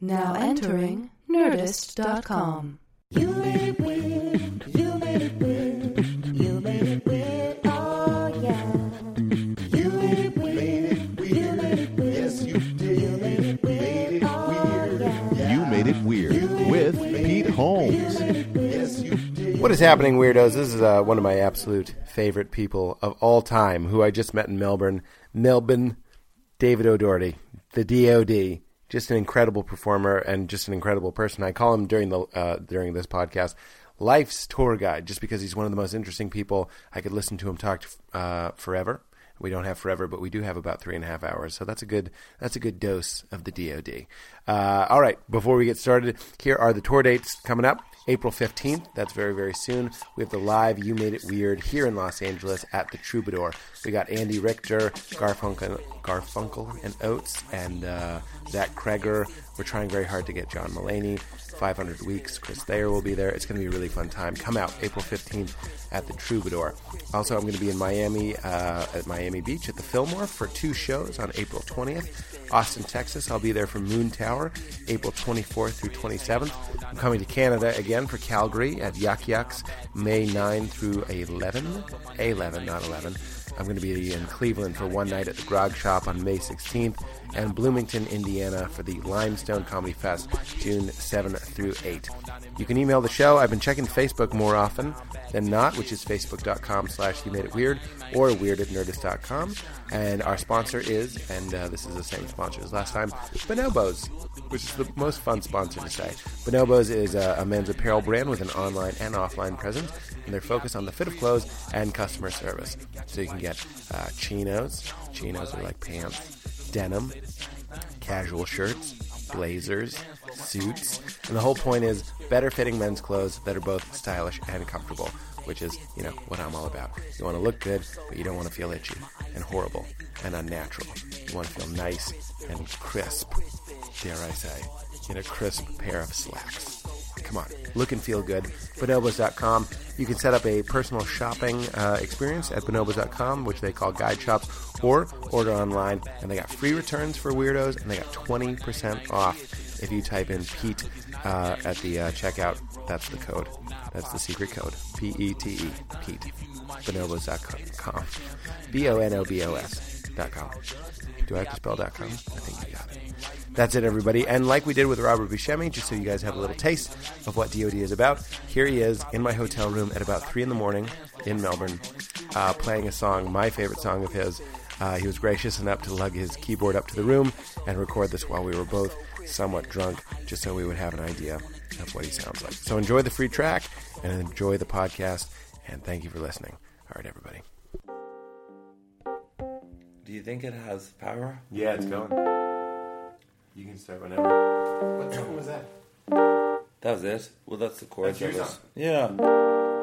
Now entering Nerdist.com. You made it weird. You made it weird. You made it weird. Oh yeah. You made it weird. You made it weird. Yes, you did. You made it weird. Oh yeah. You made it weird with Pete Holmes. Yes, you did. What is happening, weirdos? This is uh, one of my absolute favorite people of all time, who I just met in Melbourne. Melbourne, David O'Doherty, the DOD, just an incredible performer and just an incredible person. I call him during the uh, during this podcast life's tour guide, just because he's one of the most interesting people. I could listen to him talk uh, forever. We don't have forever, but we do have about three and a half hours, so that's a good that's a good dose of the DoD. Uh, all right, before we get started, here are the tour dates coming up. April 15th, that's very, very soon. We have the live You Made It Weird here in Los Angeles at the Troubadour. We got Andy Richter, Garfunkel, Garfunkel and Oates, and uh, Zach Cregger. We're trying very hard to get John Mulaney. 500 Weeks, Chris Thayer will be there. It's going to be a really fun time. Come out April 15th at the Troubadour. Also, I'm going to be in Miami uh, at Miami Beach at the Fillmore for two shows on April 20th. Austin, Texas, I'll be there for Moon Tower April 24th through 27th. I'm coming to Canada again for Calgary at Yuk Yuk's May 9 through 11. 11, not 11. I'm going to be in Cleveland for one night at the Grog Shop on May 16th, and Bloomington, Indiana for the Limestone Comedy Fest June 7 through 8. You can email the show. I've been checking Facebook more often than not, which is facebook.com slash you made it weird or weird at nerdist.com. And our sponsor is, and uh, this is the same sponsor as last time, Bonobos, which is the most fun sponsor to say. Bonobos is a, a men's apparel brand with an online and offline presence, and they're focused on the fit of clothes and customer service. So you can get uh, chinos, chinos are like pants, denim, casual shirts, blazers, suits, and the whole point is better fitting men's clothes that are both stylish and comfortable, which is, you know, what I'm all about. You want to look good, but you don't want to feel itchy and horrible and unnatural. You want to feel nice and crisp, dare I say, in a crisp pair of slacks. Come on, look and feel good. Bonobos.com. You can set up a personal shopping uh, experience at bonobos.com, which they call guide shops, or order online. And they got free returns for weirdos, and they got 20% off if you type in Pete uh, at the uh, checkout. That's the code. That's the secret code. P E T E. Pete. Bonobos.com. B O N O B O S.com. Do I have to spell .com? I think you got it. That's it, everybody. And like we did with Robert Buscemi, just so you guys have a little taste of what DoD is about, here he is in my hotel room at about 3 in the morning in Melbourne, uh, playing a song, my favorite song of his. Uh, he was gracious enough to lug his keyboard up to the room and record this while we were both somewhat drunk, just so we would have an idea of what he sounds like. So enjoy the free track and enjoy the podcast, and thank you for listening. All right, everybody. Do you think it has power? Yeah, it's going. You can start whenever. What song was that? That was it. Well, that's the chords. That's your song. Yeah,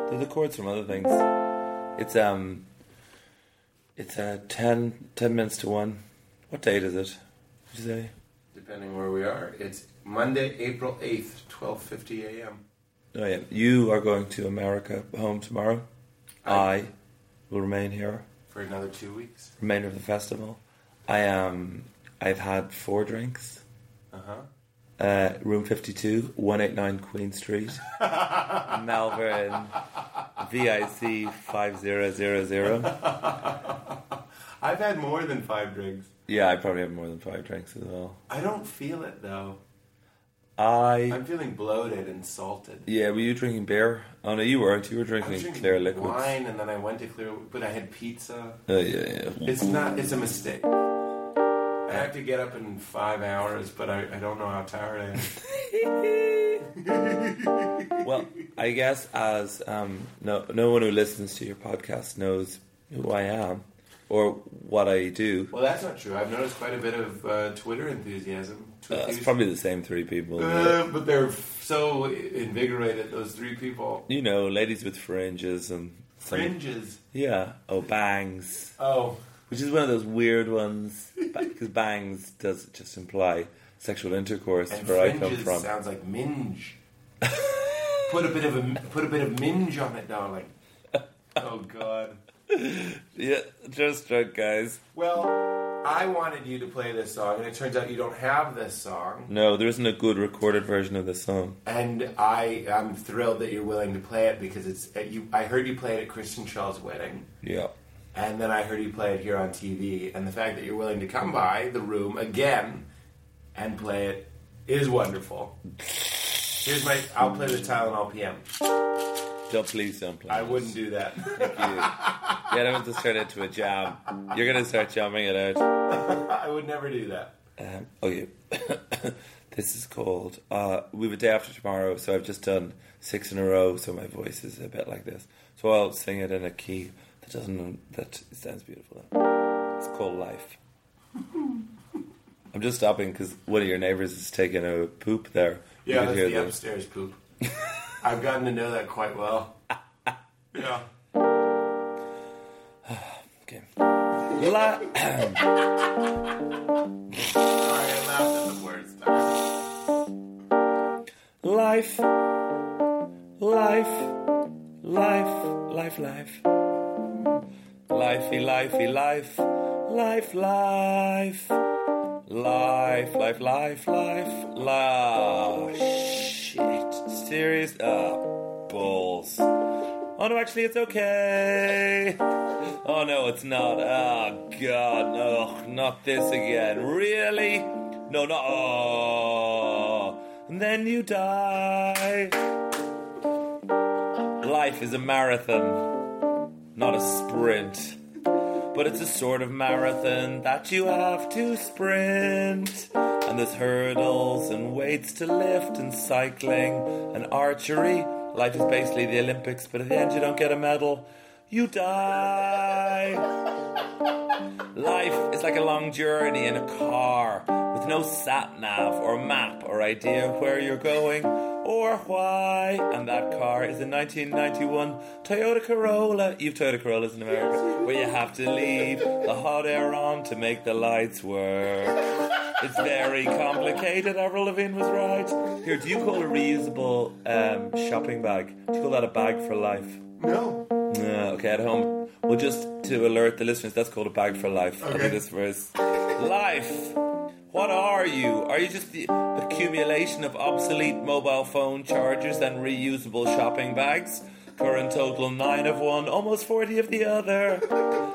they're the chords from other things. It's um, it's uh 10, 10 minutes to one. What date is it? Did you say? Depending where we are, it's Monday, April eighth, twelve fifty a.m. Oh yeah, you are going to America home tomorrow. I- I will remain here. for another two weeks. Remainder of the festival. I um, I've had four drinks. Uh huh. Uh, room 52, 189 Queen Street, Malvern, VIC 5000. I've had more than five drinks. Yeah, I probably have more than five drinks as well. I don't feel it though. I. I'm feeling bloated and salted. Yeah, were you drinking beer? Oh no, you weren't. You were drinking, drinking clear liquids. wine, and then I went to clear, but I had pizza. Oh yeah, yeah. It's not. It's a mistake. I have to get up in five hours, but I, I don't know how tired I am. Well, I guess as um, no no one who listens to your podcast knows who I am or what I do. Well, that's not true. I've noticed quite a bit of uh, Twitter enthusiasm. Uh, it's probably the same three people. Uh, but they're so invigorated. Those three people. you know, ladies with fringes and some, Fringes. Yeah. Oh, bangs. Oh, Which is one of those weird ones because bangs does just imply sexual intercourse and where I come from. sounds like minge. put a bit of a put a bit of minge on it, darling. Oh God. Yeah, just drunk guys. Well, I wanted you to play this song, and it turns out you don't have this song. No, there isn't a good recorded version of this song. And I am thrilled that you're willing to play it because it's you. I heard you play it at Kristen Shaw's wedding, Yeah. And then I heard you play it here on TV. And the fact that you're willing to come by the room again and play it is wonderful. Here's my. I'll play the Tylenol PM. Don't please don't play. I wouldn't do that. Thank you. Yeah, don't want to turn it into a jam. You're gonna start jamming it out. I would never do that. Um, oh, yeah. this is called. Uh, we have a day after tomorrow, so I've just done six in a row, so my voice is a bit like this. So I'll sing it in a key that doesn't. That sounds beautiful. It's called Life. I'm just stopping because one of your neighbors is taking a poop there. You Yeah, that's hear the the- upstairs poop. I've gotten to know that quite well. Yeah. Okay. La- Sorry, I laughed at the worst life, life, life, life, life. Lifey, lifey, life, life, life. Life, life, life, life, life. Shit. Serious? Ah, balls. Oh no, actually, it's okay. Oh no, it's not. Oh god, no, not this again. Really? No, no. Oh. And then you die. Life is a marathon, not a sprint. But it's a sort of marathon that you have to sprint. And there's hurdles and weights to lift and cycling and archery. Life is basically the Olympics, but at the end you don't get a medal. You die. Life is like a long journey in a car with no sat nav or map or idea of where you're going or why. And that car is a 1991 Toyota Corolla. You've Toyota Corollas in America, where you have to leave the hot air on to make the lights work. It's very complicated. Avril Lavigne was right. Here, do you call a reusable um, shopping bag? Do you call that a bag for life? No. No, okay, at home. Well, just to alert the listeners, that's called a bag for life. I'll do this first. Life. What are you? Are you just the accumulation of obsolete mobile phone chargers and reusable shopping bags? Current total 9 of one, almost 40 of the other.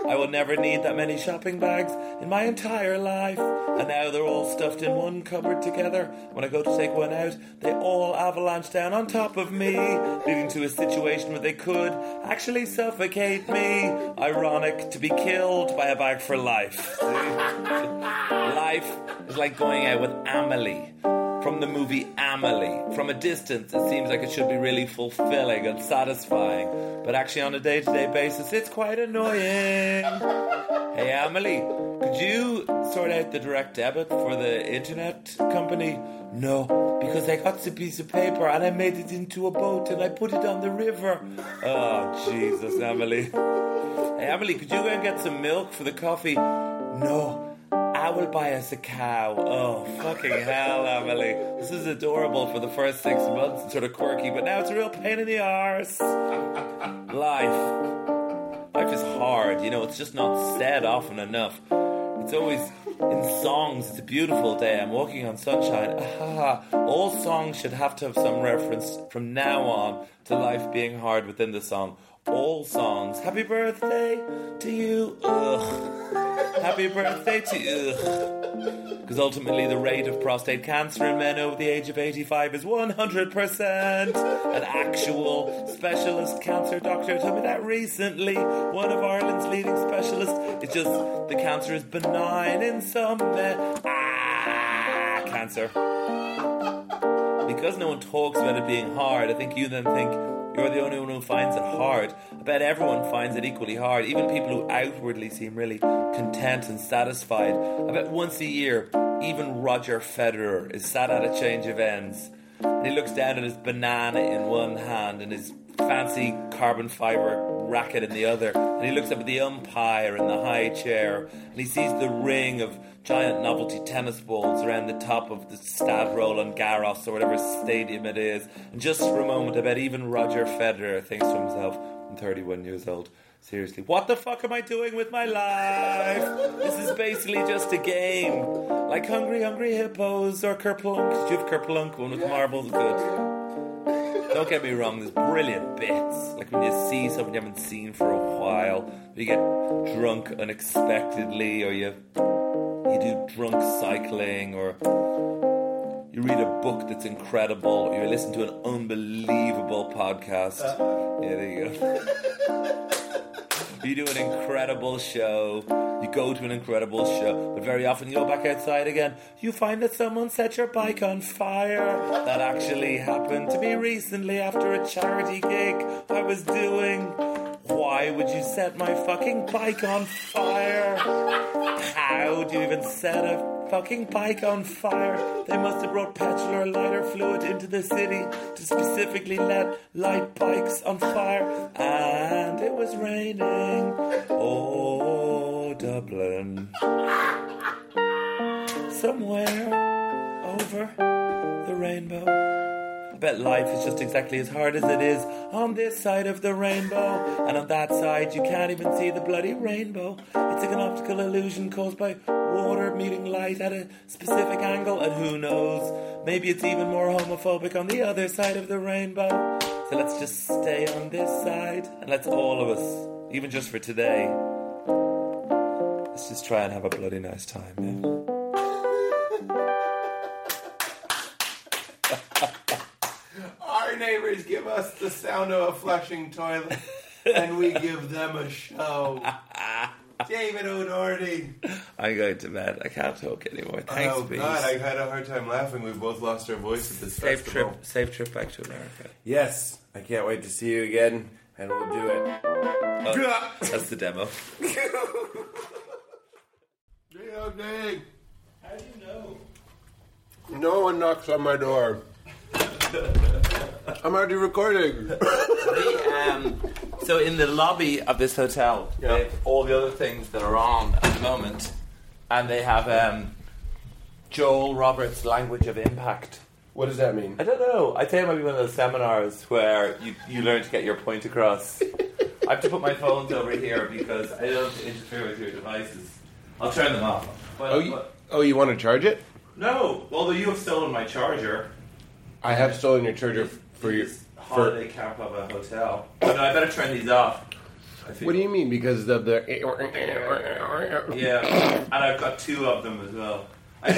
I will never need that many shopping bags in my entire life. And now they're all stuffed in one cupboard together. When I go to take one out, they all avalanche down on top of me, leading to a situation where they could actually suffocate me. Ironic to be killed by a bag for life. life is like going out with Amelie from the movie Amelie. From a distance, it seems like it should be really fulfilling and satisfying, but actually, on a day to day basis, it's quite annoying. Hey, Amelie, could you sort out the direct debit for the internet company? No, because I got the piece of paper and I made it into a boat and I put it on the river. Oh, Jesus, Emily. Hey, Emily, could you go and get some milk for the coffee? No. I will buy us a cow. Oh, fucking hell, Emily. This is adorable for the first six months and sort of quirky, but now it's a real pain in the arse. Life. Life is hard, you know, it's just not said often enough. It's always in songs. It's a beautiful day. I'm walking on sunshine. Ah, all songs should have to have some reference from now on to life being hard within the song. All songs. Happy birthday to you. Ugh. Happy birthday to you. Because ultimately, the rate of prostate cancer in men over the age of 85 is 100%. An actual specialist cancer doctor told me that recently. One of Ireland's leading specialists. It's just the cancer is benign in some men. Ah, cancer. Because no one talks about it being hard, I think you then think you're the only one who finds it hard. I bet everyone finds it equally hard, even people who outwardly seem really content and satisfied. I bet once a year, even Roger Federer is sat at a change of ends. And he looks down at his banana in one hand and his fancy carbon fiber racket in the other. And he looks up at the umpire in the high chair and he sees the ring of giant novelty tennis balls around the top of the Stade Roland Garros or whatever stadium it is. And just for a moment, I bet even Roger Federer thinks to himself, I'm 31 years old. Seriously, what the fuck am I doing with my life? This is basically just a game. Like Hungry Hungry Hippos or Kerplunk. Did you have Kerplunk? One with marbles, good. Don't get me wrong, there's brilliant bits. Like when you see something you haven't seen for a while, you get drunk unexpectedly, or you you do drunk cycling, or you read a book that's incredible, or you listen to an unbelievable podcast. Uh-huh. Yeah, there you go. you do an incredible show. You go to an incredible show, but very often you go back outside again. You find that someone set your bike on fire. That actually happened to me recently after a charity gig I was doing. Why would you set my fucking bike on fire? How do you even set a fucking bike on fire? They must have brought petrol or lighter fluid into the city to specifically let light bikes on fire. And it was raining. Oh, Dublin. Somewhere over the rainbow. Bet life is just exactly as hard as it is on this side of the rainbow. And on that side, you can't even see the bloody rainbow. It's like an optical illusion caused by water meeting light at a specific angle. And who knows, maybe it's even more homophobic on the other side of the rainbow. So let's just stay on this side. And let's all of us, even just for today, let's just try and have a bloody nice time, yeah? Neighbors give us the sound of a flushing toilet, and we give them a show. David O'Doherty. I'm going to bed. I can't talk anymore. Thanks, oh Bees. God, I had a hard time laughing. We both lost our voice at this Safe festival. trip, safe trip back to America. Yes, I can't wait to see you again, and we'll do it. Oh, that's the demo. DOD. How do you know? No one knocks on my door. I'm already recording. um, so in the lobby of this hotel, Yeah. they have all the other things that are on at the moment, and they have um, Joel Roberts' Language of Impact. What does that mean? I don't know. I think it might be one of those seminars where you, you learn to get your point across. I have to put my phones over here because I don't want to interfere with your devices. I'll turn them off. But, Oh, you, but- oh, you want to charge it? no, although you have stolen my charger. I have stolen your charger for your. This For, holiday camp of a hotel. Oh, no, I better turn these off. What do you mean? Because of the. Yeah, and I've got two of them as well. I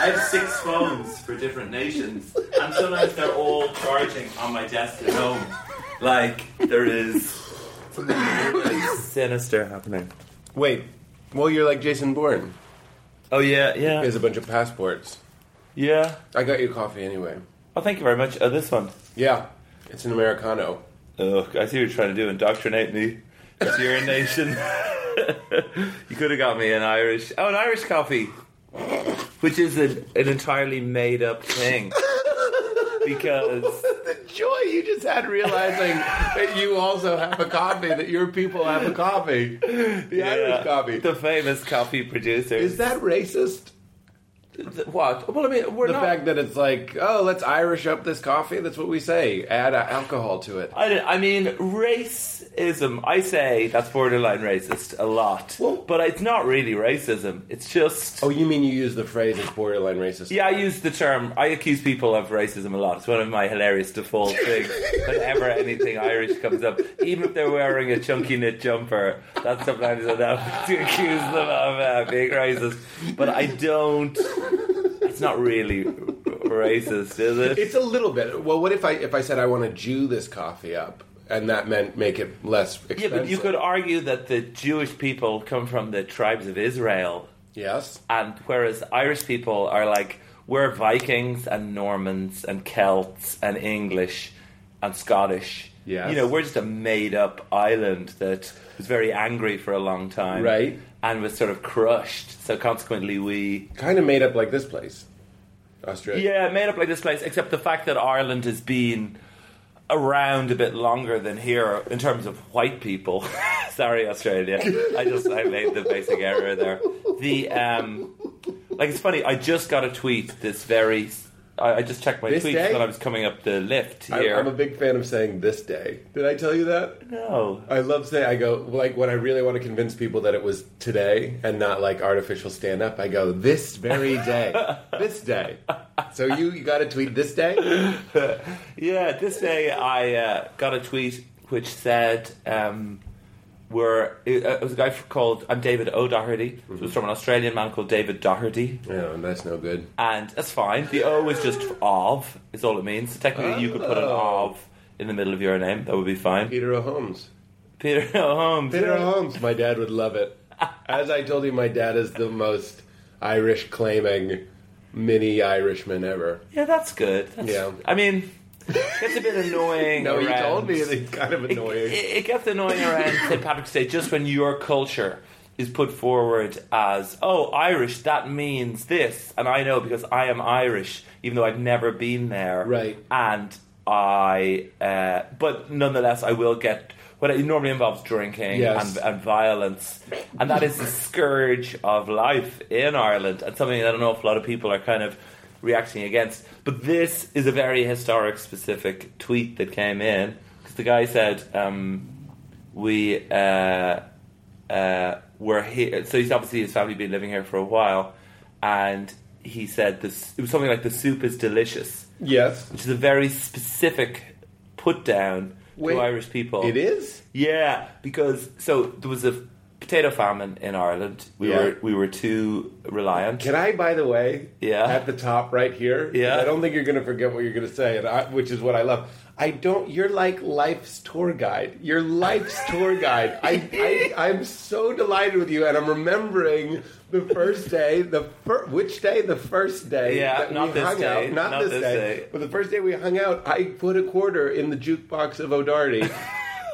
I have six phones for different nations, and sometimes they're all charging on my desk at home. Like there is something really sinister happening. Wait. Well, you're like Jason Bourne. Oh yeah, He yeah, has a bunch of passports. yeah. I got you coffee anyway. Oh, thank you very much. Oh, this one. Yeah, it's an Americano. Oh, I see what you're trying to do. Indoctrinate me into your nation. you could have got me an Irish. Oh, an Irish coffee, which is an, an entirely made up thing. Because the joy you just had realizing that you also have a coffee, that your people have a coffee. The Irish coffee. the famous coffee producer. Is that racist? Th- what? Well, I mean, we're The not. fact that it's like, oh, let's Irish up this coffee. That's what we say. Add uh, alcohol to it. I, I mean, racism. I say that's borderline racist a lot, Well- but it's not really racism. It's just. Oh, you mean you use the phrase it's borderline racist? Yeah, I use the term. I accuse people of racism a lot. It's one of my hilarious default things. Whenever anything Irish comes up, even if they're wearing a chunky knit jumper, that's sometimes enough to accuse them of uh, being racist. But I don't. It's not really racist, is it? It's a little bit. Well, what if I if I said I want to Jew this coffee up, and that meant make it less expensive. yeah, but you could argue that the Jewish people come from the tribes of Israel, Yes. and whereas Irish people are like we're Vikings and Normans and Celts and English and Scottish. Yes. You know, we're just a made up island that was very angry for a long time. Right. And was sort of crushed. So consequently we Kind of made up like this place, Australia. Yeah, made up like this place, except the fact that Ireland has been around a bit longer than here in terms of white people. Sorry, Australia. I just I made the basic error there. The um, like it's funny. I just got a tweet this very I, I just checked my This tweets day? when I was coming up the lift I, here. I'm a big fan of saying this day. Did I tell you that? no. I love saying I go like when I really want to convince people that it was today and not like artificial stand up. I go this very day, this day. So you, you got to tweet this day. Yeah, this day I uh, got a tweet which said, um, "We're." It, uh, it was a guy called I'm David O'Doherty. It was from an Australian man called David Doherty, Yeah, and that's no good. and that's fine. The O is just of. Is all it means. So technically, you could put an Oh. of in the middle of your name. That would be fine. Peter O'Holmes. Peter O'Holmes. Peter O'Holmes. My dad would love it. As I told you, my dad is the most Irish claiming mini Irishman ever. Yeah, that's good. That's, Yeah. I mean, it gets a bit annoying. No, you around- told me it's kind of It, annoying. it, it gets annoying around St. Patrick's Day just when your culture is put forward as, oh, Irish, that means this. And I know because I am Irish, even though I've never been there. Right. And I, uh, but nonetheless, I will get. What it normally involves drinking Yes. and, and violence, and that is the scourge of life in Ireland, and something that an awful lot of people are kind of reacting against. But this is a very historic, specific tweet that came in because the guy said, um, "We uh, uh, were here." So he's obviously his family been living here for a while, and he said this. It was something like the soup is delicious, yes, which is a very specific put down Wait, to Irish people. it is. Yeah, because so there was a potato famine in Ireland. We Yeah. were we were too reliant. Can I, by the way, Yeah. at the top right here? Yeah. I don't think you're going to forget what you're going to say, and I, which is what I love. I don't. You're like life's tour guide. You're life's tour guide. I, I, I'm so delighted with you, and I'm remembering the first day. The fir- which day? The first day. Yeah, that not we this hung day, Out. Not, not this, this day. day. But the first day we hung out, I put a quarter in the jukebox of O'Darty,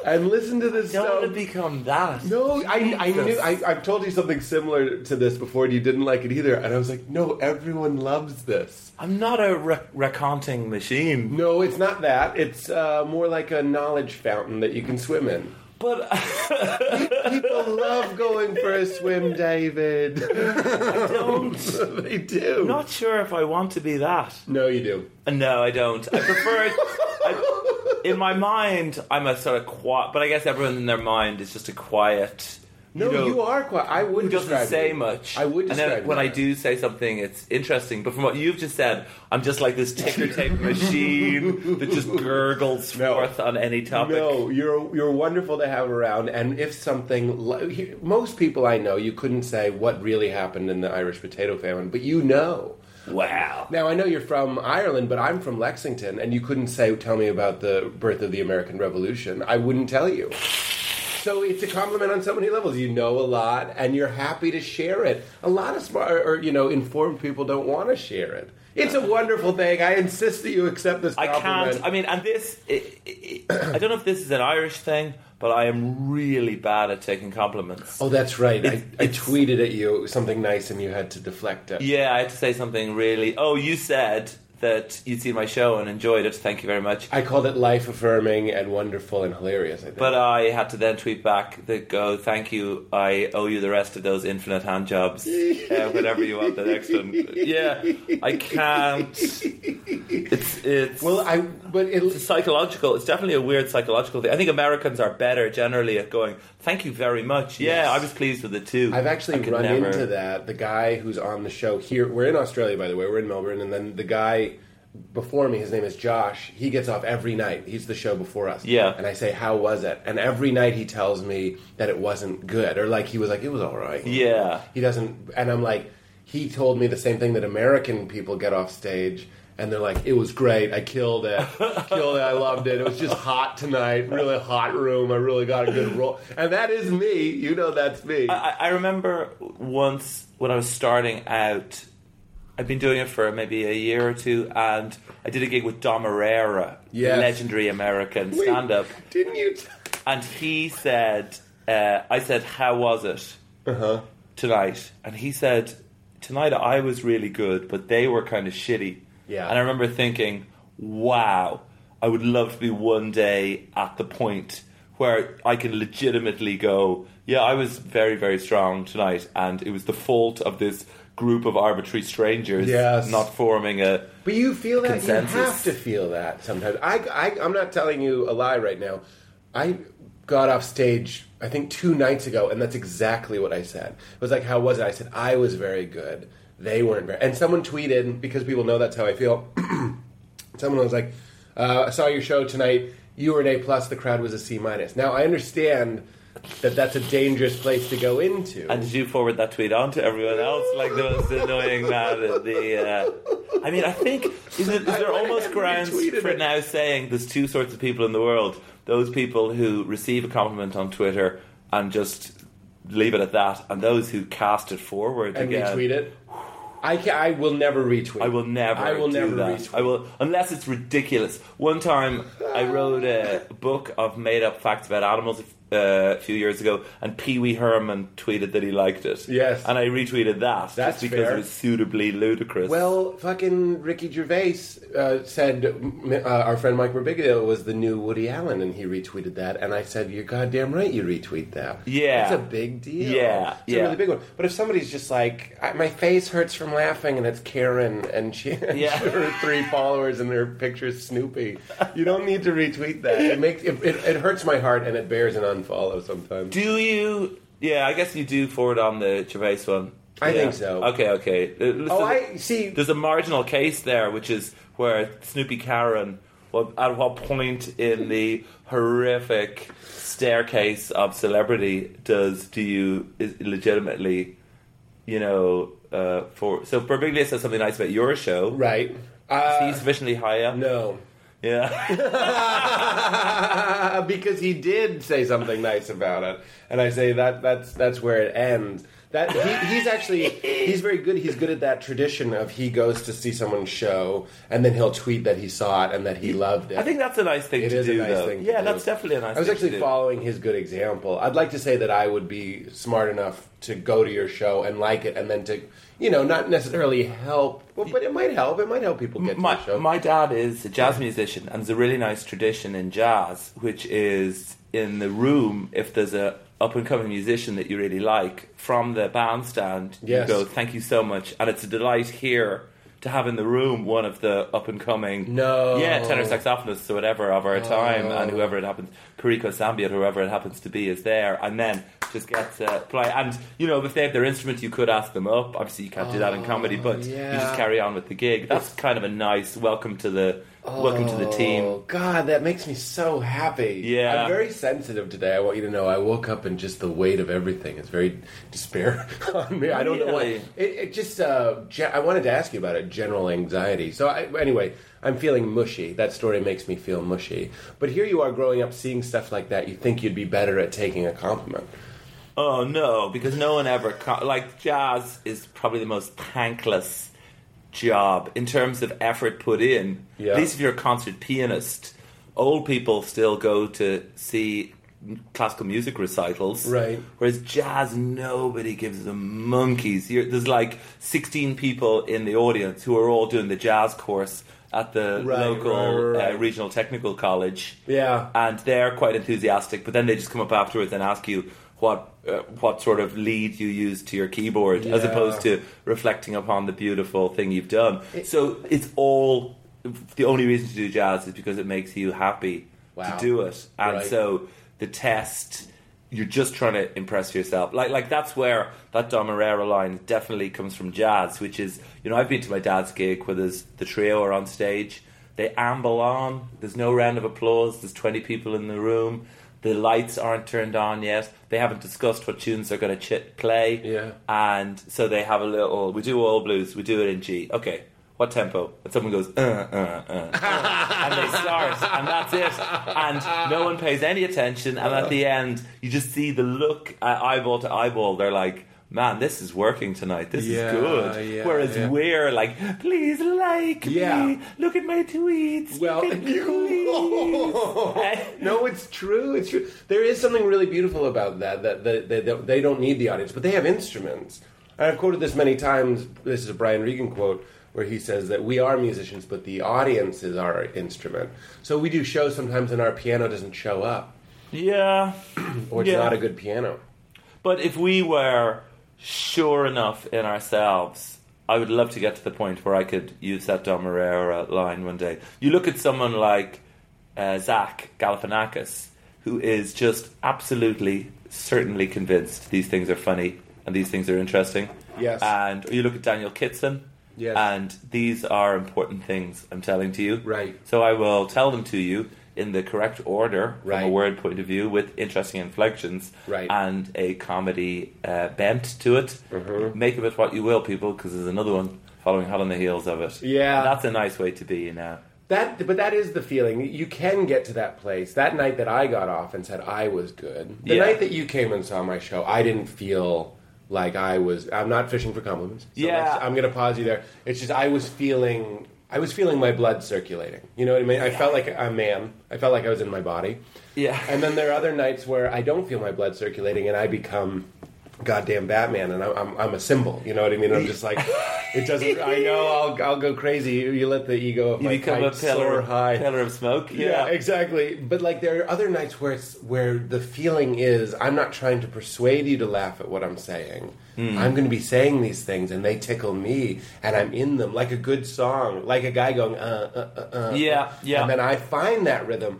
and listen to this. Don't want to become that. no, I, I knew. I, I've told you something similar to this before, and you didn't like it either. And I was like, no, everyone loves this. I'm not a re- recounting machine. No, it's not that. It's uh, more like a knowledge fountain that you can swim in. But People love going for a swim, David. I don't. they do. I'm not sure if I want to be that. no, you do. No, I don't. I prefer. I, in my mind, I'm a sort of quiet. But I guess everyone in their mind is just a quiet. No, you, know, are quiet. I would who doesn't say you. much. I would And then when you I do say something, it's interesting. But from what you've just said, I'm just like this ticker tape machine that just gurgles No. forth on any topic. No, you're you're wonderful to have around. And if something, most people I know, you couldn't say what really happened in the Irish potato famine, but you know. Wow. Now I know you're from Ireland, but I'm from Lexington, and you couldn't say tell me about the birth of the American Revolution. I wouldn't tell you. So it's a compliment on so many levels. You know a lot, and you're happy to share it. A lot of smart or you know informed people don't want to share it. It's a wonderful thing. I insist that you accept this I can't. I mean, and this. It, it, I don't know if this is an Irish thing, but I am really bad at taking compliments. Oh, that's right. I, I tweeted at you something nice, and you had to deflect it. Yeah, I had to say something really. Oh, you said that you'd seen my show and enjoyed it. Thank you very much. I called it life affirming and wonderful and hilarious. I think. But I had to then tweet back that go, thank you. I owe you the rest of those infinite hand jobs. uh, whenever you want the next one. Yeah, I can't. It's it's well, I but it's psychological. It's definitely a weird psychological thing. I think Americans are better generally at going. Thank you very much. Yeah. I was pleased with it too. I've actually I could run never- into that. The guy who's on the show here, we're in Australia, by the way, we're in Melbourne, and then the guy before me, his name is Josh, he gets off every night. He's the show before us. Yeah. And I say, How was it? And every night he tells me that it wasn't good, or like he was like, It was all right. Yeah. He doesn't, and I'm like, He told me the same thing that American people get off stage. And they're like, it was great. I killed it. killed it. I loved it. It was just hot tonight. Really hot room. I really got a good role. And that is me. You know that's me. I, I remember once when I was starting out, I'd been doing it for maybe a year or two, and I did a gig with Dom Irrera, Yes. the legendary American stand up. Didn't you? T- And he said, uh, I said, How was it uh-huh. tonight? And he said, Tonight I was really good, but they were kind of shitty. Yeah. And I remember thinking, Wow, I would love to be one day at the point where I can legitimately go, Yeah, I was very, very strong tonight, and it was the fault of this group of arbitrary strangers, Yes. not forming a. But you feel that Consensus. you have to feel that sometimes. I, I, I'm not telling you a lie right now. I got off stage, I think two nights ago, and that's exactly what I said. It was like, "How was it?" I said, "I was very good. They weren't very." And someone tweeted because people know that's how I feel. someone was like, uh, "I saw your show tonight. You were an A plus. The crowd was a C minus." Now I understand that that's a dangerous place to go into. And did you forward that tweet on to everyone else? Like the most annoying man. at The uh, I mean, I think is, it, is there almost grounds for it. now saying there's two sorts of people in the world: those people who receive a compliment on Twitter and just leave it at that, and those who cast it forward and again. retweet it. I, ca I will never retweet. I will never. I will never that. retweet. I will unless it's ridiculous. One time, I wrote a book of made-up facts about animals uh, a few years ago, and Pee Wee Herman tweeted that he liked it. Yes. and I retweeted that That's just because fair. it was suitably ludicrous. Well, fucking Ricky Gervais uh, said uh, our friend Mike Birbiglia was the new Woody Allen, and he retweeted that. And I said, "You're goddamn right, you retweet that. Yeah. it's a big deal. Yeah, it's yeah. a really big one. But if somebody's just like, I, my face hurts from laughing, and it's Karen, and she, and Yeah. her three followers, and their picture's Snoopy, you don't need to retweet that. It makes it, it, it hurts my heart, and it bears an unfollow sometimes. do you? Yeah, I guess you do forward on the Gervais one. I Yeah. think so. Okay, okay. Uh, listen, Oh, I see. There's a marginal case there, which is where Snoopy Karen. Well, at what point in the horrific staircase of celebrity does do you is legitimately, you know, uh, for so Birbiglia says something nice about your show. Right. Is Uh, he sufficiently high up? no. Yeah. because he did say something nice about it, and I say that that's that's where it ends. That he, he's actually he's very good. He's good at that tradition of he goes to see someone's show and then he'll tweet that he saw it and that he loved it. I think that's a nice thing It to is a do, nice though. thing yeah, do. that's definitely a nice. Thing. I was actually following his good example. I'd like to say that I would be smart enough to go to your show and like it, and then to you know not necessarily help, well, but it might help. It might help people get to the show. my dad is a jazz musician, and there's a really nice tradition in jazz, which is in the room if there's a up and coming musician that you really like from the bandstand, Yes. you go, "Thank you so much," and it's a delight here to have in the room one of the up and coming, No. yeah, tenor saxophonists or whatever of our time, Oh. and whoever it happens, Perico Sambeat, whoever it happens to be, is there, and then just get to play. And you know, if they have their instrument, you could ask them up. Obviously, you can't do that in comedy, but you just oh, carry on with the gig. That's kind of a nice welcome to the welcome to the team. Oh God, that makes me so happy. Yeah. I'm very sensitive today. I want you to know. I woke up and just the weight of everything is very despair on me. I don't know why. It, it just. Uh, ge- I wanted to ask you about it. General anxiety. So I, anyway, I'm feeling mushy. That story makes me feel mushy. But here you are, growing up, seeing stuff like that. You think you'd be better at taking a compliment. Oh no, because no one ever like jazz is probably the most thankless job in terms of effort put in. Yeah. At least if you're a concert pianist, old people still go to see classical music recitals. Right. Whereas jazz, nobody gives them monkeys. You're, there's like 16 people in the audience who are all doing the jazz course at the Right, local right, right. Uh, regional technical college Yeah. and they're quite enthusiastic. But then they just come up afterwards and ask you what uh, what sort of lead you use to your keyboard, as opposed to reflecting upon the beautiful thing you've done. so it's all the only reason to do jazz is because it makes you happy Wow. to do it, and Right. so the test. You're just trying to impress yourself. Like, like that's where that Dom Irrera line definitely comes from jazz, which is, you know, I've been to my dad's gig where there's the trio are on stage, they amble on. There's no round of applause. There's 20 people in the room. The lights aren't turned on yet. They haven't discussed what tunes they're going to ch- play. Yeah. And so they have a little. We do all blues. We do it in G. Okay. What tempo? And someone goes, uh, uh, uh, uh. and they start, and that's it. And no one pays any attention. And at the end, you just see the look, uh, eyeball to eyeball. They're like, man, this is working tonight. This Yeah, is good. yeah, Whereas yeah. we're like, please like me. Look at my tweets. Well, Look at me, please. no, it's true. It's true. There is something really beautiful about that. That, that, that, that they don't need the audience, but they have instruments. And I've quoted this many times. This is a Brian Regan quote where he says that we are musicians, but the audience is our instrument. So we do shows sometimes, and our piano doesn't show up, yeah. or it's not a good piano. But if we were sure enough in ourselves. I would love to get to the point where I could use that Dom Irrera line one day. You look at someone like uh, Zach Galifianakis, who is just absolutely, certainly convinced these things are funny and these things are interesting. Yes. And you look at Daniel Kitson, Yes. and these are important things I'm telling to you. Right. So I will tell them to you in the correct order from a word point of view with interesting inflections Right. and a comedy uh, bent to it. Mhm. Make of it what you will, people, because there's another one following hot on the heels of it. Yeah. That's a nice way to be, you know. That, but that is the feeling. You can get to that place. That night that I got off and said I was good. The Yeah. night that you came and saw my show, I didn't feel like I was. I'm not fishing for compliments. So Yeah. I'm going to pause you there. It's just I was feeling. I was feeling my blood circulating. You know what I mean? I felt like a man. I felt like I was in my body. Yeah. And then there are other nights where I don't feel my blood circulating, and I become goddamn Batman, and I'm, I'm, I'm a symbol. You know what I mean? I'm just like, it doesn't. I know I'll, I'll go crazy. You, you let the ego of You my become a pillar, soar high. pillar of smoke. Yeah, exactly. But like, there are other nights where it's where the feeling is, I'm not trying to persuade you to laugh at what I'm saying. Hmm. I'm going to be saying these things, and they tickle me, and I'm in them like a good song, like a guy going, uh, uh, uh, uh. Yeah, yeah. And then I find that rhythm, there-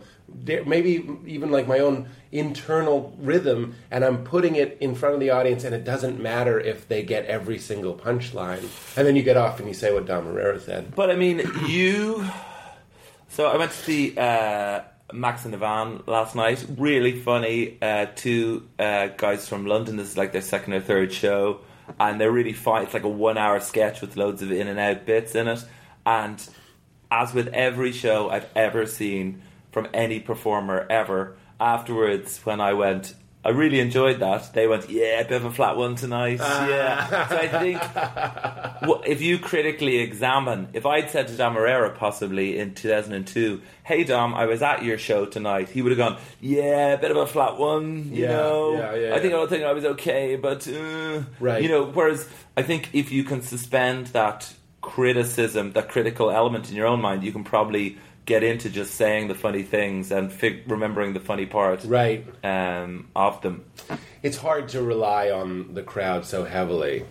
maybe even like my own internal rhythm, and I'm putting it in front of the audience, and it doesn't matter if they get every single punchline. And then you get off and you say what Dom Irrera said. But I mean, you. So I went to see uh, Max and Ivan last night. Really funny. Uh, two uh, guys from London. This is like their second or third show, and they're really fun. It's like a one-hour sketch with loads of in and out bits in it. And as with every show I've ever seen from any performer ever, afterwards when I went. I really enjoyed that. They went, yeah, a bit of a flat one tonight. Yeah. So I think well, if you critically examine, if I'd said to Dom Irrera possibly in 2002, hey Dom, I was at your show tonight, he would have gone, yeah, a bit of a flat one, you Yeah, know. yeah, yeah, I think. I think I was okay, but uh, Right. you know. Whereas I think if you can suspend that criticism, that critical element in your own mind, you can probably get into just saying the funny things and fig- remembering the funny part Right. um, of them. it's hard to rely on the crowd so heavily.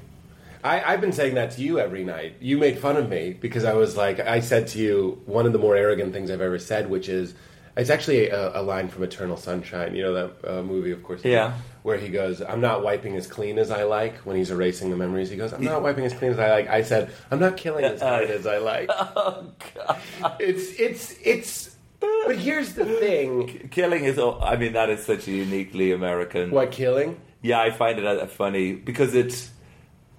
I, I've been saying that to you every night. You made fun of me because I was like, I said to you one of the more arrogant things I've ever said, which is, it's actually a, a line from Eternal Sunshine. You know that uh, movie, of course. Yeah. Where he goes, "I'm not wiping as clean as I like." When he's erasing the memories, he goes, "I'm not wiping as clean as I like." I said, "I'm not killing as hard as I like." Oh, god. It's it's it's. But here's the thing: Killing is, all- I mean, that is such a uniquely American. what killing? Yeah, I find it funny because it's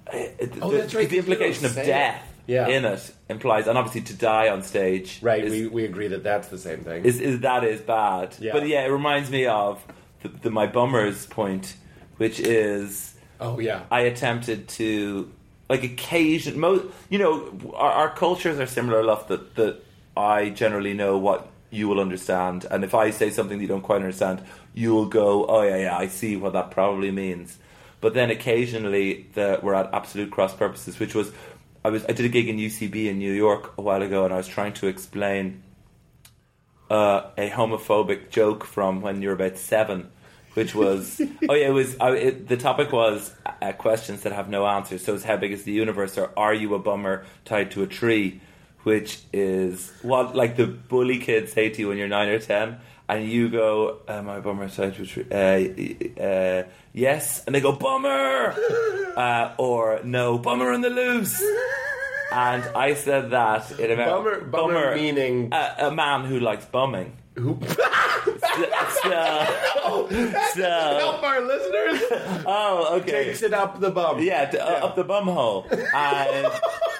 eh, it, Oh, the, that's right, the implication of don't it. death Yeah. in it implies, and obviously to die on stage, Right. Is, we we agree that that's the same thing. is, is that is bad. Yeah. But yeah, it reminds me of the, the my bummers point, which is oh yeah. I attempted to like occasion mo you know our, our cultures are similar enough that that I generally know what you will understand and if I say something that you don't quite understand you'll go oh yeah yeah I see what that probably means but then occasionally the, we're at absolute cross purposes which was I was I did a gig in UCB in New York a while ago and I was trying to explain uh, a homophobic joke from when you're about seven, which was oh yeah, it was I, it, the topic was uh, questions that have no answers. So it's how big is the universe, or are you a bummer tied to a tree, which is what like the bully kids say to you when you're nine or ten. And you go, am I a bummer tied to a tree? Uh, uh, yes, and they go bummer, uh, or no bummer on the loose. And I said that in America. Bummer- bummer meaning- a, a man who likes bumming. Who- So, so, so- Help our listeners. oh, okay. Takes it up the bum. Yeah, to, uh, up the bum hole. And,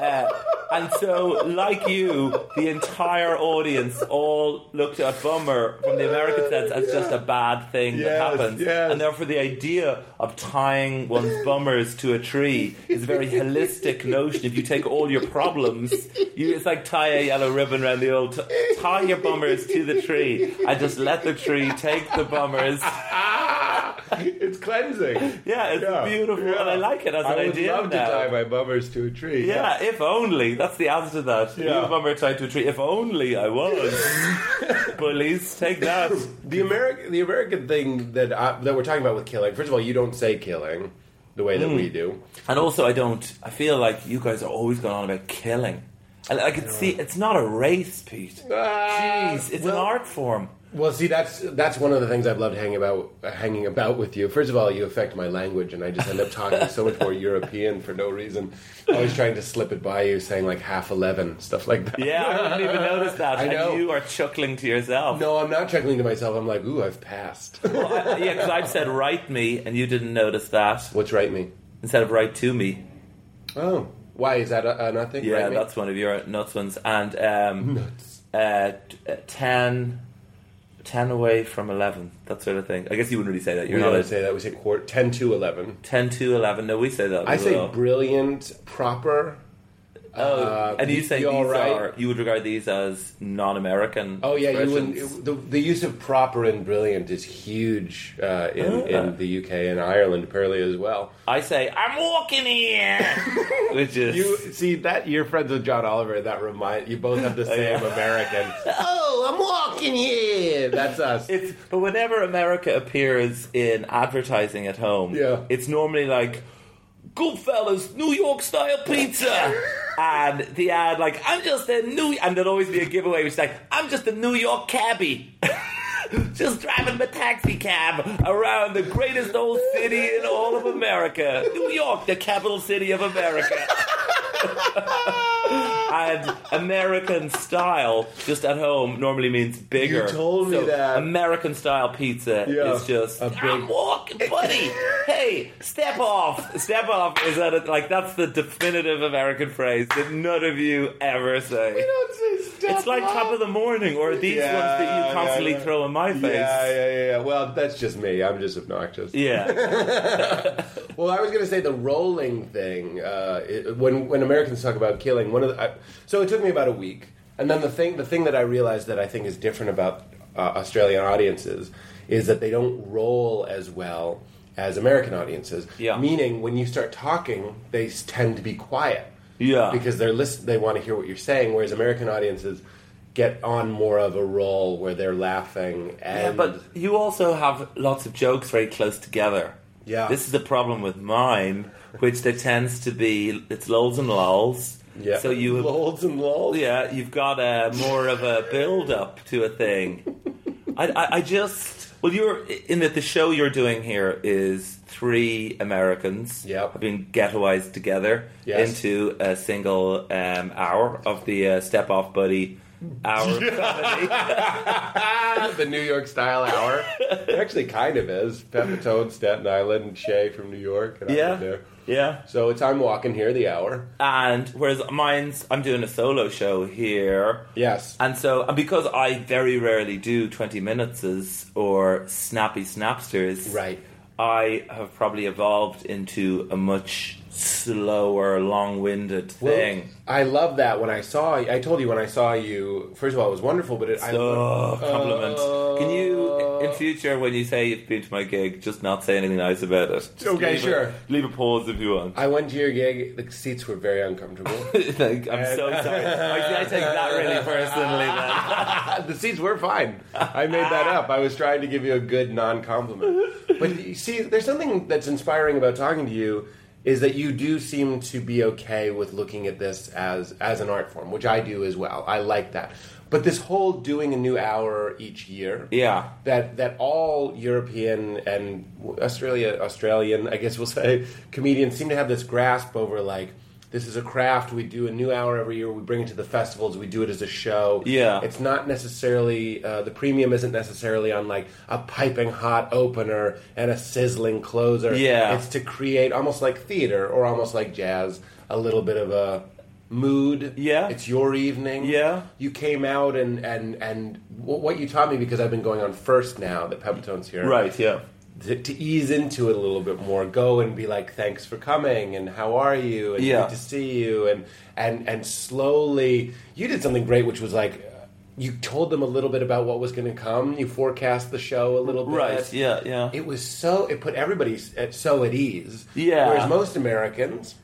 uh, and so, like you, the entire audience all looked at bummer from the American sense as just a bad thing that happens. yes. And therefore, the idea of tying one's bummers to a tree is a very holistic notion. If you take all your problems, you, it's like tie a yellow ribbon around the old, t- tie your bummers to the tree and just let the tree take the bummers. it's cleansing. Yeah, it's Yeah, beautiful, yeah. and I like it as I an idea. I would love now. to tie my bummers to a tree. Yeah, if only. That's the answer to that. Yeah. You bummer tied to a tree. If only I was. Police, take that. The American, the American thing that I, that we're talking about with killing. First of all, you don't say killing. the way that Hmm. we do. And also, I don't. I feel like you guys are always going on about killing. And I can see it's not a race, Pete. Ah, Jeez, it's an art form. Well, see, that's that's one of the things I've loved hanging about hanging about with you. First of all, you affect my language, and I just end up talking so much more European for no reason. Always trying to slip it by you, saying like half eleven, stuff like that. Yeah, I didn't even notice that. I know. And you are chuckling to yourself. No, I'm not chuckling to myself. I'm like, ooh, I've passed. Well, I- yeah, because I've said write me, and you didn't notice that What's right me? instead of write to me. Oh, why is that a, a nothing? Yeah, Right that's one of your nuts ones. And um, nuts. uh, t- uh, 10, 10 away from 11, that sort of thing. I guess you wouldn't really say that. You're We not don't a say that. We say quarter, ten to eleven. 10 to 11. No, we say that. I say well. brilliant, proper. Oh, uh, and you say you these right? are, you would regard these as non American. Oh yeah, you wouldn't, the, the use of proper and brilliant is huge uh, in, Ah. in the UK and Ireland apparently as well. I say, I'm walking here! Which is. You see that you're friends with John Oliver. That remind you both have the same American. Oh, I'm walking here. That's us. It's but whenever America appears in advertising at home, Yeah. it's normally like Goodfellas New York style pizza, and the ad like I'm just a New and there'll always be a giveaway which is like I'm just a New York cabbie. Just driving my taxi cab around the greatest old city in all of America, New York, the capital city of America. and American style, just at home, normally means bigger. You told me So that. American style pizza Yeah, is just a big- I'm walking, buddy. hey, step off. Step off is that like that's the definitive American phrase that none of you ever say. don't say step It's like top of the morning or these Yeah, ones that you constantly yeah. throw in my face. Yeah, yeah, yeah, yeah. Well, that's just me. I'm just obnoxious. Yeah. Well, I was going to say the rolling thing. Uh, it, when when Americans talk about killing, one of the, I, so it took me about a week, and then the thing the thing that I realized that I think is different about uh, Australian audiences is that they don't roll as well as American audiences. Yeah. Meaning, when you start talking, they tend to be quiet. Yeah. Because they're list- they want to hear what you're saying, whereas American audiences get on more of a roll where they're laughing and Yeah, but you also have lots of jokes very close together. Yeah. This is the problem with mime, which there tends to be it's lols and lols. Yeah. So you have, lolls and lolls. yeah, you've got a more of a build up to a thing. I, I, I just well, you're in that the show you're doing here is three Americans Yep. have been ghettoized together Yes. into a single um, hour of the uh, Step Off Buddy hour comedy. the New York style hour. It actually kind of is. Pepitone, Staten Island, and Che from New York. And I'm Yeah. Yeah. So it's I'm walking here the hour. And whereas mine's, I'm doing a solo show here. Yes. And so, and because I very rarely do 20 minutes or snappy snapsters, Right. I have probably evolved into a much slower, long winded Well, thing. I love that when I saw I told you when I saw you first of all it was wonderful but it I Oh, compliment. Uh, Can you, in future, when you say you've been to my gig, just not say anything nice about it? Just Okay, leave a- sure. leave a pause if you want. I went to your gig the seats were very uncomfortable. Like, I'm so sorry. I, I take that really personally. Then. the seats were fine. I made that up. I was trying to give you a good non-compliment. But you see, there's something that's inspiring about talking to you is that you do seem to be okay with looking at this as as an art form, which I do as well. I like that. But this whole doing a new hour each year, Yeah. that that all European and Australia Australian, I guess we'll say, comedians seem to have this grasp over like this is a craft. We do a new hour every year. We bring it to the festivals. We do it as a show. Yeah. it's not necessarily uh, the premium isn't necessarily on like a piping hot opener and a sizzling closer. Yeah. it's to create almost like theater or almost like jazz, a little bit of a mood. Yeah. it's your evening. Yeah. you came out and and and what you taught me because I've been going on first now that Pepitone's here. Right, yeah. To, to ease into it a little bit more, go and be like, "Thanks for coming," and "How are you?" and Yeah. "Good to see you," and and and slowly, you did something great, which was like, you told them a little bit about what was going to come. You forecast the show a little bit, Right, yeah, yeah. It was so it put everybody at, so at ease. Yeah. Whereas most Americans,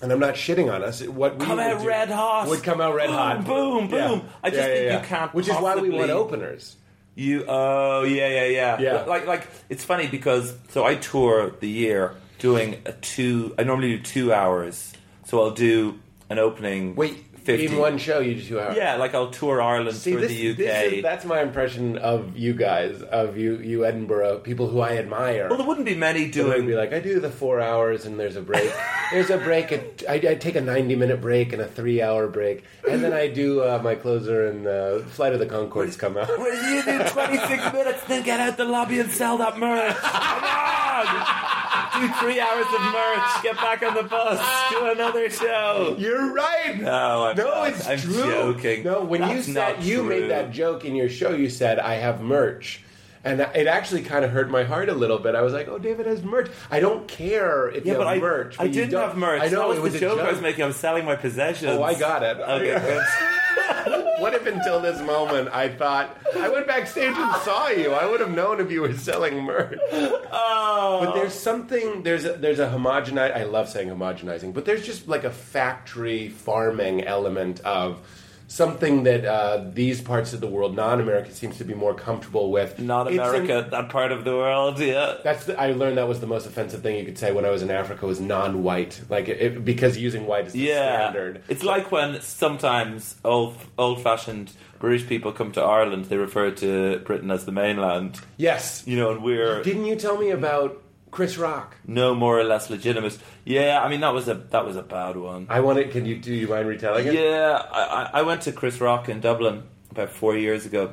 and I'm not shitting on us, what we Come would out red hot. would come out red Boom, hot, boom, Yeah. boom. I just Yeah, think you can't Which is why we want openers. You oh yeah yeah yeah Yeah. Like like it's funny because so I tour the year doing a two. I normally do two hours, so I'll do an opening. Wait, 50. in one show you do two hours. Yeah, like I'll tour Ireland, See, tour this, the UK. this is, that's my impression of you guys, of you, you Edinburgh people who I admire. well, there wouldn't be many So I'd doing. be like, I do the four hours and there's a break. there's a break. At, I, I take a 90 minute break and a three hour break. And then I do uh, my closer and uh, Flight of the Conchords come out. Well, you do 26 minutes, then get out the lobby and sell that merch. Come on! Do three hours of merch, get back on the bus, do another show. You're right. No, I'm no, not. it's I'm true. joking. No, when That's you said you true. made that joke in your show, you said I have merch. And it actually kind of hurt my heart a little bit. I was like, "Oh, David has merch. I don't care if Yeah, you have I, merch." I didn't have merch. I know that was, it was the a joke, joke. I was making. I was selling my possessions. Oh, I got it. Okay. what if until this moment I thought I went backstage and saw you? I would have known if you were selling merch. Oh. But there's something there's a, there's a homogenize. I love saying homogenizing, but there's just like a factory farming element of something that uh, these parts of the world, non-America, seems to be more comfortable with. Not It's America, that part of the world, yeah. that's the, I learned that was the most offensive thing you could say when I was in Africa was non-white, like it, it- because using white is the Yeah, standard. it's like when sometimes old old-fashioned British people come to Ireland, they refer to Britain as the mainland. Yes. You know, and we're Didn't you tell me about Chris Rock? no more or less legitimate. Yeah, I mean that was a that was a bad one. I want it. Can you do you mind retelling it? Yeah, I, I I went to Chris Rock in Dublin about four years ago.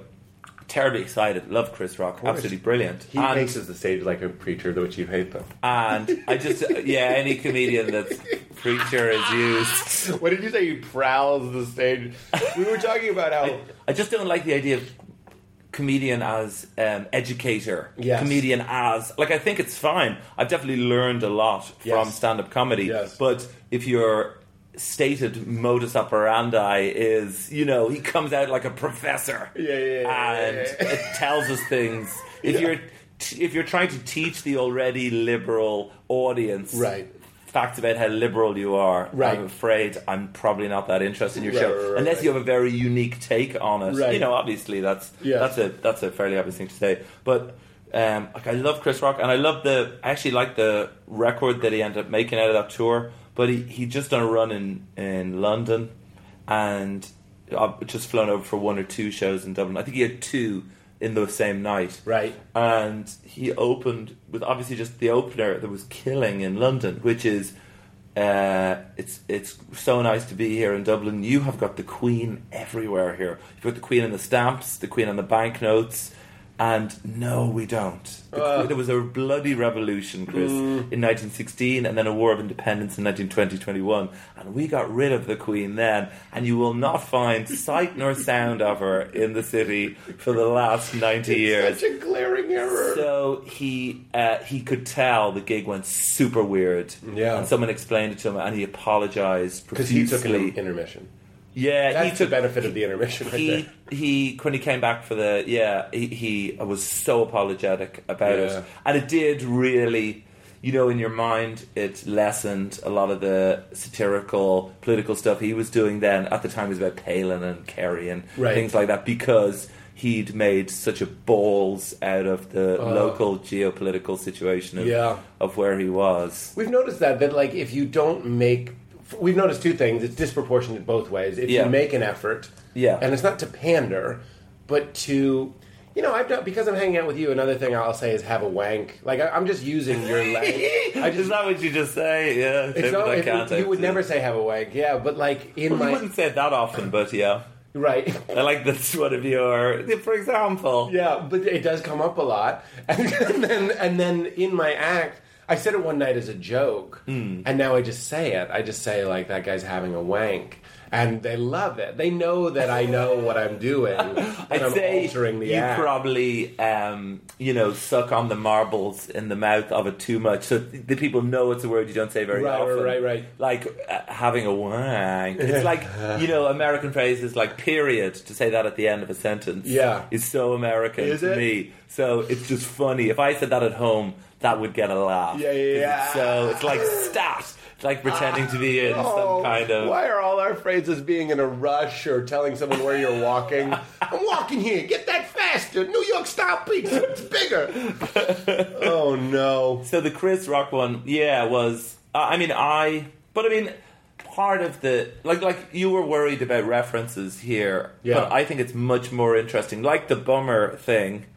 Terribly excited, love Chris Rock, absolutely brilliant. He and, faces the stage like a preacher, which you hate, though. and I just yeah, any comedian that's preacher is used. What did you say? He prowls the stage. We were talking about how. I just don't like the idea of comedian as um, educator, Yes. comedian as like I think it's fine. I've definitely learned a lot from Yes. stand-up comedy. Yes. But if your stated modus operandi is, you know, he comes out like a professor, Yeah, yeah, yeah, and yeah, tells us things. If you're if you're trying to teach the already liberal audience, Right. Facts about how liberal you are. Right. I'm afraid I'm probably not that interested in your Right, show, right, unless you have a very unique take on it. You know, obviously that's Yeah. that's a that's a fairly obvious thing to say. But um, like I love Chris Rock, and I love the I actually like the record that he ended up making out of that tour. But he he just done a run in in London, and I've just flown over for one or two shows in Dublin. I think he had two in the same night. Right. And he opened with obviously just the opener that was killing in London, which is uh, it's it's so nice to be here in Dublin. You have got the Queen everywhere here. You've got the Queen on the stamps, the Queen on the banknotes, and no, we don't. Uh. There was a bloody revolution, Chris, in 1916, and then a war of independence in 1920, 21, and we got rid of the Queen then. And you will not find sight nor sound of her in the city for the last 90 years. Such a glaring error. So he uh, he could tell the gig went super weird. Yeah. And someone explained it to him, and he apologized Because he took an intermission. Yeah, That's he the took benefit of the intermission right he there. he when he came back for the yeah he, he was so apologetic about Yeah. it, and it did really. You know, in your mind, it lessened a lot of the satirical political stuff he was doing then. At the time, it was about Palin and Kerry and Right. things like that because he'd made such a balls out of the uh. local geopolitical situation of. Yeah. of where he was. We've noticed that that like if you don't make, we've noticed two things. It's disproportionate both ways. If Yeah. you make an effort, Yeah. and it's not to pander, but to. You know, I've done because I'm hanging out with you. Another thing I'll say is have a wank. Like I, I'm just using your leg. I just that what you just say? Yeah, it's not, if- can't you would actually. never say have a wank. Yeah, but like in Well, you wouldn't say it that often, but yeah. right. I like that's one of your, for example. Yeah, but it does come up a lot, and, then and then in my act, I said it one night as a joke, Hmm. and now I just say it. I just say like that guy's having a wank, and they love it. They know that I know what I'm doing. I'd I'm say altering the you act. probably, um, you know, suck on the marbles in the mouth of it too much, so the people know it's a word you don't say very Right, often. Right, right, right. Like uh, having a wank. It's like you know, American phrases like period to say that at the end of a sentence. Yeah. is so American Is to it? me. So it's just funny. If I said that at home, that would get a laugh. Yeah, yeah, yeah. It's so it's like stat. It's like pretending to be in Oh, some kind of. Why are all our phrases being in a rush or telling someone where you're walking? I'm walking here. Get that faster. New York style pizza. It's bigger. oh no. So the Chris Rock one, yeah, was. Uh, I mean, I. But I mean, part of the like, like you were worried about references here. Yeah. But I think it's much more interesting, like the bummer thing,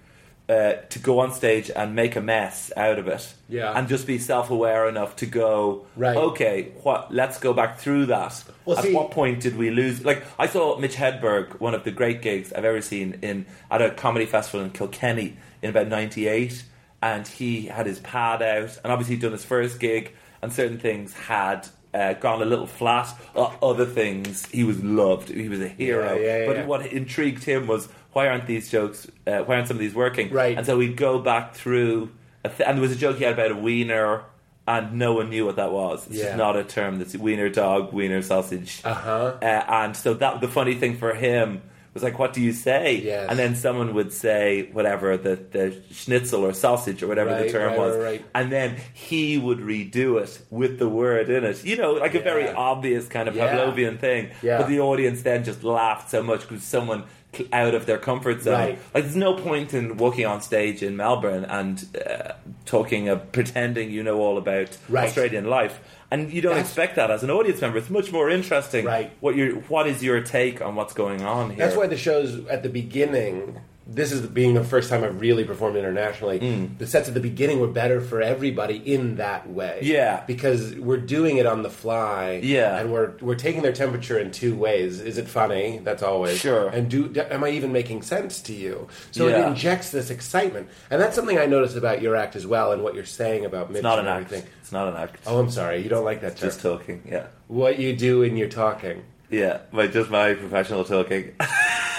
uh, to go on stage and make a mess out of it. Yeah. And just be self-aware enough to go. Right. Okay. What? Let's go back through that. Well, At see- what point did we lose? Like I saw Mitch Hedberg, one of the great gigs I've ever seen in at a comedy festival in Kilkenny in about '98, and he had his pad out, and obviously he'd done his first gig, and certain things had. Uh, gone a little flat. Uh, other things, he was loved. He was a hero. Yeah, yeah, but what intrigued him was why aren't these jokes? Uh, why aren't some of these working? Right. And so we'd go back through, a th- and there was a joke he had about a wiener, and no one knew what that was. It's Yeah. just not a term that's wiener dog, wiener sausage. Uh-huh. Uh, and so that the funny thing for him was like, what do you say? Yes. And then someone would say whatever the the schnitzel or sausage or whatever Right, the term right, was, right, and then he would redo it with the word in it. You know, like a very obvious kind of Yeah. Pavlovian thing. Yeah. But the audience then just laughed so much because someone out of their comfort zone. Right. Like, there's no point in walking on stage in Melbourne and uh, talking, uh, pretending you know all about Right. Australian life. And you don't That's- expect that as an audience member. It's much more interesting. Right. What your what is your take on what's going on here? That's why the shows at the beginning. This is being the first time I've really performed internationally. Mm. The sets at the beginning were better for everybody in that way. Yeah. because we're doing it on the fly. Yeah. and we're we're taking their temperature in two ways. Is it funny? That's always Sure. And do am I even making sense to you? So Yeah. it injects this excitement, and that's something I noticed about your act as well, and what you're saying about Mitch it's not an act. It's not an act. Oh, I'm sorry. You don't like that term. just talking. Yeah. what you do in your talking. Yeah. My, just my professional talking.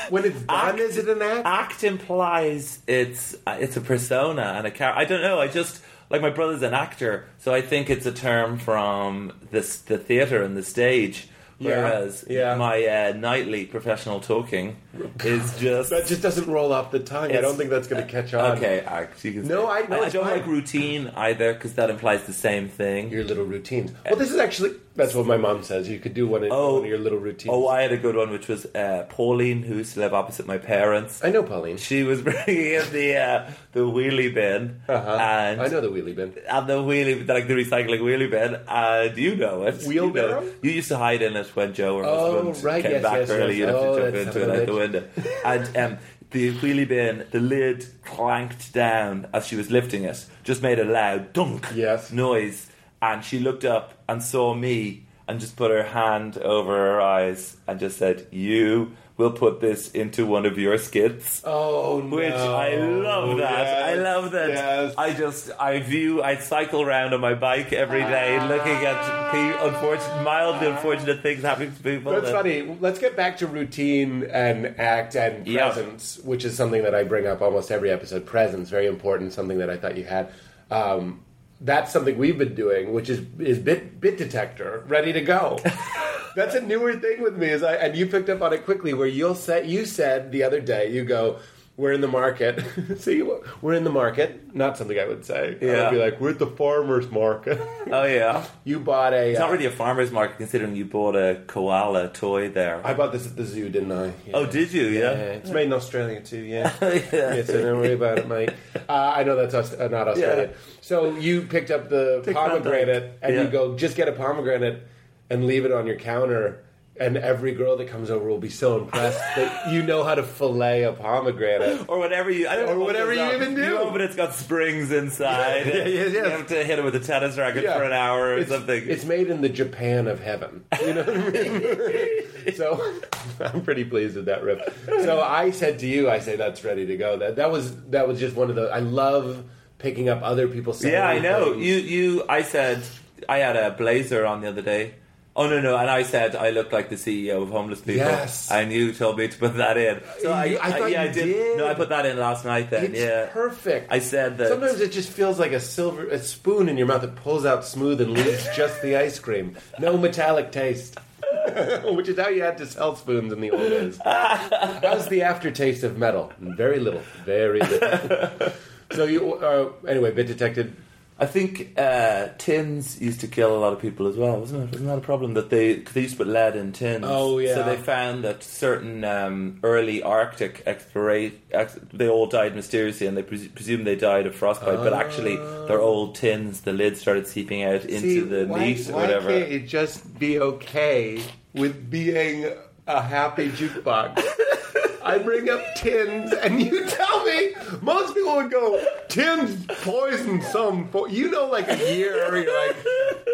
When it's done, Act- is it an act? act implies it's uh, it's a persona and a character. I don't know. I just like my brother's an actor, so I think it's a term from this the theater and the stage. Whereas yeah. my uh, nightly professional talking is just That just doesn't roll off the tongue. I don't think that's going to catch on. okay. Act. You can No. I- no, I, it's don't fine. like routine either because that implies the same thing. Your little routines. Well, this is actually that's what my mom says. You could do one, in, Oh. one of your little routines. Oh, I had a good one, which was uh, Pauline, who used to live opposite my parents. I know Pauline. She was bringing in the uh, the wheelie bin, Uh-huh. and I know the wheelie bin. and the wheelie, like the recycling wheelie bin, and you know it. Wheelbarrow? You, know. You used to hide in it when Joe or Oh, husband right, came yes, back yes, early. yes. You'd have Oh, to jump into it out the window. and um, the wheelie bin, the lid clanked down as she was lifting it, just made a loud dunk Yes. noise, and she looked up and saw me and just put her hand over her eyes and just said, "You." will put this into one of your skits. Oh, no. Which I love that. Yes, I love that. yes. I just I view I cycle around on my bike every day looking at the unfortunate mildly unfortunate things happening to people. That's that- funny. Let's get back to routine and act and Yeah. presence, which is something that I bring up almost every episode. Presence, very important, something that I thought you had. Um, that's something we've been doing, which is is bit bit detector, ready to go. that's a newer thing with me, is I and you picked up on it quickly. Where you'll say you said the other day, you go. We're in the market. See, we're in the market. Not something I would say. Yeah. I Yeah. would be like, we're at the farmer's market. Oh yeah. you bought a. It's not uh, really a farmer's market considering you bought a koala toy there. I bought this at the zoo, didn't I? oh, did you? Yeah, Yeah. it's made in Australia too. Yeah, yeah. yeah. So don't worry about it, mate. Uh, I know that's Aust- uh, not Australia. So you picked up the Pick pomegranate, and Yeah. you go, just get a pomegranate and leave it on your counter. And every girl that comes over will be so impressed that you know how to fillet a pomegranate. Or whatever you, I don't Or know whatever you even do. You open it, it's got springs inside. Yeah, yeah, yeah, You have to hit it with a tennis racket Yeah. for an hour or It's, something. it's made in the Japan of heaven. You know what I mean? so I'm pretty pleased with that rip. So I said to you, I say that's ready to go. That that was that was just one of the. I love picking up other people's. Yeah, I know. things. You, you. I said I had a blazer on the other day. Oh no, no, and I said I looked like the CEO of homeless people. Yes. and you told me to put that in. So I, I thought yeah, I did. did. No, I put that in last night. Then, It's yeah, perfect. I said that. Sometimes it just feels like a silver a spoon in your mouth that pulls out smooth and leaves just the ice cream. No metallic taste. Which is how you had to sell spoons in the old days. How's the aftertaste of metal? Very little. Very little. so you uh, anyway, bit detected. I think uh, tins used to kill a lot of people as well, wasn't it? Wasn't that a problem that they cause they used to put lead in tins? Oh, yeah. So they found that certain um, early Arctic exploration, ex- they all died mysteriously, and they pres- presume they died of frostbite. But actually, they're old tins. The lid started seeping out into See, the why, meat or why whatever. can't it just be okay with being a happy jukebox? I bring up tins, and you tell me most people would go tins poisoned some. Po-. You know, like a year. Like,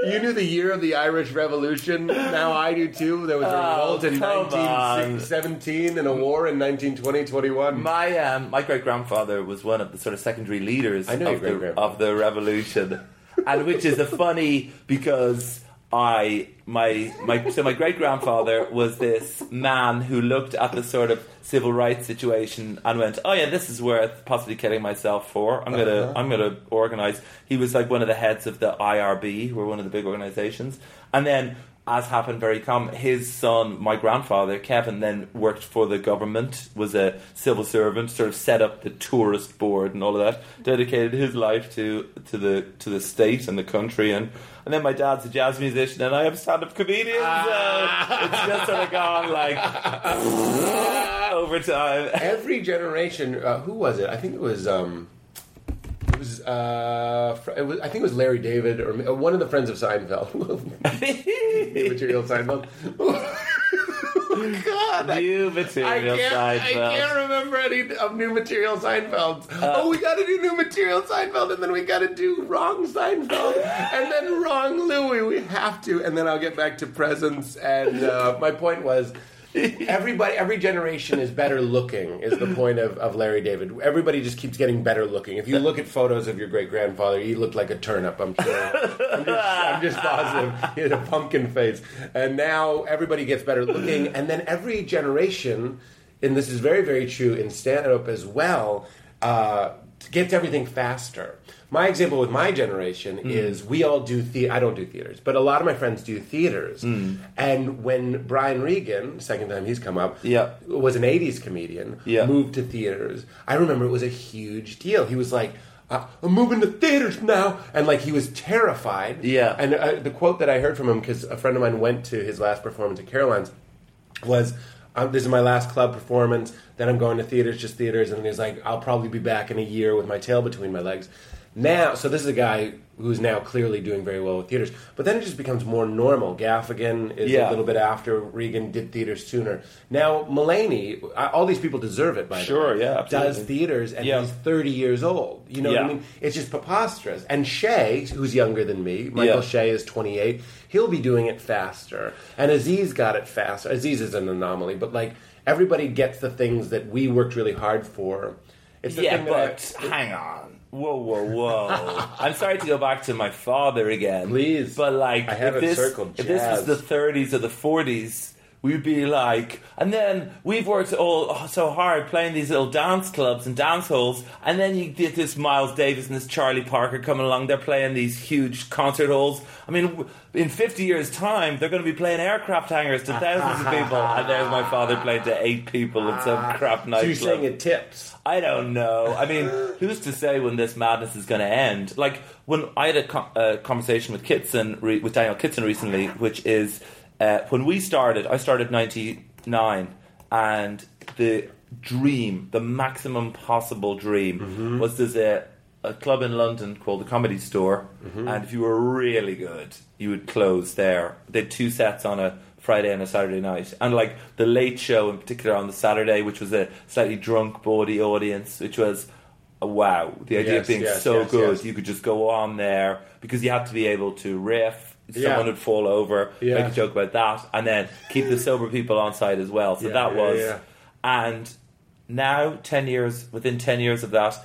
you knew the year of the Irish Revolution. Now I do too. There was a Oh, revolt in 1917 and a war in 1920, 21. My um, my great grandfather was one of the sort of secondary leaders I know of, the, of the revolution, and which is a funny because I my my so my great grandfather was this man who looked at the sort of civil rights situation and went, oh yeah, this is worth possibly killing myself for. I'm gonna Uh-huh. I'm gonna organize. He was like one of the heads of the IRB, who were one of the big organizations, and then as happened very common, his son, my grandfather, Kevin, then worked for the government, was a civil servant, sort of set up the tourist board and all of that, dedicated his life to, to the to the state and the country and and then my dad's a jazz musician and I am a stand up comedian, so it's just sort of gone like over time. Every generation, uh, who was it? I think it was. Um, it was, uh, it was. I think it was Larry David or uh, one of the friends of Seinfeld. New Material Seinfeld. God, I, New I material can't, I can't remember any of new material Seinfeld. oh, we got to do new material Seinfeld, and then we got to do wrong Seinfeld, and then wrong Louis. We have to, and then I'll get back to presents. And uh, my point was. Everybody, every generation is better looking. Is the point of, of Larry David? Everybody just keeps getting better looking. If you look at photos of your great grandfather, he looked like a turnip. I'm sure. I'm just, I'm just positive. He had a pumpkin face, and now everybody gets better looking. And then every generation, and this is very, very true in stand up as well, uh, gets everything faster. My example with my generation Hmm. is we all do the I don't do theaters, but a lot of my friends do theaters. Hmm. And when Brian Regan, second time he's come up, Yeah. was an '80s comedian, Yeah. moved to theaters. I remember it was a huge deal. He was like. Uh, I'm moving to theaters now, and like he was terrified. Yeah. And uh, the quote that I heard from him because a friend of mine went to his last performance at Caroline's was um, this is my last club performance. Then I'm going to theaters, just theaters, and he's like, I'll probably be back in a year with my tail between my legs. Now, so this is a guy who's now clearly doing very well with theaters, but then it just becomes more normal. Gaffigan is Yeah. a little bit after Regan did theaters sooner. Now Mulaney, all these people deserve it. By the way. Sure, yeah, absolutely. does theaters, and Yeah. he's 30 years old. You know what I mean? It's just preposterous. And Shay, who's younger than me, Michael Yeah. Che is 28. He'll be doing it faster. And Aziz got it faster. Aziz is an anomaly, but like everybody gets the things that we worked really hard for. It's the Yeah, thing that but hang on. Whoa, whoa, whoa! I'm sorry to go back to my father again. Please. but like, I have if it this, circled, If this jazz. was the 30s or the 40s, we'd be like, and then we've worked all oh, so hard playing these little dance clubs and dance halls, and then you get this Miles Davis and this Charlie Parker coming along. They're playing these huge concert halls. I mean, in 50 years' time, they're going to be playing aircraft hangars to thousands of people, and there's my father playing to eight people in some ah. crap So you're saying it tips. I don't know. I mean, who's to say when this madness is going to end? Like when I had a, co- conversation with Kitson, re- with Daniel Kitson recently, which is uh, when we started. I started '99, and the dream, the maximum possible dream, was there's a a club in London called the Comedy Store, and if you were really good, you would close there. They had two sets on a Friday and a Saturday night, and like the late show in particular on the Saturday, which was a slightly drunk, bawdy audience, which was wow. The idea Yes, of being yes, so yes, good, you could just go on there because you had to be able to riff. Yeah. Someone would fall over, Yeah. make a joke about that, and then keep the sober people on side as well. So Yeah, that was, yeah. and now 10 years within 10 years of that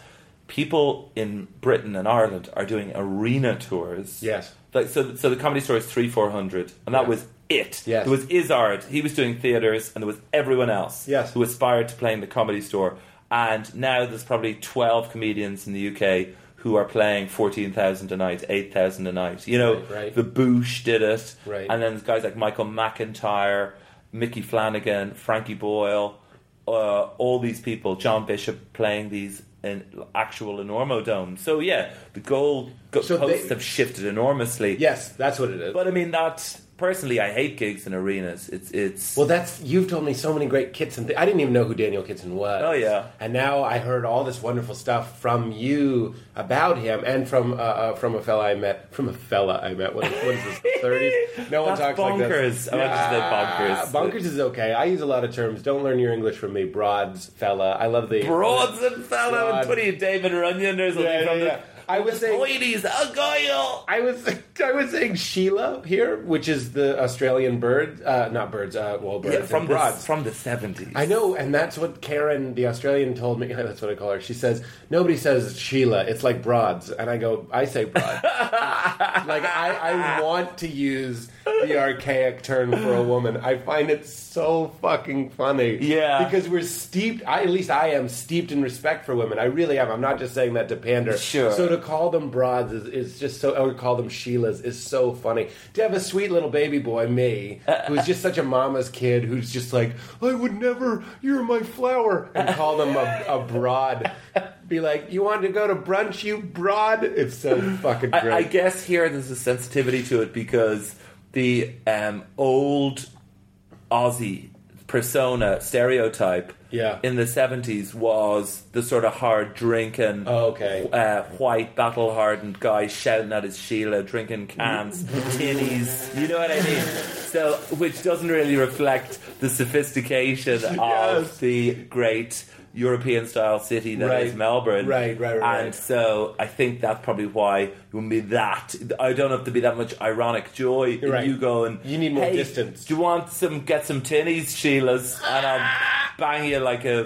people in britain and ireland are doing arena tours Yes. like so so the comedy store is 3 400 and that Yeah. was it Yes. there was izzard he was doing theaters and there was everyone else Yes. who aspired to playing the comedy store and now there's probably 12 comedians in the uk who are playing 14,000 a night 8,000 a night you know Right, right. the Boosh did it Right. and then there's guys like Michael McIntyre Micky Flanagan Frankie Boyle uh, all these people, John Bishop playing these in actual enormo domes. So yeah, the goal go- So posts they- have shifted enormously. Yes, that's what it is. But I mean that personally, I hate gigs in arenas. It's it's Well, that's you've told me so many great Kitson. Th- I didn't even know who Daniel Kitson was. Oh, yeah. and now I heard all this wonderful stuff from you about him, and from uh, uh, from a fella I met. From a fella I met. What is, what is this? Thirties? No one talks like bonkers. this. I meant to say bonkers. Bonkers is okay. I use a lot of terms. Don't learn your English from me. Broads, fella. I love the broads and fella. Broad. What are you, Damon Runyon or something Yeah, from yeah, yeah. I was saying- ladies, a guile. I was I was saying Sheila here, which is the Australian bird, uh, not birds, uh, well, birds Yeah, from the broads. from the seventies. I know, and that's what Karen, the Australian, told me. That's what I call her. She says nobody says Sheila. It's like broads, and I go, I say broad. like I, I want to use the archaic term for a woman. I find it so fucking funny. Yeah. because we're steeped. I, at least I am steeped in respect for women. I really am. I'm not just saying that to pander. Sure. So to call them broads is, is just so, or call them Sheilas is so funny. To have a sweet little baby boy, me, who's just such a mama's kid, who's just like, I would never, you're my flower, and call them a, a broad. Be like, you want to go to brunch, you broad? It's so fucking great. I, I guess here there's a sensitivity to it because the um, old Aussie persona stereotype Yeah. in the 70s was the sort of hard drinking Oh, okay. uh, white battle hardened guy shouting at his Sheila drinking cans tinnies you know what I mean so which doesn't really reflect the sophistication Yes. of the great European style city that is Right. Melbourne Right, right, right, and right. so I think that's probably why it would be that. I don't have to be that much ironic joy. in right. You going, You need more "Hey, distance." Do you want some? Get some tinnies, Sheila's, and I'll bang you like a,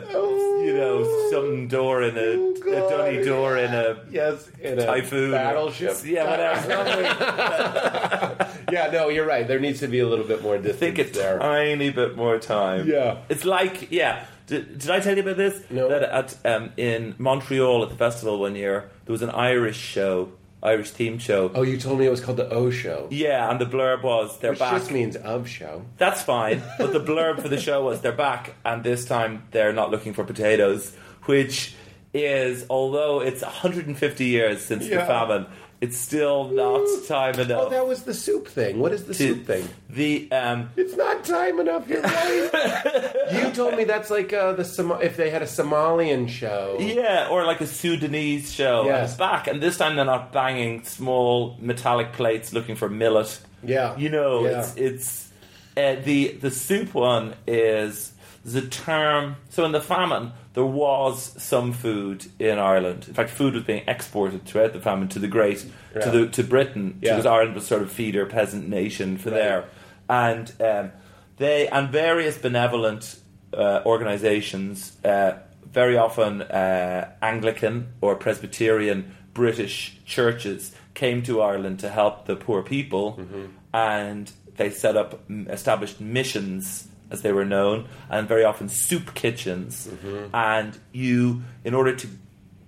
you know, some door in a, Oh, a dunny door in a yes, in a typhoon, battleship. Yeah, whatever. yeah, no, you're right. There needs to be a little bit more distance think a there. tiny bit more time. Yeah. it's like yeah. Did, did I tell you about this? No. That at um, in Montreal at the festival one year there was an Irish show, Irish theme show. Oh, you told me it was called the O Show, Yeah, and the blurb was they're which back. just means of show. That's fine, but the blurb for the show was they're back, and this time they're not looking for potatoes, which is although it's 150 years since the famine, it's still not time enough. Oh, that was the soup thing. What is the to- soup thing? The um, It's not time enough. You're right. you told me that's like uh, the Som- if they had a Somalian show. yeah, or like a Sudanese show, and it's back, and this time they're not banging small metallic plates looking for millet. Yeah. You know, Yeah. it's it's uh, the the soup one is the term. So in the famine, there was some food in Ireland. In fact, food was being exported throughout the famine to the great Yeah. to the to Britain Yeah. because Ireland was sort of feeder peasant nation for Right. there, and um, they and various benevolent uh, organisations. Uh, very often, uh, Anglican or Presbyterian British churches came to Ireland to help the poor people, and they set up established missions as they were known, and very often soup kitchens. And you, in order to,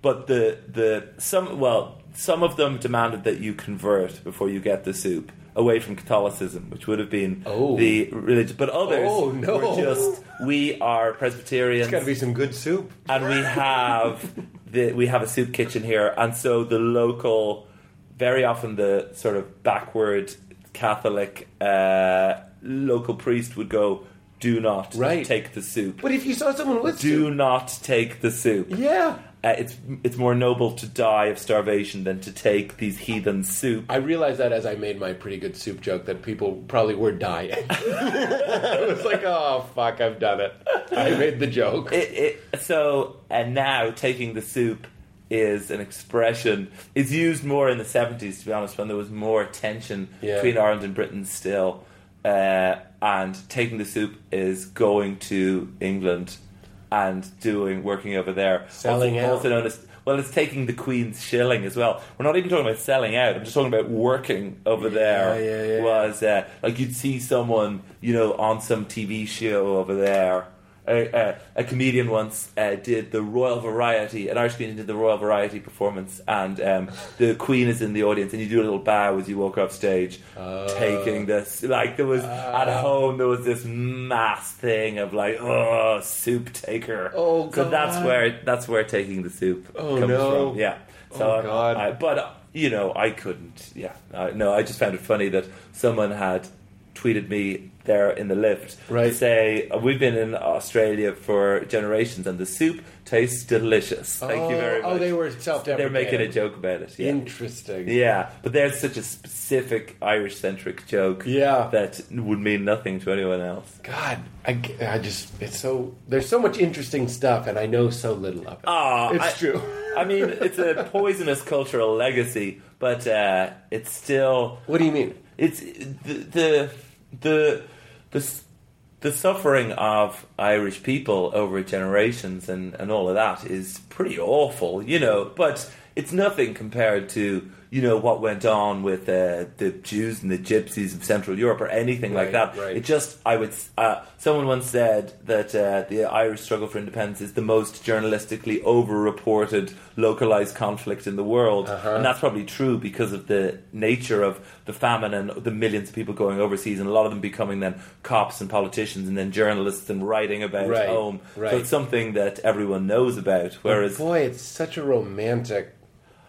but the the some well, some of them demanded that you convert before you get the soup away from Catholicism, which would have been Oh. the religion. But others Oh, no. were just we are Presbyterians It's got to be some good soup. and we have the we have a soup kitchen here, and so the local, very often the sort of backward Catholic uh, local priest would go, "Do not Right. take the soup. But if you saw someone with Do soup, not take the soup. yeah. Uh, it's it's more noble to die of starvation than to take these heathen soup." I realized that as I made my pretty good soup joke that people probably were dying. I was like, oh fuck, I've done it. I made the joke. it, it, so and now taking the soup is an expression is used more in the 70s to be honest when there was more tension Yeah. between Ireland and Britain still uh, and taking the soup is going to England and doing working over there Selling also, out. also known as well it's taking the Queen's shilling as well we're not even talking about selling out I'm just talking about working over there yeah, yeah. was uh, like you'd see someone you know on some TV show over there a, a, a comedian once uh, did the Royal Variety, an Irish comedian did the Royal Variety performance, and um, the Queen is in the audience, and you do a little bow as you walk off stage, taking this. Like there was at home, there was this mass thing of like, oh, soup taker. Oh, God. so that's where that's where taking the soup Oh, comes no. from. Yeah. So Oh, God. I- but uh, you know, I couldn't. Yeah, uh, no, I just found it funny that someone had tweeted me there in the lift Right. say uh, we've been in Australia for generations and the soup tastes delicious. Thank you very much. Oh, they were self-deprecating. They're making a joke about it. Yeah. Interesting. Yeah, but there's such a specific Irish centric joke Yeah. that would mean nothing to anyone else. God, I, I just it's so there's so much interesting stuff, and I know so little of it. Ah, it's I- true. I mean, it's a poisonous cultural legacy, but uh, it's still What do you mean? it's the the the the, suffering of Irish people over generations and, and all of that is pretty awful, you know. But it's nothing compared to you know what went on with uh, the Jews and the Gypsies of Central Europe or anything like that. right. It just I would uh, someone once said that uh, the Irish struggle for independence is the most journalistically over-reported localized conflict in the world, Uh-huh. and that's probably true because of the nature of the famine and the millions of people going overseas, and a lot of them becoming then cops and politicians, and then journalists and writing about Right, home. right. So it's something that everyone knows about. Whereas, boy, it's such a romantic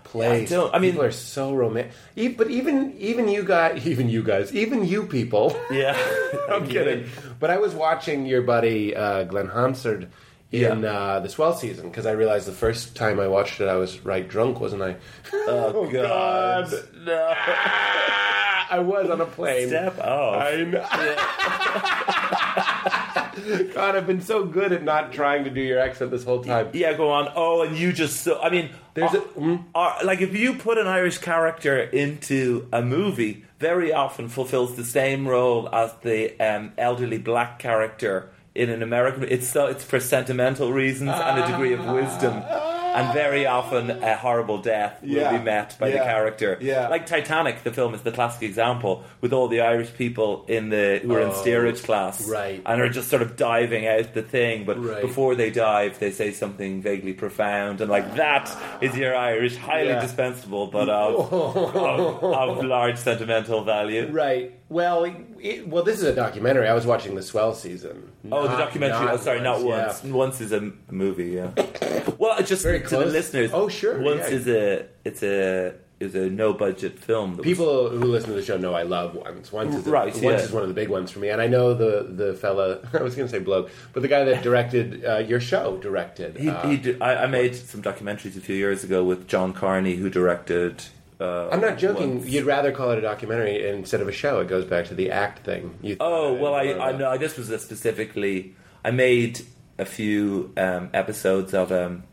place. I I mean- people are so romantic. But even even you guys, even you guys, even you people. yeah, I'm kidding. But I was watching your buddy uh, Glen Hansard in Yeah. uh, the Swell season because I realized the first time I watched it, I was right drunk, wasn't I? Oh, God. No. I was on a plane. Step off. I know. God, I've been so good at not trying to do your accent this whole time. Yeah, go on. Oh, and you just so. I mean, There's uh, a- mm. uh, like if you put an Irish character into a movie, very often fulfills the same role as the um, elderly black character in an American. It's so it's for sentimental reasons and a degree of wisdom. And very often, a horrible death will Yeah. be met by the character. Yeah. Like Titanic, the film is the classic example with all the Irish people in the who are in oh, steerage class, Oh, right. and are just sort of diving out the thing. But Right. before they dive, they say something vaguely profound, and like that is your Irish, highly Yeah. dispensable, but of, of, of large sentimental value. Right. Well, it, well, this is a documentary. I was watching the Swell season. Oh, the documentary. not oh, sorry, not yeah. once. Once is a m- movie. Yeah. well, just Very to the close. listeners. Oh, sure, Once yeah. is a it's a is a no budget film. that was- People who listen to the show know I love Once. Once is, Right, Once yeah. is one of the big ones for me, and I know the the fella. I was going to say bloke, but the guy that directed uh, your show directed. He, uh, he did, I, I made some documentaries a few years ago with John Carney, who directed. Uh, I'm not joking. Once. You'd rather call it a documentary instead of a show. It goes back to the act thing. You Oh well, I, I know this was a specifically. I made a few um, episodes of. Um,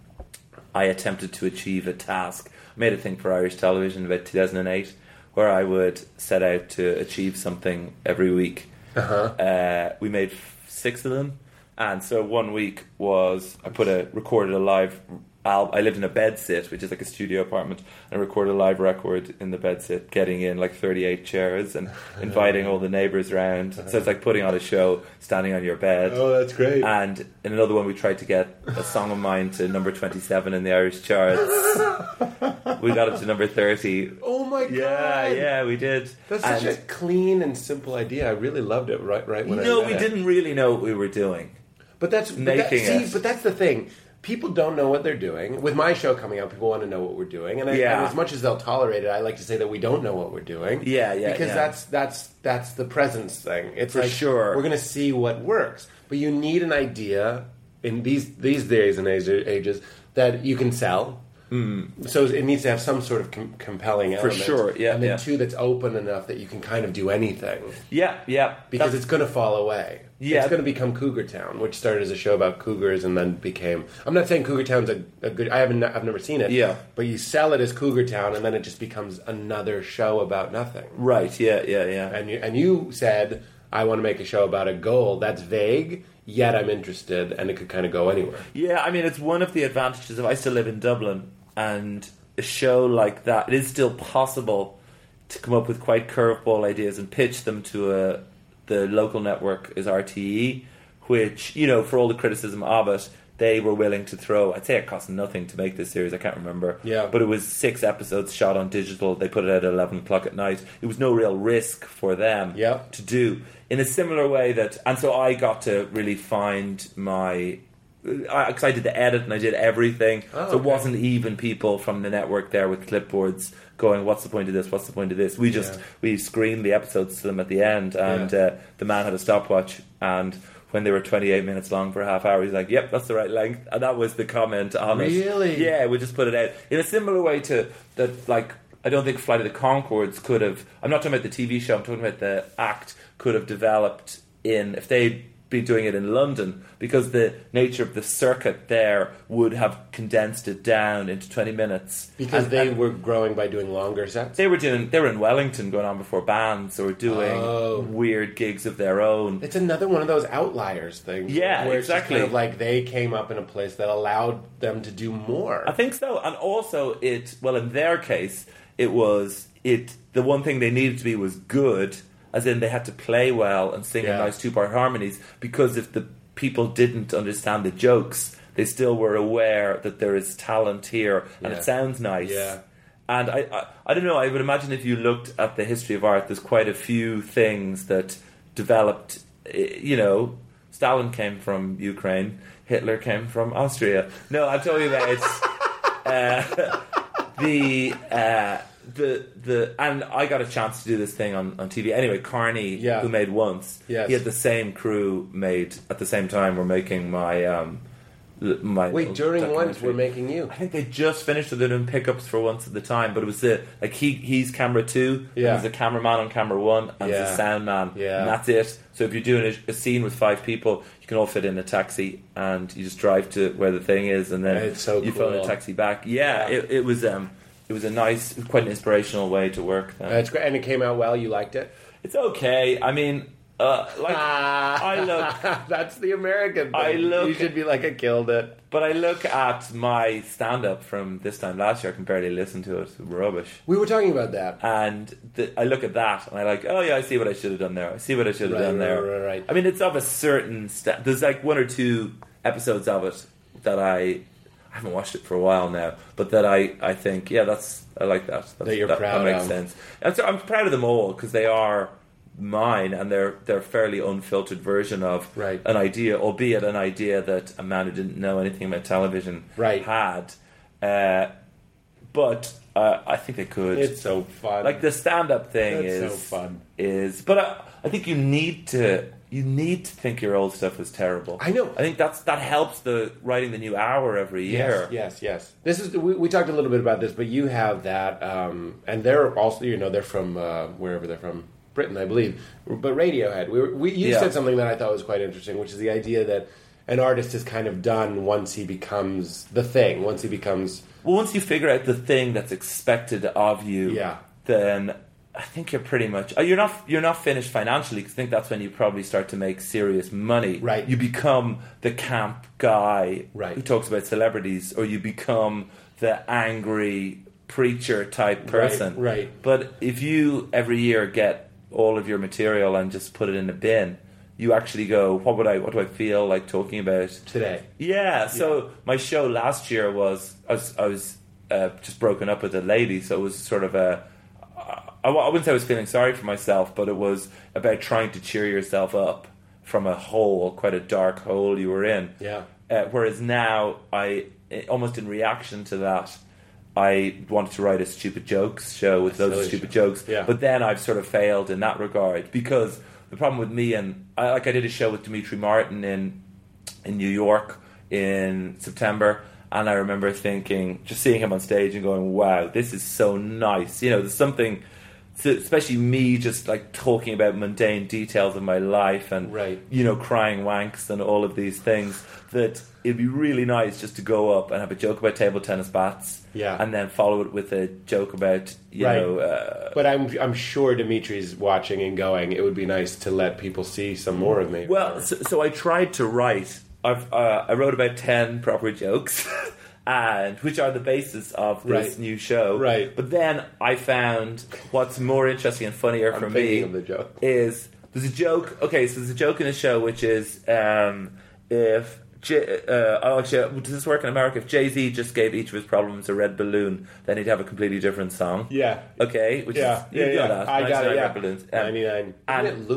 I attempted to achieve a task. I made a thing for Irish television about 2008, where I would set out to achieve something every week. Uh-huh. Uh, we made f- six of them, and so one week was I put a recorded a live. Al- I lived in a bed sit, which is like a studio apartment, and I recorded a live record in the bed sit, getting in like 38 chairs and inviting all the neighbours around. So it's like putting on a show, standing on your bed. Oh, that's great. And in another one, we tried to get a song of mine to number 27 in the Irish charts. we got it to number 30. oh my god! Yeah, yeah, we did. That's such And- a clean and simple idea. I really loved it. Right, right when I no, read we it. didn't really know what we were doing. But that's but that, making see, it. but that's the thing. People don't know what they're doing. With my show coming out, people want to know what we're doing, and, I, Yeah. and as much as they'll tolerate it, I like to say that we don't know what we're doing. Yeah, yeah, because yeah. that's that's that's the presence thing. It's For like, sure. We're going to see what works, but you need an idea in these these days and age- ages that you can sell. Mm. So it needs to have some sort of com- compelling element. sure, yeah, and then yeah. two that's open enough that you can kind of do anything Yeah, yeah. because That's- it's going to fall away. Yeah. it's going to become Cougar Town, which started as a show about cougars and then became. I'm not saying Cougar Town's a, a good. I haven't. I've never seen it. Yeah. but you sell it as Cougar Town, and then it just becomes another show about nothing. right, yeah, yeah, yeah. And you and you said I want to make a show about a goal. That's vague. Yet I'm interested, and it could kind of go anywhere. Yeah, I mean, it's one of the advantages of I still live in Dublin, and a show like that, it is still possible to come up with quite curveball ideas and pitch them to a the local network is RTE, which you know, for all the criticism of it, they were willing to throw. I'd say it cost nothing to make this series. I can't remember. Yeah. but it was six episodes shot on digital. They put it out at eleven o'clock at night. It was no real risk for them Yeah. to do in a similar way that, and so I got to really find my. Because I, did the edit and I did everything, Oh, so it wasn't even people from the network there with clipboards going, "What's the point of this? What's the point of this?" We just Yeah. we screened the episodes to them at the end, and Yeah. uh, the man had a stopwatch, and when they were 28 minutes long for a half hour, he's like, "Yep, that's the right length," and that was the comment on it. Really? Yeah, we just put it out in a similar way to that. Like, I don't think Flight of the Conchords could have. I'm not talking about the TV show. I'm talking about the act could have developed in if they'd been doing it in London because the nature of the circuit there would have condensed it down into 20 minutes Because And- they and- were growing by doing longer sets. they were doing they were in Wellington going on before bands or doing Oh. weird gigs of their own. It's another one of those outliers things. Yeah, where it's just exactly. kind of like they came up in a place that allowed them to do more. I think so, and also it well in their case it was it the one thing they needed to be was good, as in they had to play well and sing Yeah. in nice two part harmonies because if the people didn't understand the jokes, they still were aware that there is talent here and Yeah. it sounds nice. Yeah. And I, I, I don't know. I would imagine if you looked at the history of art, there's quite a few things that developed. eh, You know, Stalin came from Ukraine. Hitler came from Austria. No, I'm talking about it's uh, the uh, the the. And I got a chance to do this thing on, on TV. Anyway, Carney, Yeah. who made once, Yes. he had the same crew made at the same time. We're making my um, my Wait, during once we're making you. I think they just finished it in pickups for once at the time, but it was the like he he's camera two, Yeah. and there's a cameraman on camera one, and there's Yeah. a sound man, Yeah. and that's it. So if you're doing a, a scene with five people, you can all fit in a taxi, and you just drive to where the thing is, and then It's so you phone a taxi back. Yeah, Yeah. It, it was um it was a nice, quite an inspirational way to work. Then. That's great, and it came out well. You liked it. it's okay. I mean, uh, like I look. That's the American. Thing. I look- You should be like, I killed it. But I look at my stand up from this time last year, I can barely listen to it. It's rubbish. We were talking about that. and the, I look at that and I like, oh yeah, I see what I should have done there. I see what I should have Right, done right, there. right, right. I mean, it's of a certain. Sta- There's like one or two episodes of it that I. I haven't watched it for a while now, but that I, I think yeah that's I like that. That's, That you're proud that makes of. sense. And so I'm proud of them all because they are mine and they're they're fairly unfiltered version of Right. an idea, albeit an idea that a man who didn't know anything about television Right. had. Uh, but uh, I think they could. It's so fun. Like the stand-up thing That's is so fun. Is but I, I think you need to you need to think your old stuff is terrible. I know. I think that's that helps the writing the new hour every year. Yes, yes, yes. This is we, we talked a little bit about this, but you have that, um, and they're also you know they're from uh, wherever they're from, Britain, I believe. But Radiohead, we, were, we you Yeah. said something that I thought was quite interesting, which is the idea that an artist is kind of done once he becomes the thing, once he becomes Well, once you figure out the thing that's expected of you, Yeah. then I think you're pretty much uh, you're not you're not finished financially. 'cause I think that's when you probably start to make serious money. Right. You become the camp guy Right. who talks about celebrities, or you become the angry preacher type person. right. But if you every year get all of your material and just put it in a bin, you actually go, what would I what do I feel like talking about today. yeah, so my show last year was I was, I was uh, just broken up with a lady, so it was sort of a. I, I wouldn't say I was feeling sorry for myself, but it was about trying to cheer yourself up from a hole, quite a dark hole you were in. Yeah. Uh, whereas now, I eh, almost in reaction to that, I wanted to write a stupid jokes show with of stupid show. jokes. Yeah. But then I've sort of failed in that regard because the problem with me and I, like I did a show with Demetri Martin in in New York in September, and I remember thinking, just seeing him on stage and going, "Wow, this is so nice." You know, there's something, so- especially me, just like talking about mundane details of my life and Right. you know, crying wanks and all of these things. That it'd be really nice just to go up and have a joke about table tennis bats, Yeah. and then follow it with a joke about you Right. know. Uh, But I'm I'm sure Demetri's watching and going. It would be nice to let people see some more of me. Well, so, so I tried to write. I've uh, I wrote about ten proper jokes, and which are the basis of this Right. new show. Right. But then I found what's more interesting and funnier I'm for me the is There's a joke. Okay, so there's a joke in the show which is um, if. J- uh, oh, actually, does this work in America? If Jay Z just gave each of his problems a red balloon, then he'd have a completely different song. Yeah. Okay. Which Yeah, is, yeah, you yeah. that. I got it. Yeah. Red balloons. Um, 99. and- Isn't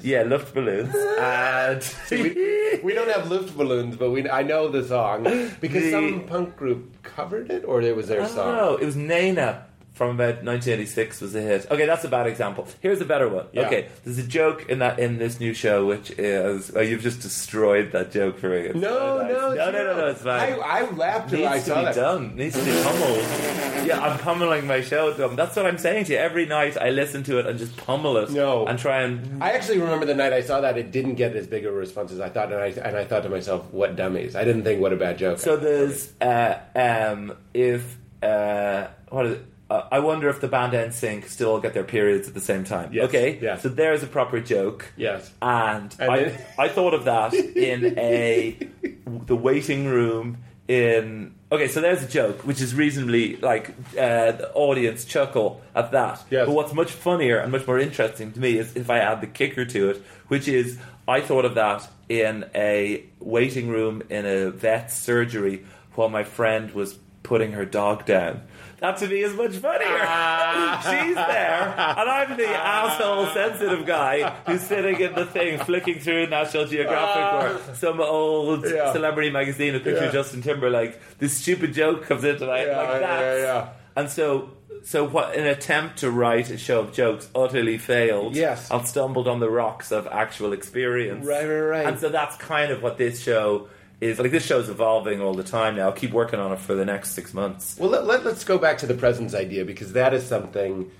it yeah, Luft balloons. and we, we don't have Luft balloons, but we I know the song because The- some punk group covered it, or it was their I song. don't know. It was Nena from about 1986 was a hit. Okay, that's a bad example. Here's a better one. Yeah. Okay, there's a joke in that in this new show which is oh, you've just destroyed that joke for me. No, nice. no, no, no, no, no, it's fine. I. I laughed when Needs to be done. Needs to be pummeled. Yeah, I'm pummeling my show. That's what I'm saying to you. Every night I listen to it and just pummel it. No. and try and I actually remember the night I saw that it didn't get as big a response as I thought, and I and I thought to myself, "What dummies!" I didn't think, "What a bad joke." So there's uh, um, if uh, what is it? Uh, I wonder if the band NSYNC still get their periods at the same time. Yes, Okay, yes. So there's a proper joke. yes, And, And I, then- I thought of that in a the waiting room in. Okay, so there's a joke which is reasonably like uh, the audience chuckle at that. Yes. But what's much funnier and much more interesting to me is if I add the kicker to it, which is I thought of that in a waiting room in a vet's surgery while my friend was putting her dog down. That to me is much funnier. Ah. She's there, and I'm the ah. asshole sensitive guy who's sitting in the thing, flicking through National Geographic ah. or some old Yeah. celebrity magazine with picture Yeah. of Justin Timberlake. This stupid joke comes into my Yeah, like that. yeah. And so, so what? An attempt to write a show of jokes utterly failed. Yes. I've stumbled on the rocks of actual experience. Right, right, right. And so that's kind of what this show is. Like this show's evolving all the time now. I'll keep working on it for the next six months. Well, let, let, us go back to the presence idea because that is something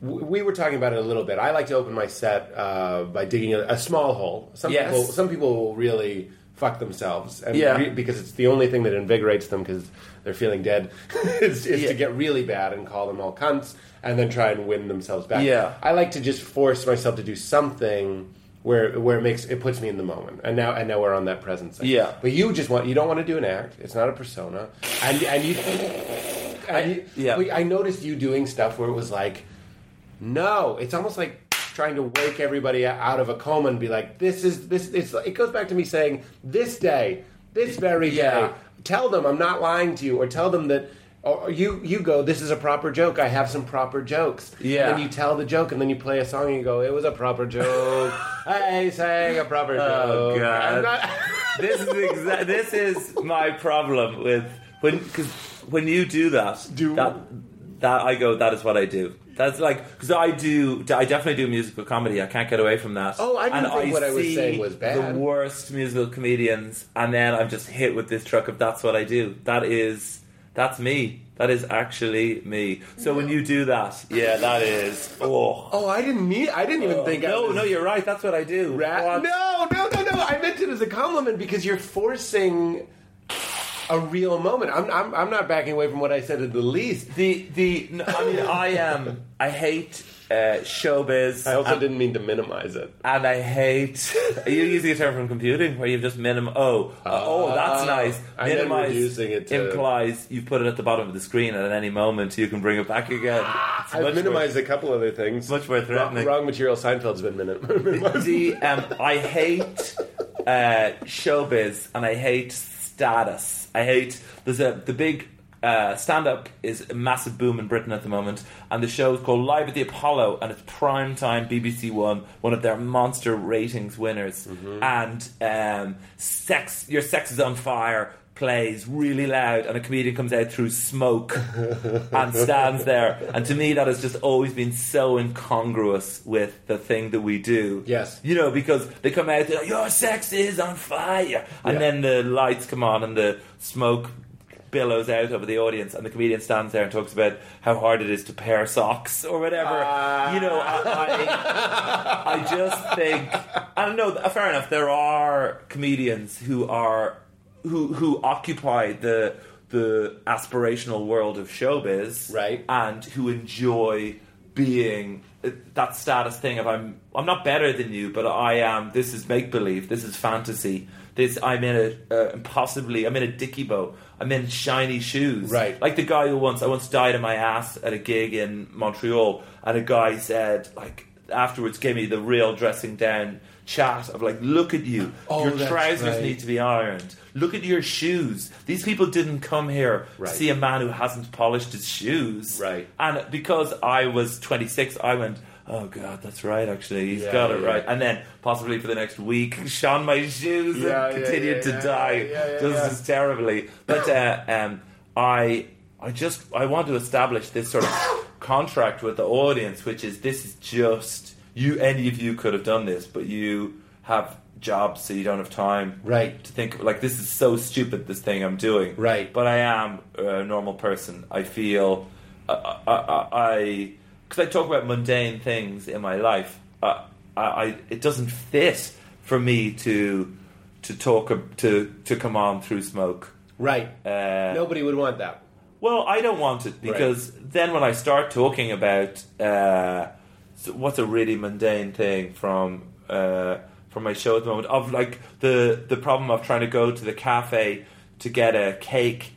we were talking about it a little bit. I like to open my set uh, by digging a, a small hole. Some Yes. people, some people will really fuck themselves, and Yeah. re- because it's the only thing that invigorates them because they're feeling dead. is is Yeah. to get really bad and call them all cunts, and then try and win themselves back. Yeah. I like to just force myself to do something. Where, where it makes it puts me in the moment, and now and now we're on that presence. Yeah. but you just want you don't want to do an act. It's not a persona, and and you and you, yeah. I noticed you doing stuff where it was like, no, it's almost like trying to wake everybody out of a coma and be like, this is this. It's it goes back to me saying, this day, this very Yeah. day, tell them I'm not lying to you, or tell them that. Or you you go. This is a proper joke. I have some proper jokes. Yeah. And then you tell the joke, and then you play a song, and you go. It was a proper joke. I sang a proper Oh, joke. God. Not- this is exa- this is my problem with when because when you do that Do- that that I go that is what I do. That's like because I do I definitely do musical comedy. I can't get away from that. Oh, I didn't and think what I was saying was bad. The worst musical comedians, and then I'm just hit with this truck of that's what I do. That is that's me. That is actually me. So when you do that, yeah, that is oh. oh, I didn't need. I didn't even think. I no, was no, you're right. That's what I do. Ra- What? No, no, no, no. I meant it as a compliment because you're forcing a real moment. I'm, I'm, I'm not backing away from what I said in the least. The the no, I mean I am I hate uh, showbiz. I also and, didn't mean to minimize it. and I hate. Are you using a term from computing where you've just minim? Oh, uh, oh, that's nice. I meant Minimize reducing it to- implies you put it at the bottom of the screen, and at any moment you can bring it back again. It's I've minimized a couple other things. Much more threatening. Wrong, wrong material. Seinfeld's been minim- More, minimized. the um, I hate uh, showbiz and I hate status. I hate there's a the big uh, stand up is a massive boom in Britain at the moment, and the show is called Live at the Apollo, and it's prime time BBC One, one of their monster ratings winners, and um, sex your sex is on fire plays really loud and a comedian comes out through smoke and stands there. And to me that has just always been so incongruous with the thing that we do. Yes. you know because they come out like your sex is on fire. And Yeah. then the lights come on and the smoke billows out over the audience and the comedian stands there and talks about how hard it is to pair socks or whatever Ah. you know I, I, I just think I don't know fair enough there are comedians who are who who occupy the the aspirational world of showbiz Right. and who enjoy being uh, that status thing of I'm I'm not better than you, but I am. This is make believe. This is fantasy. This I'm in a uh, impossibly. I'm in a dicky bow. I'm in shiny shoes. Right. Like the guy who once I once died on my ass at a gig in Montreal, and a guy said like afterwards gave me the real dressing down chat of like, look at you, Oh, your trousers right. need to be ironed. Look at your shoes. These people didn't come here Right. to see a man who hasn't polished his shoes. Right. And because I was 26, I went, oh God, that's right, actually. He's Yeah, got it yeah. right. And then possibly for the next week, shone my shoes Yeah, and continued to die just as terribly. But uh, um, I, I just, I want to establish this sort of contract with the audience, which is this is just, you, any of you could have done this, but you have jobs so you don't have time Right. to think like this is so stupid this thing I'm doing Right. but I am a normal person I feel uh, I I because I talk about mundane things in my life uh, I, I it doesn't fit for me to to talk to to come on through smoke Right. uh, Nobody would want that. well, I don't want it because then when I start talking about uh, what's a really mundane thing from uh, from my show at the moment of like the the problem of trying to go to the cafe to get a cake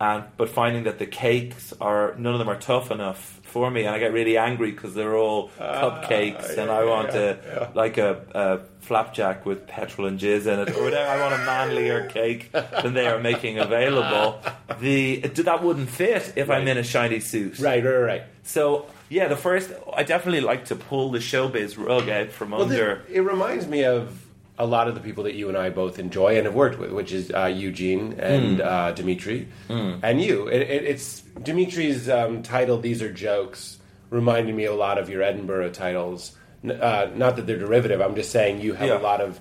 and but finding that the cakes are none of them are tough enough for me and I get really angry because they're all ah, cupcakes and I want a like a, a flapjack with petrol and jizz in it or whatever. I want a manlier cake than they are making available. The that wouldn't fit if I'm in a shiny suit. Right, right, right. so yeah the first I definitely like to pull the showbiz rug out from Well, under. th- it reminds me of a lot of the people that you and I both enjoy and have worked with, which is uh, Eugene and Hmm. uh, Demetri, and you. It, it, it's Demetri's um, title. These are jokes. Reminded me a lot of your Edinburgh titles. N- Uh, not that they're derivative. I'm just saying you have Yeah. a lot of.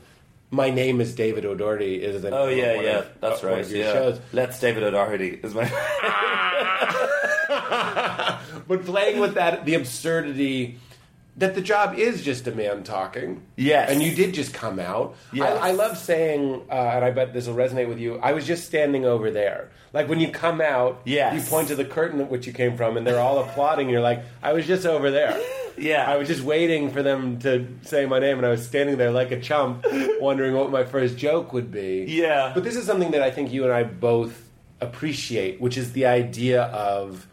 My name is David O'Doherty. Is the Oh yeah, yeah, of- that's right. Yeah, shows. let's David O'Doherty is my. but playing with that, the absurdity that the job is just a man talking. Yes. And you did just come out. Yes. I, I love saying, uh, and I bet this will resonate with you, I was just standing over there. Like when you come out, Yes. you point to the curtain at which you came from, and they're all applauding. You're like, I was just over there. Yeah. I was just waiting for them to say my name, and I was standing there like a chump, wondering what my first joke would be. Yeah. But this is something that I think you and I both appreciate, which is the idea of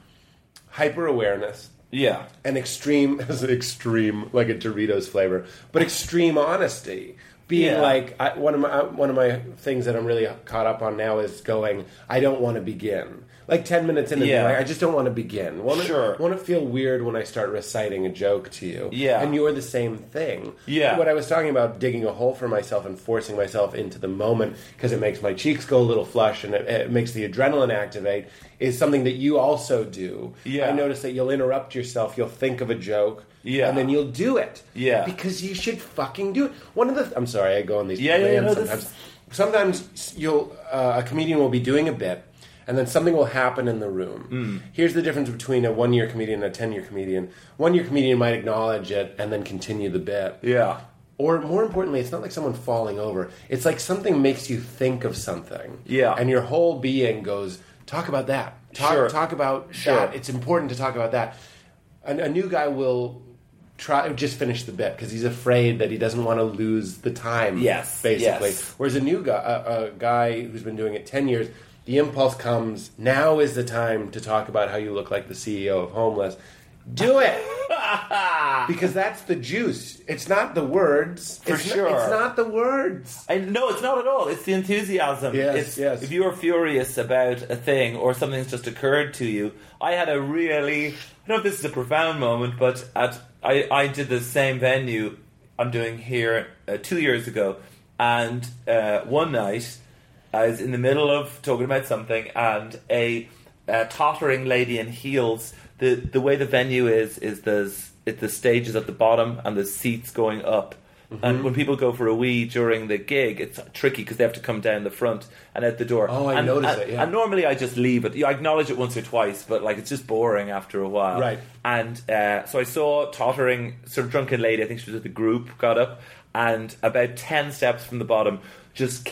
hyper awareness yeah, and extreme as extreme like a Doritos flavor, but extreme honesty. Being Yeah. like I, one of my one of my things that I'm really caught up on now is going. I don't want to begin. Like ten minutes into Yeah. yeah. like, I just don't want to begin. Want Sure. Want to feel weird when I start reciting a joke to you. Yeah. And you're the same thing. Yeah. What I was talking about digging a hole for myself and forcing myself into the moment because it makes my cheeks go a little flush and it, it makes the adrenaline activate is something that you also do. Yeah. I notice that you'll interrupt yourself. You'll think of a joke. Yeah. And then you'll do it. Yeah. Because you should fucking do it. One of the I'm sorry, I go on these Yeah, yeah, no, this sometimes. Sometimes you'll uh, a comedian will be doing a bit and then something will happen in the room. Hmm. Here's the difference between a one year comedian and a ten year comedian. One year comedian might acknowledge it and then continue the bit. yeah, Or more importantly, it's not like someone falling over. It's like something makes you think of something. Yeah. And your whole being goes, talk about that. Talk, Sure. talk about Sure. that. It's important to talk about that. A, a new guy will try just finish the bit because he's afraid that he doesn't want to lose the time. Yes, Basically. yes. Whereas a new guy, a, a guy who's been doing it 10 years, the impulse comes, now is the time to talk about how you look like the CEO of Homeless. Do it! because that's the juice. It's not the words. For it's sure. Not, it's not the words. I, no, it's not at all. It's the enthusiasm. Yes, it's, yes. If you are furious about a thing or something's just occurred to you, I had a really. I don't know if this is a profound moment, but at I, I did the same venue I'm doing here uh, two years ago, and uh, one night I was in the middle of talking about something, and a, a tottering lady in heels. The the way the venue is is there's it, the stage is at the bottom and the seats going up. Mm-hmm. And when people go for a wee during the gig, it's tricky because they have to come down the front and out the door. Oh, I and, noticed and- it, yeah. And normally I just leave it. I acknowledge it once or twice, but like it's just boring after a while. Right. And uh, so I saw a tottering, sort of drunken lady. I think she was with the group. Got up and about ten steps from the bottom, just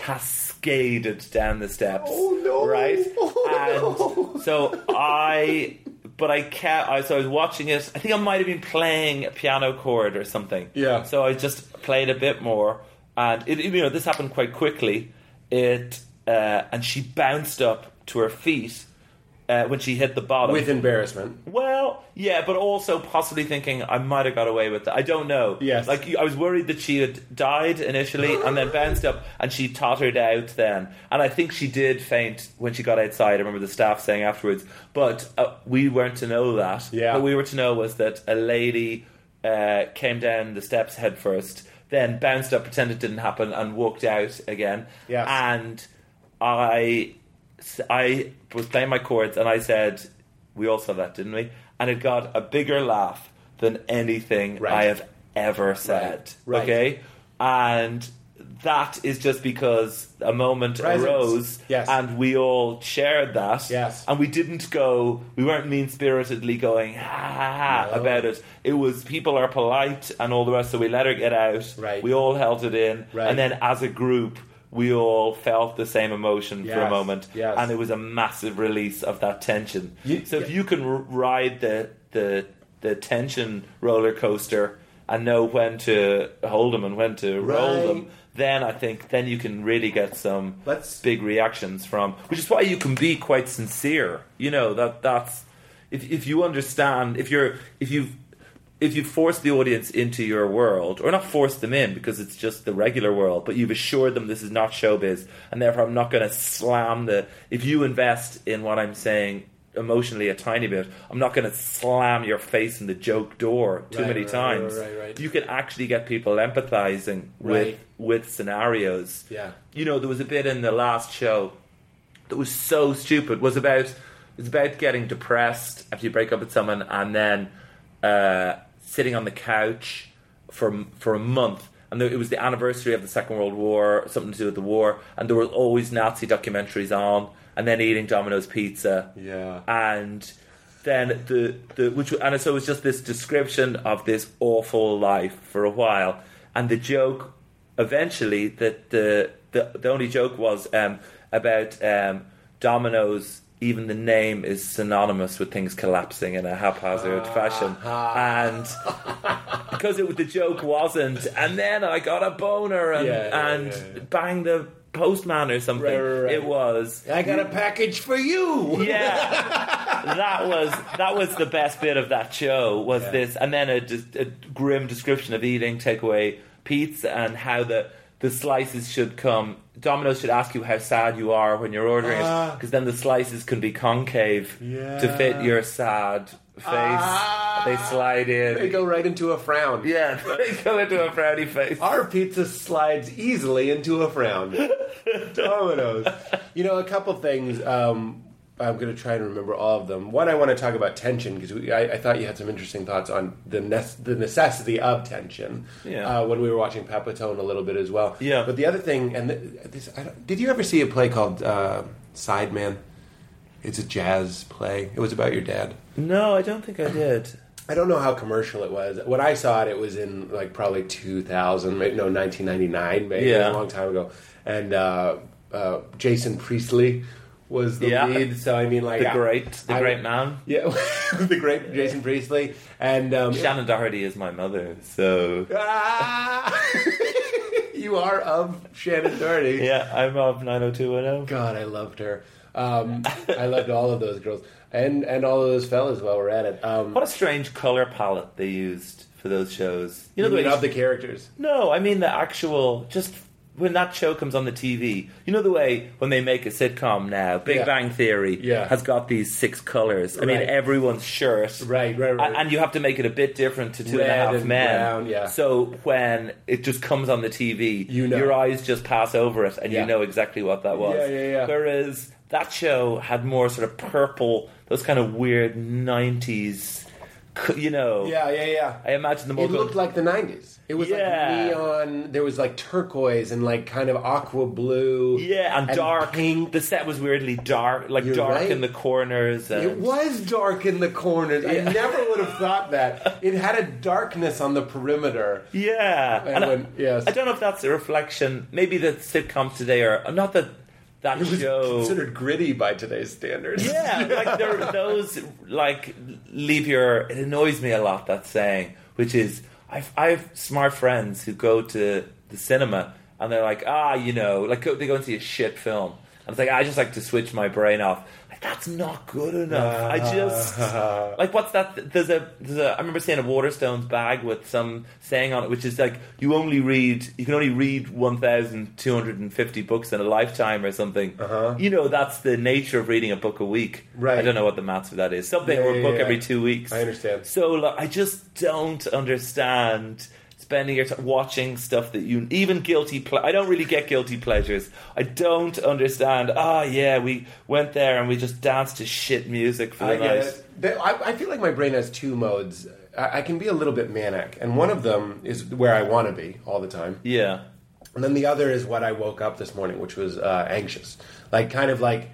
cascaded down the steps. Oh, no. Right. Oh, and so I. But I can't. I, so I was watching it. I think I might have been playing a piano chord or something. Yeah. So I just played a bit more, and it, you know this happened quite quickly. It uh, and she bounced up to her feet, uh, when she hit the bottom. With embarrassment. Well, yeah, but also possibly thinking I might have got away with it. I don't know. Yes. like I was worried that she had died initially and then bounced up and she tottered out then. And I think she did faint when she got outside. I remember the staff saying afterwards. But uh, we weren't to know that. Yeah. What we were to know was that a lady uh, came down the steps head first, then bounced up, pretended it didn't happen, and walked out again. Yeah. And I, I was playing my chords, and I said, "We all saw that, didn't we?" And it got a bigger laugh than anything Right. I have ever said. Right. Okay, and that is just because a moment Presence. arose, Yes. and we all shared that, Yes. and we didn't go. We weren't mean spiritedly going ha ha ha No. about it. It was people are polite and all the rest, so we let her get out. Right. We all held it in, Right. and then as a group. We all felt the same emotion for a moment, yes. and it was a massive release of that tension. You- so if you can r- ride the the the tension roller coaster and know when to hold them and when to roll them, then I think then you can really get some Let's- big reactions from. Which is why you can be quite sincere. You know that that's if if you understand if you're if you've if you force the audience into your world, or not force them in because it's just the regular world, but you've assured them this is not showbiz, and therefore I'm not going to slam the. If you invest in what I'm saying emotionally a tiny bit, I'm not going to slam your face in the joke door too Right, many right, times. right. You can actually get people empathizing with with scenarios. Yeah. You know, there was a bit in the last show that was so stupid was about it's about getting depressed after you break up with someone and then uh, sitting on the couch for for a month and it was the anniversary of the Second World War something to do with the war and there were always Nazi documentaries on and then eating Domino's pizza Yeah. and then the the which and so it was just this description of this awful life for a while, and the joke eventually that the the the only joke was um, about um, Domino's. Even the name is synonymous with things collapsing in a haphazard ah. fashion, and because it, the joke wasn't, and then I got a boner and Yeah, and yeah, yeah. banged the postman or something. Right, right, right. It was I got a package for you. yeah, that was that was the best bit of that show. Was this, and then a, a grim description of eating takeaway pizza and how the the slices should come. Domino's should ask you how sad you are when you're ordering it, Ah. because then the slices can be concave Yeah. to fit your sad face. Ah. they slide in. They go right into a frown. yeah, they go into a frowny face. Our pizza slides easily into a frown. Dominoes. You know, a couple things. Um, I'm going to try and remember all of them. One, I want to talk about tension because I, I thought you had some interesting thoughts on the nes- the necessity of tension. Yeah. Uh, when we were watching Pepitone a little bit as well. Yeah. But the other thing, and th- this, I don't, did you ever see a play called uh, Sideman? It's a jazz play. It was about your dad. No, I don't think I did. I don't know how commercial it was. When I saw it, it was in like probably 2000, maybe, no, 1999, maybe Yeah. a long time ago. And uh, uh, Jason Priestley was the Yeah. lead. So I mean, like The I- great, the I- great man. yeah, the great Jason Priestley, and um, Shannen Doherty is my mother, so Ah! you are of Shannen Doherty. yeah, I'm of 90210. God, I loved her. Um, I loved all of those girls, and and all of those fellas while we're at it. Um, What a strange color palette they used for those shows. You know you the way of the characters. No, I mean the actual just when that show comes on the TV. You know the way when they make a sitcom now, Big Yeah. Bang Theory Yeah. has got these six colors. I mean everyone's shirt. Right, right, right. And you have to make it a bit different to Two and a Half and Men. brown, yeah. So when it just comes on the TV, You know. your eyes just pass over it and Yeah. you know exactly what that was. Yeah, yeah, yeah. Whereas that show had more sort of purple, those kind of weird nineties, you know. Yeah, yeah, yeah. I imagine the all It going- looked like the '90s. It was Yeah. like neon. There was like turquoise and like kind of aqua blue. Yeah, and, dark. pink. The set was weirdly dark, like You're dark right. in the corners. And It was dark in the corners. I never would have thought that. It had a darkness on the perimeter. Yeah, And and I- yes. I don't know if that's a reflection. Maybe the sitcoms today are not that that It was show. considered gritty by today's standards. yeah, like there those like leave your. It annoys me a lot that saying, which is I've I've smart friends who go to the cinema and they're like, ah, you know, like go, they go and see a shit film And it's like I just like to switch my brain off. That's not good enough. I just like what's that? There's a there's a. I remember seeing a Waterstones bag with some saying on it, which is like you only read you can only read one thousand two hundred and fifty books in a lifetime or something. Uh-huh. You know that's the nature of reading a book a week. Right. I don't know what the maths for that is. Something Yeah, or a yeah, book yeah. every two weeks. I understand. So like, I just don't understand spending your time watching stuff that you even guilty. Ple- I don't really get guilty pleasures. I don't understand. Ah, yeah, we went there and we just danced to shit music for the I, get night. I, I feel like my brain has two modes. I, I can be a little bit manic, and one of them is where I want to be all the time. Yeah, And then the other is what I woke up this morning, which was uh, anxious. Like, kind of like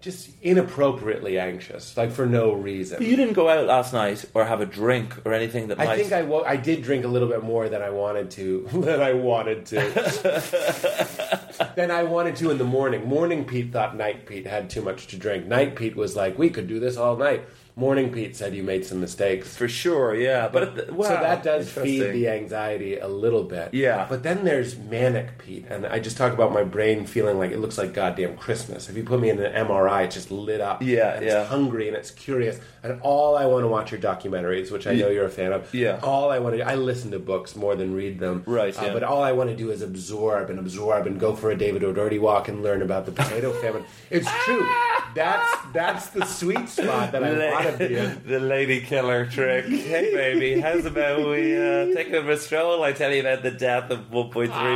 just inappropriately anxious, like for no reason. but you didn't go out last night or have a drink or anything that I might. think I, wo- I did drink a little bit more than I wanted to. than I wanted to. than I wanted to in the morning. Morning Pete thought Night Pete had too much to drink. Night Pete was like, "We could do this all night." Morning Pete said you made some mistakes. for sure. Yeah, but it, wow, so that does feed the anxiety a little bit. Yeah. But then there's manic Pete, and I just talk about my brain feeling like it looks like goddamn Christmas. If you put me in an MRI, it's just lit up. Yeah, yeah. It's hungry and it's curious, and all I want to watch are documentaries, which I know you're a fan of. Yeah. All I want to do, I listen to books more than read them. Right, Uh, yeah. But all I want to do is absorb and absorb and go for a David O'Doherty walk and learn about the potato famine. It's true. That's that's the sweet spot that I want to be in. the lady killer trick. Hey, baby, how's about we uh, take a bit of a stroll? I tell you about the death of 1.3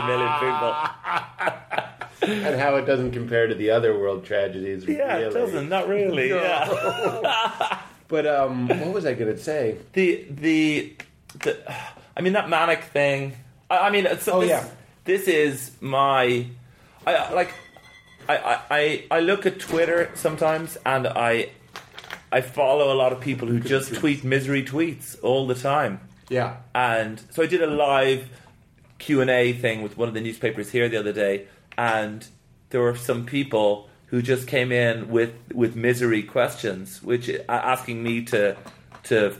million people. and how it doesn't compare to the other world tragedies. Yeah, really. it doesn't. Not really. No. Yeah. But um, what was I going to say? the the the. I mean that manic thing. I, I mean, it's, Oh, this, yeah. This is my. I I- like. I, I, I I look at Twitter sometimes and I I follow a lot of people who just tweet misery tweets all the time. Yeah, and so I did a live Q and A thing with one of the newspapers here the other day, and there were some people who just came in with with misery questions, which uh, asking me to to.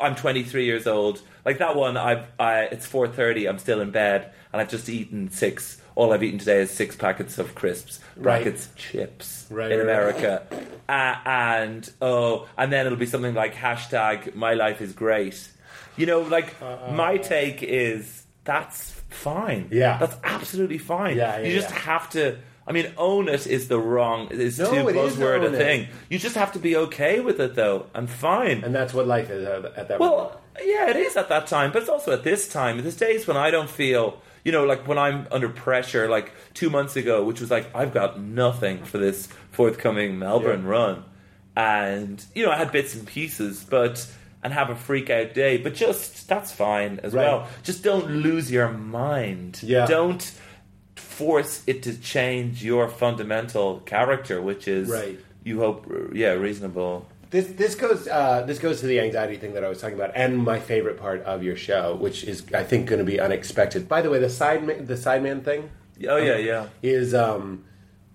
I'm 23 years old. Like that one, I've I it's 4:30. I'm still in bed, and I've just eaten six. All I've eaten today is six packets of crisps, Right. packets chips Right, in right, America, uh, and oh, and then it'll be something like hashtag My life is great. You know, like my take is that's fine. Yeah. that's absolutely fine. Yeah, yeah, you just yeah. have to. I mean, own it is the wrong. Is No, too buzzword a it. thing. You just have to be okay with it, though, and fine. and that's what life is at at that moment. Well, yeah, it is at that time, but it's also at this time. There's days when I don't feel, you know, like when I'm under pressure, like two months ago, which was like, I've got nothing for this forthcoming Melbourne Yeah. run. And, you know, I had bits and pieces, but, and have a freak out day, but just, that's fine as Right. well. Just don't lose your mind. Yeah. Don't force it to change your fundamental character, which is, Right. you hope, yeah, reasonable. This this goes uh, this goes to the anxiety thing that I was talking about, and my favorite part of your show, which is I think going to be unexpected. By the way, the side the sideman thing Oh, yeah, yeah. is um,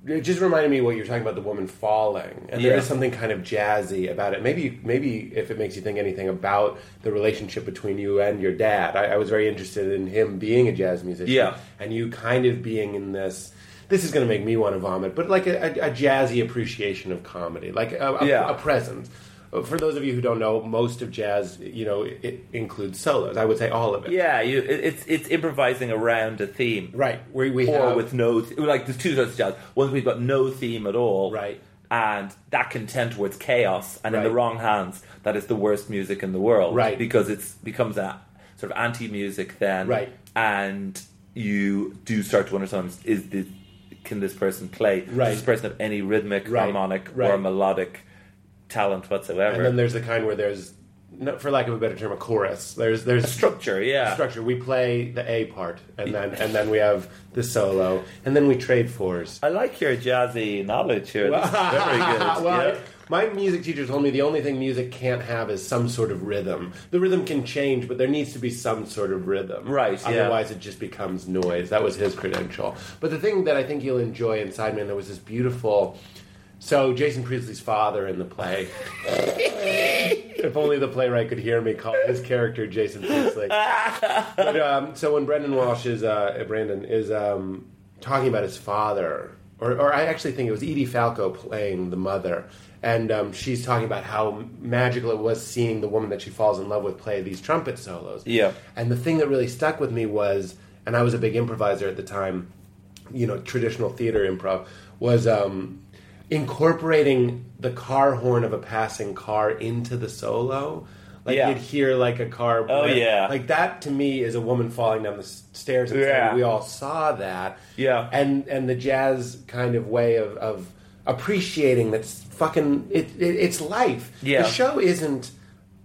it just reminded me what you were talking about the woman falling, and there Yeah. is something kind of jazzy about it. Maybe maybe if it makes you think anything about the relationship between you and your dad, I, I was very interested in him being a jazz musician, Yeah. and you kind of being in this. This is going to make me want to vomit, but like a, a, a jazzy appreciation of comedy, like a, a, Yeah. a presence. Uh, for those of you who don't know, most of jazz, you know, it includes solos. I would say all of it. Yeah, you, it, it's it's improvising around a theme, Right. We, we or have, with no th- like there's two types of jazz. One we've got no theme at all, Right. and that can tend towards chaos, and in the wrong hands, that is the worst music in the world, Right. Because it becomes a sort of anti-music then, Right. And you do start to wonder sometimes is this can this person play? Does this person have any rhythmic, Right. harmonic, or melodic talent whatsoever? And then there's the kind where there's, no, for lack of a better term, a chorus. There's there's a structure, yeah. structure. We play the A part, and then and then we have the solo, and then we trade fours. I like your jazzy knowledge here. Very good. well, yeah. My music teacher told me the only thing music can't have is some sort of rhythm. The rhythm can change, but there needs to be some sort of rhythm. Right, yeah. Otherwise, it just becomes noise. That was his credential. But the thing that I think you'll enjoy in Sideman, there was this beautiful. So Jason Priestley's father in the play. if only the playwright could hear me call his character Jason Priestley. but um, so when Brendan Walsh is uh, Brandon is um, talking about his father, or, or I actually think it was Edie Falco playing the mother, and um, she's talking about how magical it was seeing the woman that she falls in love with play these trumpet solos. Yeah. and the thing that really stuck with me was, and I was a big improviser at the time, you know, traditional theater improv was um, incorporating the car horn of a passing car into the solo. Like Yeah. you'd hear like a car. Oh, yeah. like that to me is a woman falling down the stairs. And Yeah. we all saw that. Yeah. and and the jazz kind of way of, of appreciating that's fucking it, it. It's life. Yeah. the show isn't.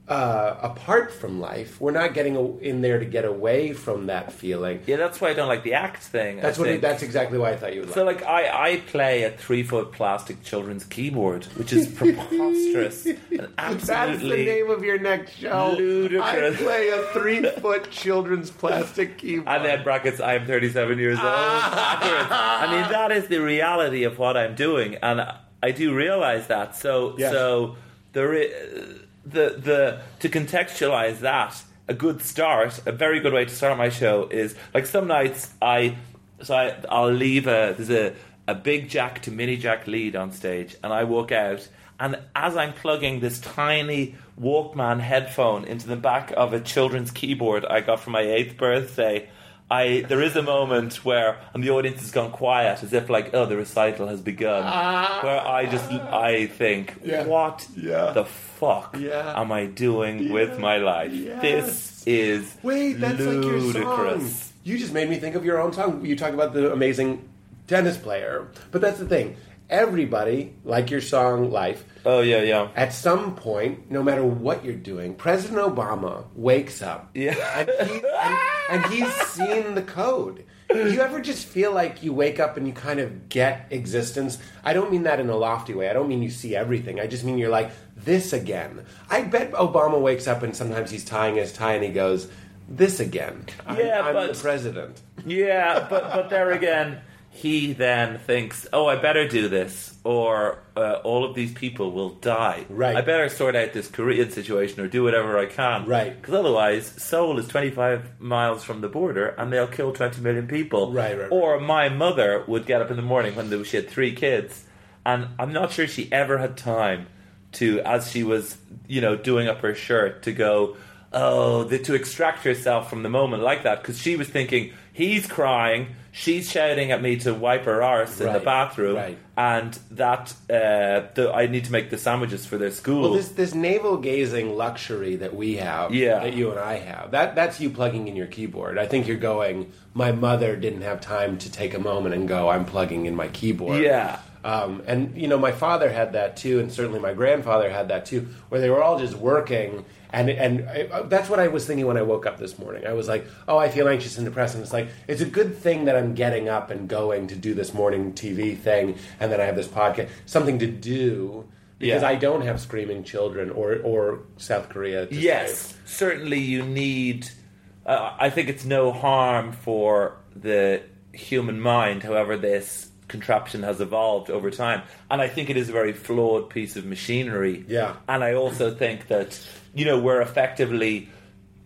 Uh, apart from life, we're not getting a, in there to get away from that feeling. Yeah, that's why I don't like the act thing. I That's what. It, that's exactly why I thought you would. So, like. like, I, I play a three foot plastic children's keyboard, which is preposterous and That's the name of your next show. ludicrous. I play a three foot children's plastic keyboard. And then brackets, I am 37 years old. I mean, that is the reality of what I'm doing, and I do realize that. So, Yes. so there is, the the to contextualize that, a good start, a very good way to start my show is like some nights I, so I, I'll leave a there's a a big jack to mini jack lead on stage, and I walk out. And as I'm plugging this tiny Walkman headphone into the back of a children's keyboard I got for my eighth birthday, I there is a moment where and the audience has gone quiet, as if like, oh, the recital has begun. Ah. where I just I think, Yeah. what Yeah. the fuck Yeah. am I doing with my life? Yes. This is Wait, that's like your song. You just made me think of your own song. You talk about the amazing tennis player, but that's the thing. Everybody, like your song "Life," Oh yeah, yeah. at some point, no matter what you're doing, President Obama wakes up. Yeah. And, he, and, and he's seen the code. Do you ever just feel like you wake up and you kind of get existence? I don't mean that in a lofty way. I don't mean you see everything. I just mean you're like, this again. I bet Obama wakes up and sometimes he's tying his tie and he goes, this again. I'm, Yeah, I'm but- the president. Yeah, but but there again, he then thinks, "Oh, I better do this, or uh, all of these people will die. Right. I better sort out this Korean situation or do whatever I can. Right. Because otherwise, Seoul is twenty five miles from the border, and they'll kill twenty million people. Right, right, right. Or my mother would get up in the morning when she had three kids, and I'm not sure she ever had time to, as she was, you know, doing up her shirt, to go, oh, the, to extract herself from the moment like that, because she was thinking, he's crying, she's shouting at me to wipe her arse in the Right, bathroom, right. and that uh, the, I need to make the sandwiches for their school. Well, this this navel gazing luxury that we have, Yeah. that you and I have, that that's you plugging in your keyboard. I think you're going. My mother didn't have time to take a moment and go. I'm plugging in my keyboard. Yeah. Um, and you know, my father had that too, and certainly my grandfather had that too, where they were all just working. And and I, that's what I was thinking when I woke up this morning. I was like, oh, I feel anxious and depressed. And it's like it's a good thing that I'm getting up and going to do this morning TV thing, and then I have this podcast, something to do because Yeah. I don't have screaming children or or South Korea. To Yes, save. certainly you need. Uh, I think it's no harm for the human mind, however, this contraption has evolved over time. And I think it is a very flawed piece of machinery. Yeah. And I also think that, you know, we're effectively.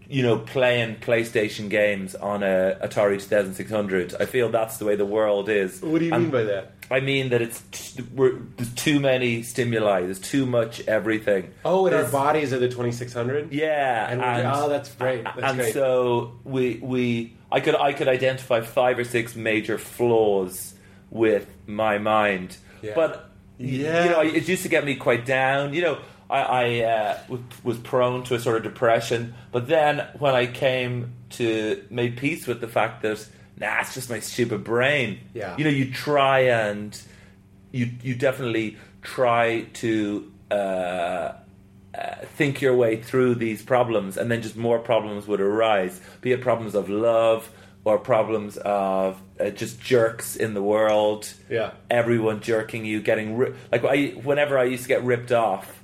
You know, playing PlayStation games on a Atari 2600. I feel that's the way the world is. What do you And- mean by that? I mean that it's t- we're, there's too many stimuli. There's too much everything. Oh, and our bodies are the 2600. yeah, And we're- oh, that's great. That's and great. so we we I could I could identify five or six major flaws with my mind, Yeah. but Yeah. you know it used to get me quite down. You know, I, I uh, was prone to a sort of depression, but then when I came to make peace with the fact that nah, it's just my stupid brain. Yeah. you know, you try and you you definitely try to. Uh, uh, think your way through these problems, and then just more problems would arise. Be it problems of love or problems of uh, just jerks in the world. Yeah. everyone jerking you, getting ri- like I. Whenever I used to get ripped off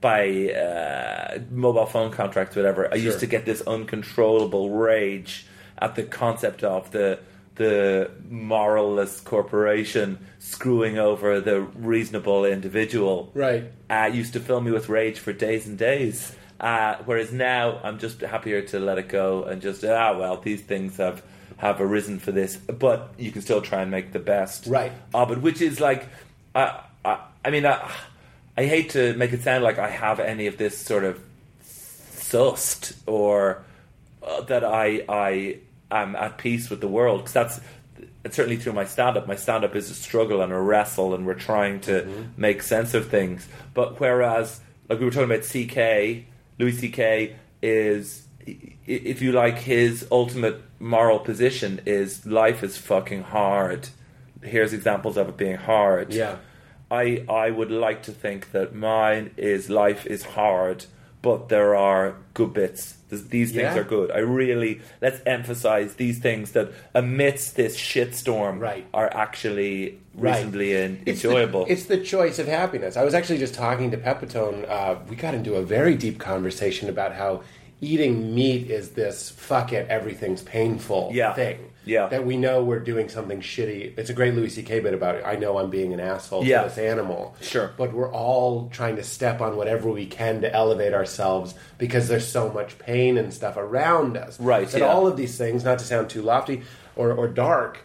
by uh, mobile phone contracts, whatever, I used to get this uncontrollable rage at the concept of the the moralless corporation screwing over the reasonable individual Right. uh, used to fill me with rage for days and days. Uh, whereas now I'm just happier to let it go and just ah well these things have have arisen for this, but you can still try and make the best Right. of it, which is like, I, I, I mean, I, I hate to make it sound like I have any of this sort of sussed or uh, that I I am at peace with the world because that's it's certainly through my stand up. My stand up is a struggle and a wrestle, and we're trying to make sense of things. But whereas, like we were talking about, CK Louis CK is, if you like, his ultimate moral position is life is fucking hard. Here's examples of it being hard. Yeah. I I would like to think that mine is life is hard, but there are good bits. Th- These things Yeah. are good. I really let's emphasize these things that amidst this shitstorm Right. are actually Right. reasonably en- It's the- enjoyable. it's the choice of happiness. I was actually just talking to Pepitone. Uh, we got into a very deep conversation about how eating meat is this fuck it, everything's painful Yeah. thing. Yeah. That we know we're doing something shitty. It's a great Louis C.K. bit about it. I know I'm being an asshole Yeah. to this animal. Sure. But we're all trying to step on whatever we can to elevate ourselves because there's so much pain and stuff around us. Right, That yeah. all of these things, not to sound too lofty or, or dark,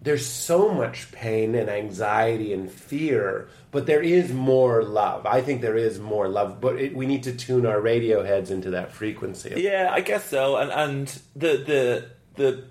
there's so much pain and anxiety and fear, but there is more love. I think there is more love, but it, we need to tune our radio heads into that frequency. Yeah, I guess so. And and the the the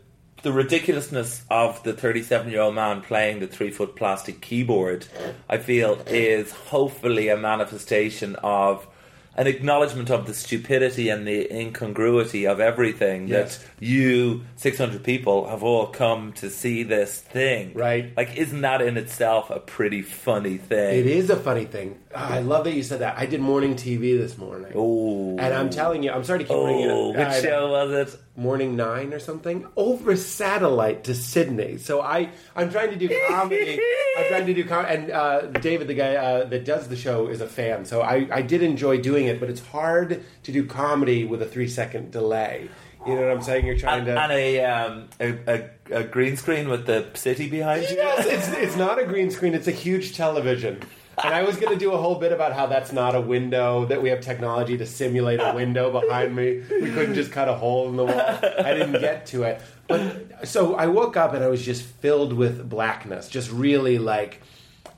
the ridiculousness of the 37 year old man playing the three foot plastic keyboard, I feel, is hopefully a manifestation of an acknowledgement of the stupidity and the incongruity of everything Yes. that you 600 people have all come to see this thing Right. like isn't that in itself a pretty funny thing It is a funny thing. Ah, I love that you said that. I did morning TV this morning. Ooh. And I'm telling you, I'm sorry to keep bringing oh it which I- show was it Morning Nine or something over satellite to Sydney. So I I'm trying to do comedy. I'm trying to do com- and uh, David, the guy uh, that does the show, is a fan. So I I did enjoy doing it, but it's hard to do comedy with a three second delay. You know what I'm saying? You're trying and, to. and a, um, a, a a green screen with the city behind you. Yes, it's, it's not a green screen, it's a huge television. And I was going to do a whole bit about how that's not a window, that we have technology to simulate a window behind me. We couldn't just cut a hole in the wall. I didn't get to it. But so I woke up and I was just filled with blackness, just really like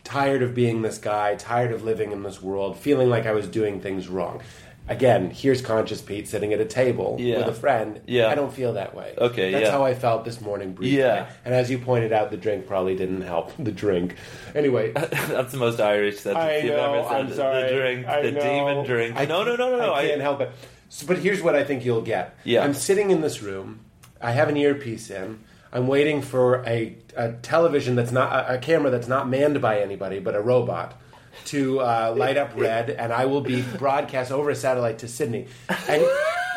tired of being this guy, tired of living in this world, feeling like I was doing things wrong. Again, here's conscious Pete sitting at a table Yeah. with a friend. Yeah. I don't feel that way. Okay, That's yeah. how I felt this morning briefly. Yeah. And as you pointed out, the drink probably didn't help. The drink. Anyway, That's the most Irish sentence you've ever said. I'm sorry. The drink, I the know. demon drink. I no, no, no, no, no. I can't help it. So, but here's what I think you'll get. Yeah. I'm sitting in this room. I have an earpiece in. I'm waiting for a, a television that's not a, a camera that's not manned by anybody but a robot to uh, light up red, and I will be broadcast over a satellite to Sydney. And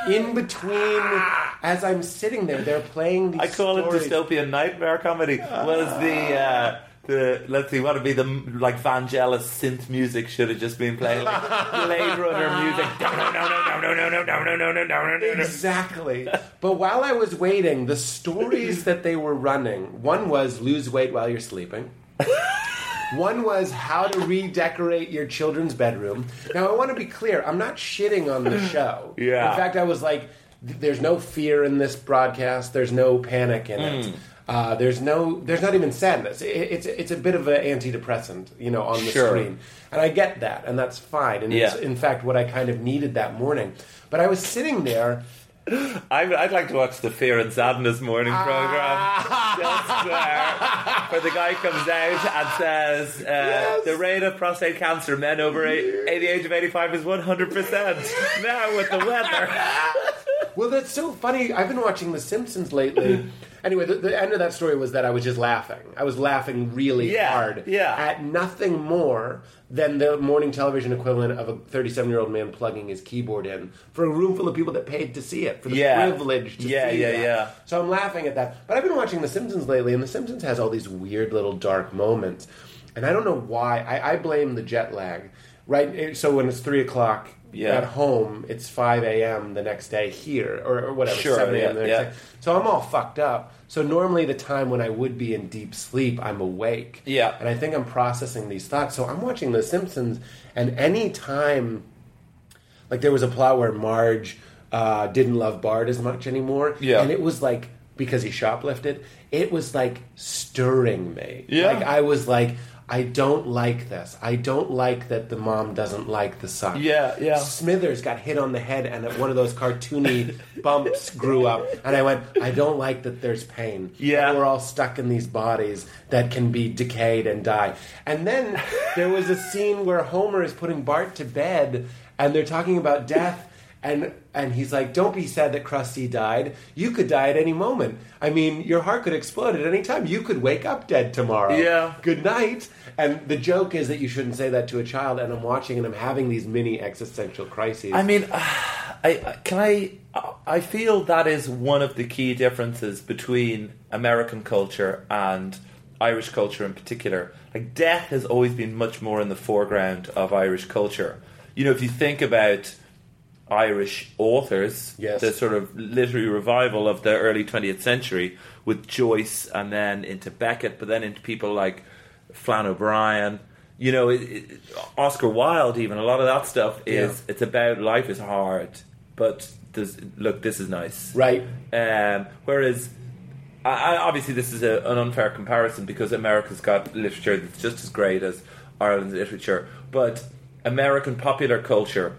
in between, as I'm sitting there, they're playing these. I call stories. it dystopian nightmare comedy. Was the. Uh, the let's see what would be the like Vangelis synth music should have just been playing like Blade Runner music. Exactly. But while I was waiting, the stories that they were running, one was lose weight while you're sleeping. One was how to redecorate your children's bedroom. Now, I want to be clear, I'm not shitting on the show. Yeah. In fact, I was like, there's no fear in this broadcast, there's no panic in Hmm. it. Uh, there's no, there's not even sadness. It, it's it's a bit of an antidepressant, you know, on the Sure. screen, and I get that, and that's fine. And it's Yeah. in fact what I kind of needed that morning. But I was sitting there, I, I'd like to watch the Fear and Sadness morning program. Just where, where the guy comes out and says uh, the rate of prostate cancer men over eight, the age of 85 is 100%. Now with the weather. Well, that's so funny. I've been watching The Simpsons lately. anyway, the, the end of that story was that I was just laughing. I was laughing really Yeah, hard yeah. at nothing more than the morning television equivalent of a 37 year old man plugging his keyboard in for a room full of people that paid to see it, for the Yeah. privilege to Yeah, see yeah, that. yeah. So I'm laughing at that. But I've been watching The Simpsons lately, and The Simpsons has all these weird little dark moments. And I don't know why. I, I blame the jet lag. Right? So when it's 3 o'clock Yeah. at home, it's 5 a.m. the next day here, or, or whatever, Sure, 7 a.m. yeah, the next yeah. day. So I'm all fucked up. So normally the time when I would be in deep sleep, I'm awake. Yeah. And I think I'm processing these thoughts. So I'm watching The Simpsons, and any time, like there was a plot where Marge uh, didn't love Bart as much anymore, Yeah. and it was like because he shoplifted, it was like stirring me. Yeah. Like I was like, I don't like this. I don't like that the mom doesn't like the son. Yeah, yeah. Smithers got hit on the head and one of those cartoony bumps grew up. And I went, I don't like that there's pain. Yeah. We're all stuck in these bodies that can be decayed and die. And then there was a scene where Homer is putting Bart to bed and they're talking about death. And and he's like, "Don't be sad that Krusty died. You could die at any moment. I mean, your heart could explode at any time. You could wake up dead tomorrow. Yeah. Good night." And the joke is that you shouldn't say that to a child. And I'm watching and I'm having these mini existential crises. I mean, I, can I. I feel that is one of the key differences between American culture and Irish culture in particular. Like death has always been much more in the foreground of Irish culture. You know, if you think about Irish authors, Yes. the sort of literary revival of the early 20th century with Joyce and then into Beckett, but then into people like Flann O'Brien. You know, it, it, Oscar Wilde, even a lot of that stuff is Yeah. it's about life is hard, but look, this is nice, right. um, whereas, I, I, obviously, this is a, an unfair comparison because America's got literature that's just as great as Ireland's literature. But American popular culture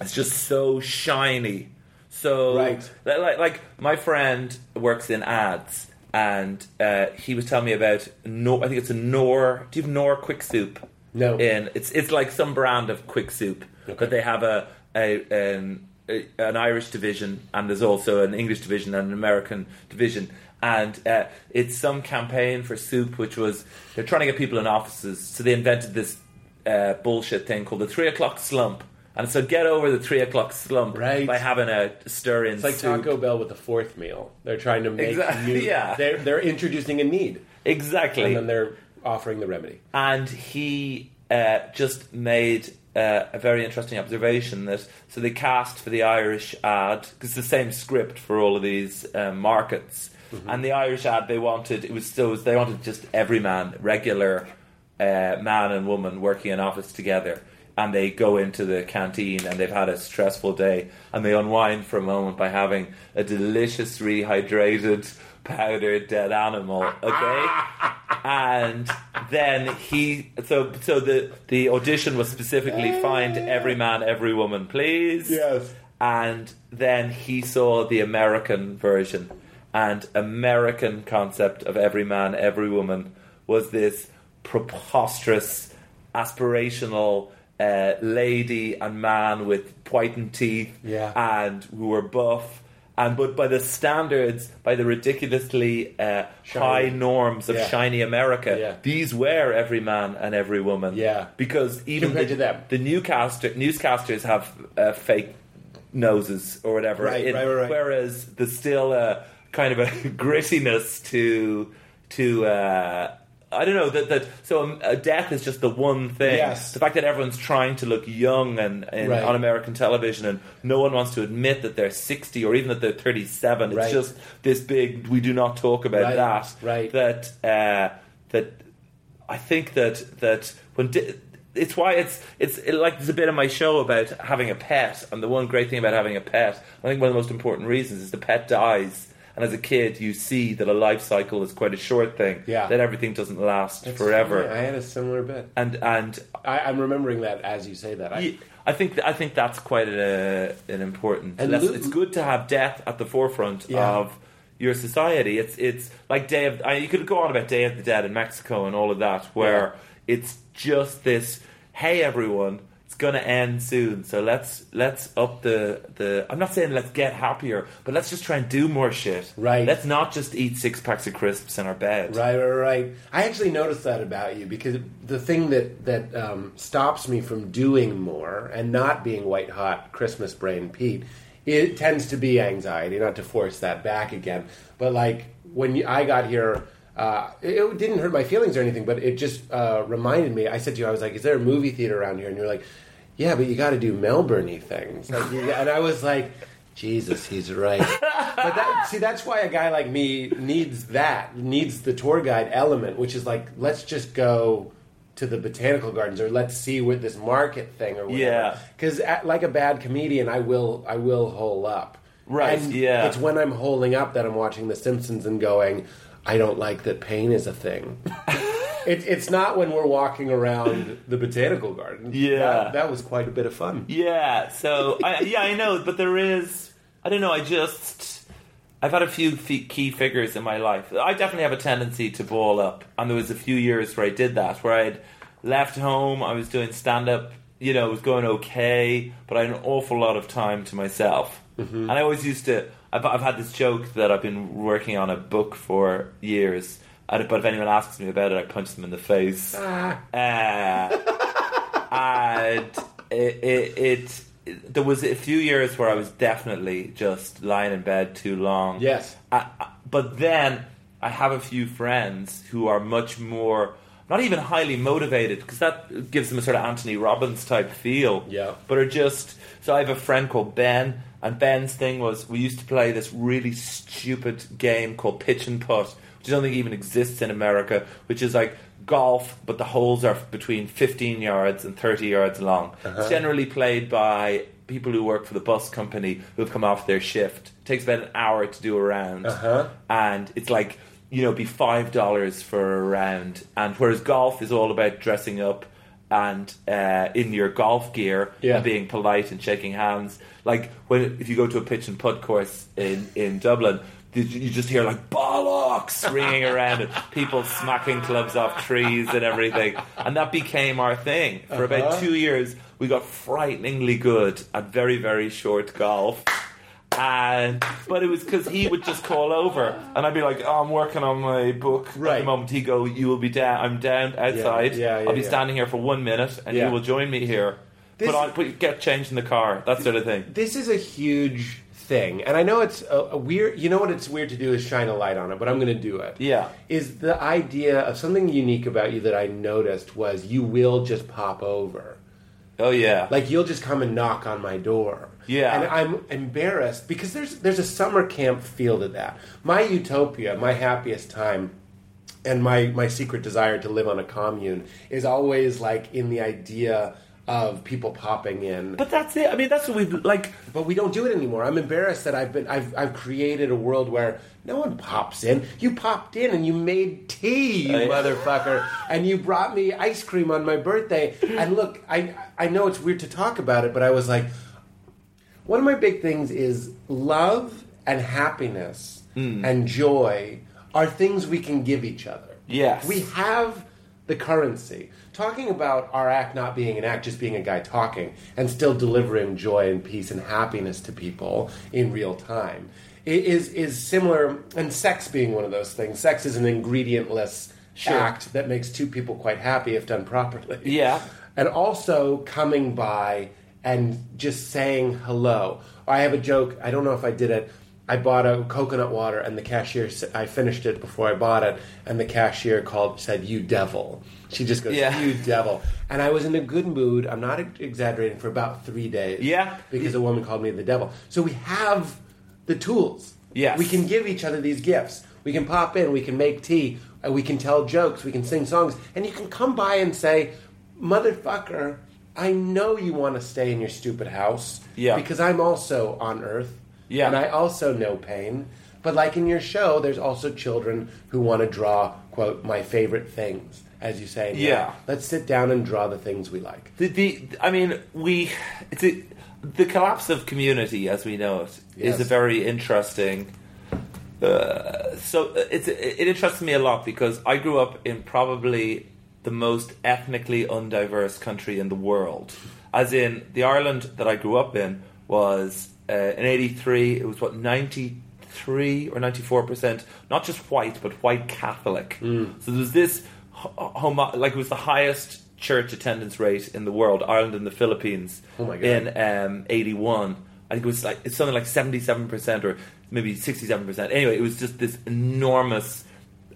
is just so shiny. So, Right. li- like, like my friend works in ads, and uh, he was telling me about Knorr. I think it's a Knorr. Do you have Knorr Quick Soup? No. In it's it's like some brand of quick soup, but they have a, a an a, an Irish division and there's also an English division and an American division. And uh, it's some campaign for soup, which was they're trying to get people in offices, so they invented this uh, bullshit thing called the three o'clock slump. And so get over the three o'clock slump Right. by having a stir in It's like soup. Taco Bell with the fourth meal. They're trying to make Exactly, new. yeah. They're they're introducing a need, Exactly. and then they're offering the remedy. and he uh, just made uh, a very interesting observation that so they cast for the Irish ad because it's the same script for all of these um, markets, and the Irish ad they wanted it was still they wanted just every man, regular uh, man and woman working in office together. And they go into the canteen and they've had a stressful day and they unwind for a moment by having a delicious rehydrated powdered dead animal. Okay, and then he so so the the audition was specifically find every man every woman please Yes. and then he saw the american version and american concept of every man every woman was this preposterous aspirational uh, lady and man with whitened teeth Yeah. and who were buff and but by the standards by the ridiculously uh, high norms of Yeah. shiny America, Yeah. these were every man and every woman. Yeah. because even Compared the, the newscaster newscasters have uh, fake noses or whatever. Right, right, right, right. Whereas there's still a kind of a grittiness to to. Uh, I don't know that that so um, uh, death is just the one thing. Yes. The fact that everyone's trying to look young and, and Right. on American television, and no one wants to admit that they're sixty or even that they're thirty-seven. It's just this big. We do not talk about Right, that. right. That uh, that I think that that when di- it's why it's it's it, like there's a bit of my show about having a pet, and the one great thing about having a pet, I think one of the most important reasons is the pet dies, and as a kid you see that a life cycle is quite a short thing, Yeah. that everything doesn't last That's forever, funny. I had a similar bit. and and I, I'm remembering that as you say that. I, I think I think that's quite a, an important. And lesson. It's good to have death at the forefront Yeah. of your society. It's it's like Day of. I, you could go on about Day of the Dead in Mexico and all of that, where it's just this. Hey, everyone. Gonna end soon, so let's let's up the the. I'm not saying let's get happier, but let's just try and do more shit. Right. Let's not just eat six packs of crisps in our bed. Right, right, right. I actually noticed that about you because the thing that that um, stops me from doing more and not being white hot Christmas brain Pete, it tends to be anxiety. Not to force that back again, but like when you, I got here. Uh, it, it didn't hurt my feelings or anything, but it just uh, reminded me. I said to you, I was like, "Is there a movie theater around here?" And you're like, "Yeah, but you got to do Melbourne-y things." Like, and I was like, Jesus, he's right. but that, see, that's why a guy like me needs that, needs the tour guide element, which is like, let's just go to the botanical gardens or let's see what this market thing or whatever. Yeah. Because like a bad comedian, I will, I will hole up. Right, And yeah. It's when I'm holding up that I'm watching The Simpsons and going, I don't like that pain is a thing. it, it's not when we're walking around the botanical garden. Yeah. That, that was quite a bit of fun. Yeah, so I, yeah, I know, but there is. I don't know. I just I've had a few key figures in my life. I definitely have a tendency to ball up, and there was a few years where I did that, where I'd left home, I was doing stand up. You know, it was going okay, but I had an awful lot of time to myself, mm-hmm. and I always used to. I've, I've had this joke that I've been working on a book for years. And- But if anyone asks me about it, I punch them in the face. Uh, and it, it, it, there was a few years where I was definitely just lying in bed too long. Yes. Uh, uh, but then I have a few friends who are much more, not even highly motivated, because that gives them a sort of Anthony Robbins type feel. Yeah. But are just. So I have a friend called Ben, and Ben's thing was we used to play this really stupid game called Pitch and Putt, which I don't think even exists in America, which is like golf, but the holes are between 15 yards and 30 yards long. It's generally played by people who work for the bus company who have come off their shift. It takes about an hour to do a round. Uh-huh. And it's like, you know, be $5 for a round. And whereas golf is all about dressing up and uh, in your golf gear Yeah. and being polite and shaking hands. Like when if you go to a pitch and putt course in, in Dublin, you just hear like bollocks ringing around and people smacking clubs off trees and everything. And that became our thing. For about Uh-huh. two years, we got frighteningly good at very, very short golf. And but it was because he would just call over, and I'd be like, "Oh, I'm working on my book at Right. the moment." He'd go, "You will be down. I'm down outside. yeah, yeah, I'll be yeah. standing here for one minute, and Yeah. you will join me here. This- put on, put get changed in the car, that sort of thing." This is a huge thing, and I know it's a, a weird. You know what it's weird to do is shine a light on it, but I'm going to do it. Yeah. is the idea of something unique about you that I noticed was you will just pop over. Oh yeah, Like you'll just come and knock on my door. Yeah. And I'm embarrassed because there's there's a summer camp feel to that. My utopia, my happiest time, and my my secret desire to live on a commune is always like in the idea of people popping in. but that's it. I mean, that's what we've like. But we don't do it anymore. I'm embarrassed that I've been I've I've created a world where no one pops in. You popped in and you made tea, you I- motherfucker, and you brought me ice cream on my birthday. And look, I I know it's weird to talk about it, but I was like, one of my big things is love and happiness Hmm. and joy are things we can give each other. Yes. we have the currency. Talking about our act not being an act, just being a guy talking, and still delivering joy and peace and happiness to people in real time is is similar. And sex being one of those things. Sex is an ingredientless Sure. act that makes two people quite happy if done properly. Yeah. and also coming by and just saying hello. I have a joke. I don't know if I did it. I bought a coconut water, and the cashier. I finished it before I bought it, and the cashier called said, "You devil." She just goes, Yeah. "You devil," and I was in a good mood. I'm not exaggerating for about three days. Yeah. because a woman called me the devil. So we have the tools. Yeah, we can give each other these gifts. We can pop in. We can make tea. and We can tell jokes. We can sing songs, and you can come by and say, "Motherfucker." I know you want to stay in your stupid house. Yeah. Because I'm also on Earth. Yeah. And I also know pain. But like in your show, there's also children who want to draw, quote, my favorite things, as you say. Yeah. Let's sit down and draw the things we like. The, the I mean, we it's a, the collapse of community as we know it is Yes. a very interesting. Uh, so uh, it's it interests me a lot because I grew up in probably the most ethnically undiverse country in the world. As in, the Ireland that I grew up in was uh, in '83. It was what 93 or 94 percent, not just white but white Catholic. Mm. So there was this homo- like it was the highest church attendance rate in the world. Ireland and the Philippines Oh in um, 81. I think it was like it's something like 77% or maybe 67%. Anyway, it was just this enormous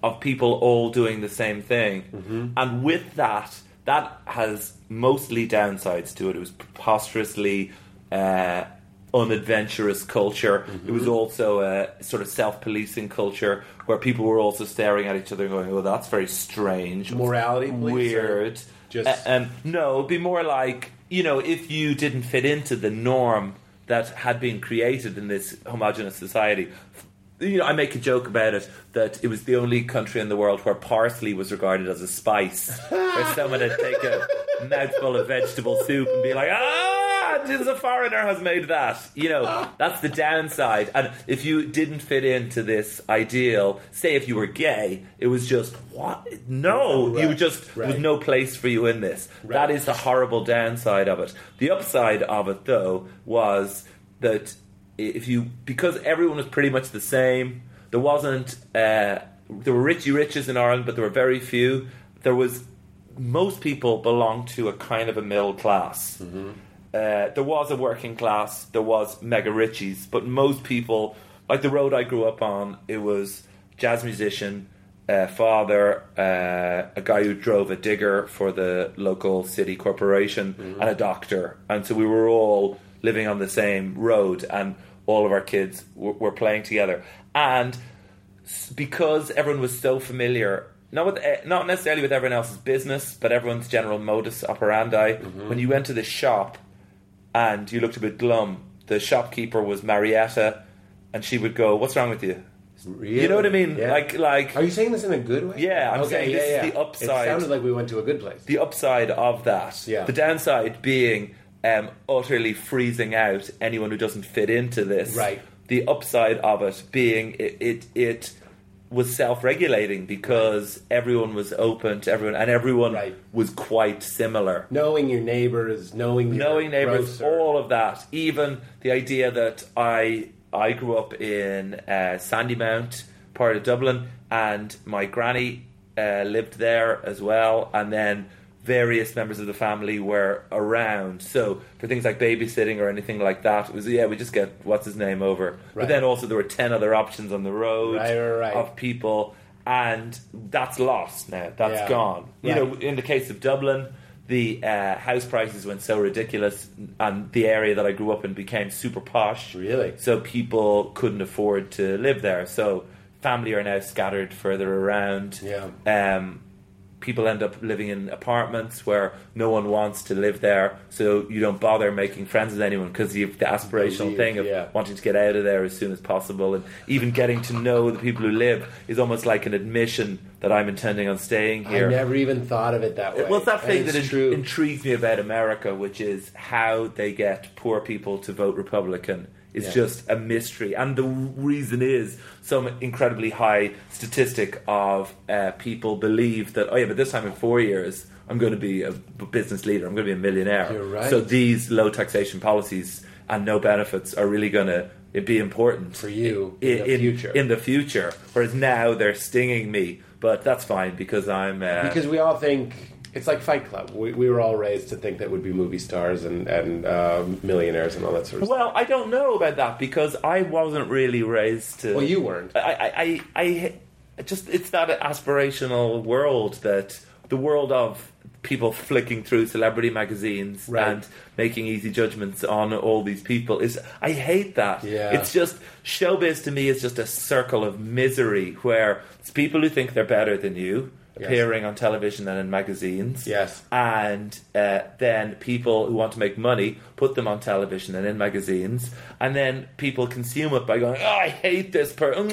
of people all doing the same thing. Mm-hmm. And with that, that has mostly downsides to it. It was preposterously uh, unadventurous culture. It Mm-hmm. was also a sort of self-policing culture where people were also staring at each other and going, "Oh, that's very strange, Morality weird." just- Uh, um, no, it'd be more like you know, if you didn't fit into the norm, that had been created in this homogenous society. You know, I make a joke about it that it was the only country in the world where parsley was regarded as a spice, where someone would take a mouthful of vegetable soup and be like, "Ah, this a foreigner has made that." You know, that's the downside. And if you didn't fit into this ideal, say if you were gay, it was just what? No, you Right, just there was no place for you in this. That is the horrible downside of it. The upside of it, though, was that if you because everyone was pretty much the same. There wasn't uh, there were richy riches in Ireland, but there were very few. There was most people belonged to a kind of a middle class. Uh, there was a working class. There was mega richies, but most people, like the road I grew up on, it was jazz musician, uh, father, uh, a guy who drove a digger for the local city corporation, and a doctor. And so we were all living on the same road, and all of our kids w- were playing together. And because everyone was so familiar, not with eh, not necessarily with everyone else's business, but everyone's general modus operandi. When you went to the shop and you looked a bit glum, the shopkeeper was Marietta, and she would go, "What's wrong with you?" Really? You know what I mean? Yeah. Like, like Are you saying this in a good way? Yeah, I'm saying this is the upside. It sounded like we went to a good place. the upside of that. Yeah. The downside being um, utterly freezing out anyone who doesn't fit into this. Right. The upside of it being it it, it was self-regulating because everyone was open to everyone and everyone Right. was quite similar. knowing your neighbors, knowing Knowing neighbors, grocer. all of that. Even the idea that I I grew up in uh, Sandymount, part of Dublin, and my granny uh, lived there as well, and then various members of the family were around. So for things like babysitting or anything like that, it was yeah, we just get what's his name over. But then also there were ten other options on the road Right, right, right. of people, and that's lost now. That's Yeah. gone. You know, in the case of Dublin, the uh, house prices went so ridiculous, and the area that I grew up in became super posh. Really? So people couldn't afford to live there. So family are now scattered further around. Yeah. Um, people end up living in apartments where no one wants to live there, so you don't bother making friends with anyone because you have the aspirational thing of yeah. wanting to get out of there as soon as possible, and even getting to know the people who live is almost like an admission that I'm intending on staying here. I never even thought of it that way. Well, it's that thing that it's in- intrigues me about America, which is how they get poor people to vote Republican. It's Yeah. just a mystery, and the reason is some incredibly high statistic of uh, people believe that oh yeah, but this time in four years I'm going to be a business leader. I'm going to be a millionaire. You're right. So these low taxation policies and no benefits are really going to be important For you in the future. In the future, whereas now they're stinging me, but that's fine because I'm uh, because we all think it's like Fight Club. We, we were all raised to think that would be movie stars and and uh, millionaires and all that sort of stuff. Well, I don't know about that because I wasn't really raised to. Well, you weren't. I, I, I, I just it's that aspirational world that the world of people flicking through celebrity magazines Right. and making easy judgments on all these people is. I hate that. Yeah. It's just showbiz to me is just a circle of misery where it's people who think they're better than you. Yes. Appearing on television and in magazines, Yes. and uh, then people who want to make money put them on television and in magazines, and then people consume it by going, "Oh, I hate this person.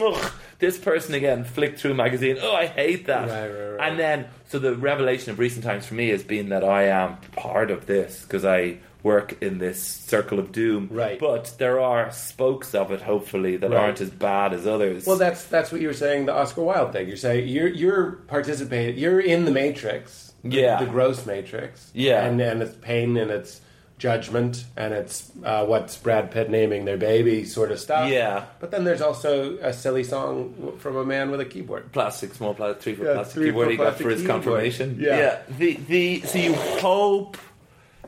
This person again." Flick through magazine. Oh, I hate that. Right, right, right. And then, so the revelation of recent times for me has been that I am part of this because I work in this circle of doom. Right. But there are spokes of it, hopefully, that Right. aren't as bad as others. Well, that's that's what you were saying. The Oscar Wilde thing. You're saying you're you're participating. You're in the Matrix. the- Yeah. the gross Matrix. Yeah. and and it's pain and it's judgment and it's uh, what's Brad Pitt naming their baby sort of stuff. Yeah. but then there's also a silly song from a man with a keyboard. plastic, small plastic, three foot Yeah, plastic three keyboard he got for his keyboard. confirmation. Yeah. The the so you hope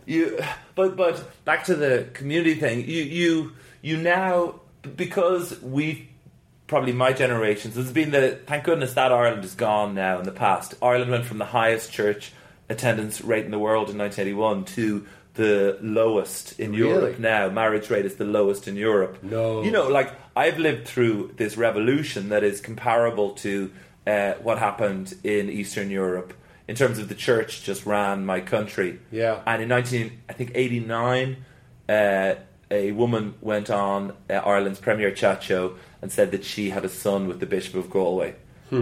you but but back to the community thing. You you you now because we probably my generation. So it's been the thank goodness that Ireland is gone now in the past. Ireland went from the highest church attendance rate in the world in 1981 to the lowest in Really? Europe now. Marriage rate is the lowest in Europe. No. You know, like I've lived through this revolution that is comparable to uh, what happened in Eastern Europe in terms of the church just ran my country. Yeah. And in 19, I think 89, uh, a woman went on uh, Ireland's premier chat show and said that she had a son with the Bishop of Galway,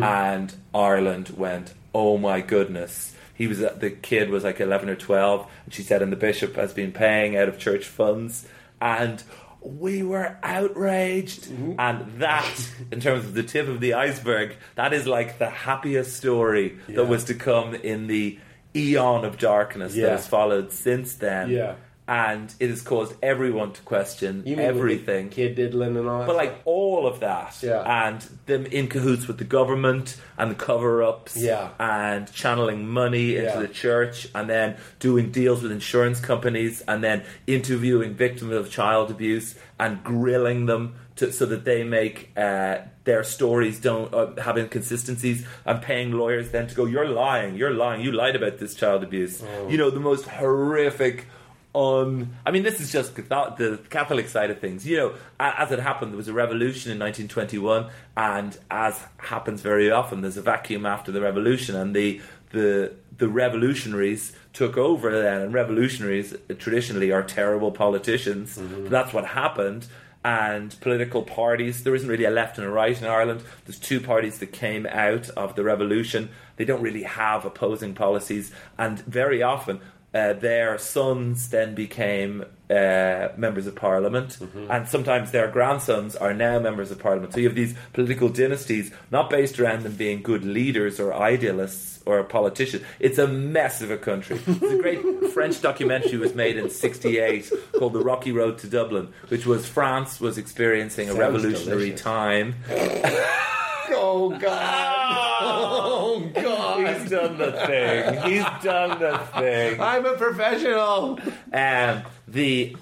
and Ireland went, "Oh my goodness." He was the kid was like eleven or twelve, and she said, and the bishop has been paying out of church funds, and we were outraged. Mm-hmm. And that, in terms of the tip of the iceberg, that is like the happiest story Yeah. that was to come in the eon of darkness Yeah. that has followed since then. Yeah. And it has caused everyone to question everything. kid diddling and all that. But like all of that, Yeah. and them in cahoots with the government and the cover-ups, Yeah. and channeling money into Yeah. the church, and then doing deals with insurance companies, and then interviewing victims of child abuse and grilling them to, so that they make uh, their stories don't uh, have inconsistencies, and paying lawyers then to go, "You're lying, you're lying, you lied about this child abuse." Oh. You know, the most horrific on I mean this is just Catholic- the Catholic side of things you know as it happened there was a revolution in 1921 and as happens very often there's a vacuum after the revolution and the the the revolutionaries took over then and revolutionaries uh, traditionally are terrible politicians that's what happened and political parties. There isn't really a left and a right in Ireland. There's two parties that came out of the revolution. They don't really have opposing policies, and very often uh, their sons then became uh, members of parliament, and sometimes their grandsons are now members of parliament. So you have these political dynasties, not based around them being good leaders or idealists or politicians. It's a mess of a country. There's a great French documentary was made in '68 called "The Rocky Road to Dublin," which was France was experiencing a revolutionary delicious. time. oh god, oh god, He's done the thing. He's done the thing. I'm a professional. um, the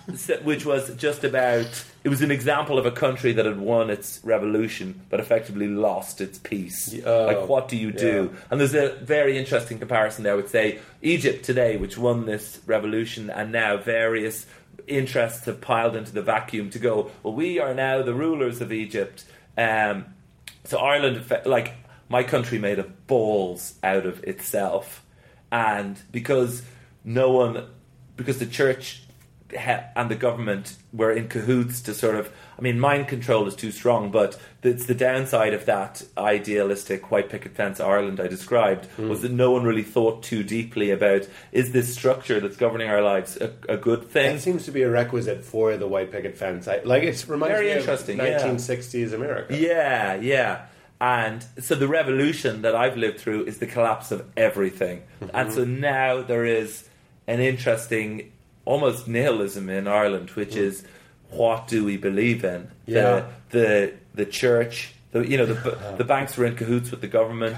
which was just about it was an example of a country that had won its revolution but effectively lost its peace. Oh, like what do you do? yeah. And there's a very interesting comparison there. I would say Egypt today, which won this revolution, and now various interests have piled into the vacuum to go. Well, we are now the rulers of Egypt. Um, so Ireland, like my country, made a balls out of itself, and because no one, because the church and the government were in cahoots to sort of. I mean, mind control is too strong, but it's the downside of that idealistic white picket fence Ireland I described was that no one really thought too deeply about is this structure that's governing our lives a, a good thing? That seems to be a requisite for the white picket fence. I, like it reminds Very me interesting, of yeah. 1960s America. Yeah, yeah. And so the revolution that I've lived through is the collapse of everything. Mm-hmm. And so now there is an interesting almost nihilism in Ireland, which is what do we believe in? Mm. Yeah. The the the church, the you know, the the banks were in cahoots with the government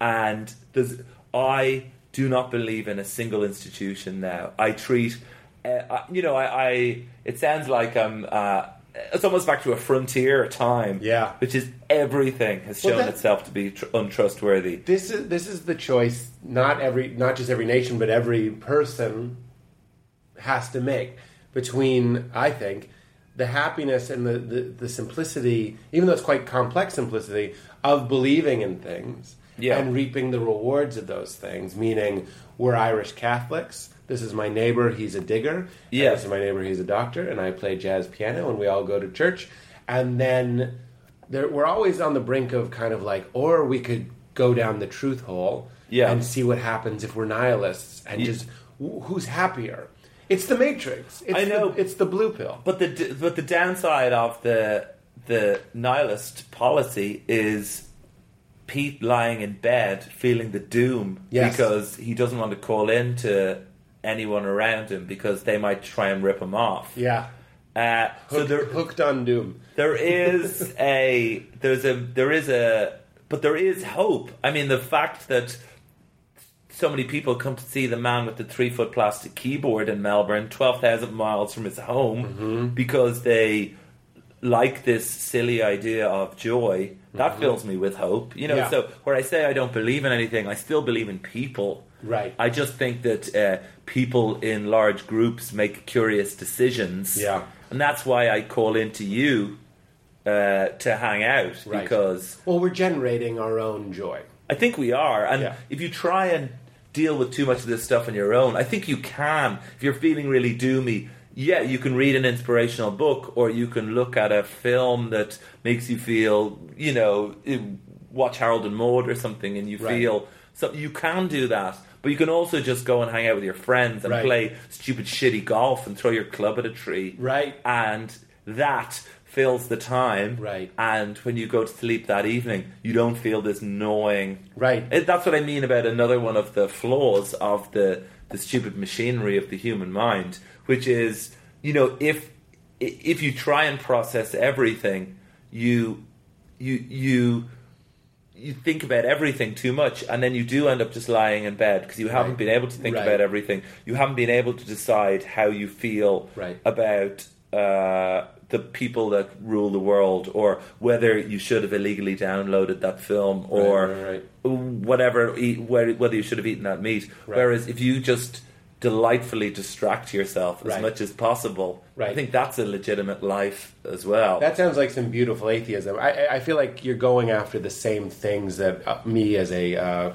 and there's I do not believe in a single institution now. I treat uh, I- you know, I, I it sounds like I'm uh, it's almost back to a frontier time, Yeah. which is everything has Well, shown that- itself to be tr- untrustworthy. This is this is the choice. Not every, not just every nation, but every person has to make between. I think the happiness and the, the, the simplicity, even though it's quite complex simplicity, of believing in things Yeah. and reaping the rewards of those things. Meaning, we're Irish Catholics. This is my neighbor. He's a digger. Yeah. This is my neighbor. He's a doctor, and I play jazz piano, and we all go to church. And then there, we're always on the brink of kind of like, or we could go down the truth hole Yeah. and see what happens if we're nihilists and Ye- just wh- who's happier. It's the Matrix. It's I know. The, it's the blue pill. But the but the downside of the the nihilist policy is Pete lying in bed feeling the doom Yes. because he doesn't want to call in to anyone around him because they might try and rip him off. Yeah. Uh, so Hooked, there hooked on doom. there is a there's a there is a but there is hope. I mean the fact that so many people come to see the man with the three foot plastic keyboard in Melbourne, twelve thousand miles from his home, Mm-hmm. because they like this silly idea of joy. That fills me with hope. You know, Mm-hmm. Yeah. so where I say I don't believe in anything, I still believe in people. Right. I just think that uh, people in large groups make curious decisions. Yeah. And that's why I call into you uh, to hang out Right. because Well, we're generating our own joy. I think we are. And Yeah. if you try and deal with too much of this stuff on your own, I think you can. If you're feeling really doomy, yeah, you can read an inspirational book, or you can look at a film that makes you feel, you know, eh, watch Harold and Maude or something, and you Right. feel so. You can do that, but you can also just go and hang out with your friends and Right. play stupid, shitty golf and throw your club at a tree, Right. And that fills the time, Right. And when you go to sleep that evening, you don't feel this gnawing, Right. it, that's what I mean about another one of the flaws of the the stupid machinery of the human mind, which is, you know, if if you try and process everything, you you you you think about everything too much, and then you do end up just lying in bed because you haven't Right. been able to think Right. about everything. You haven't been able to decide how you feel Right. about uh, the people that rule the world, or whether you should have illegally downloaded that film, or right, right. whatever, eat, where- whether you should have eaten that meat. Right. Whereas if you just delightfully distract yourself as Right. much as possible, I think that's a legitimate life as well. That sounds like some beautiful atheism. I, I- I feel like you're going after the same things that uh, me as a. Uh,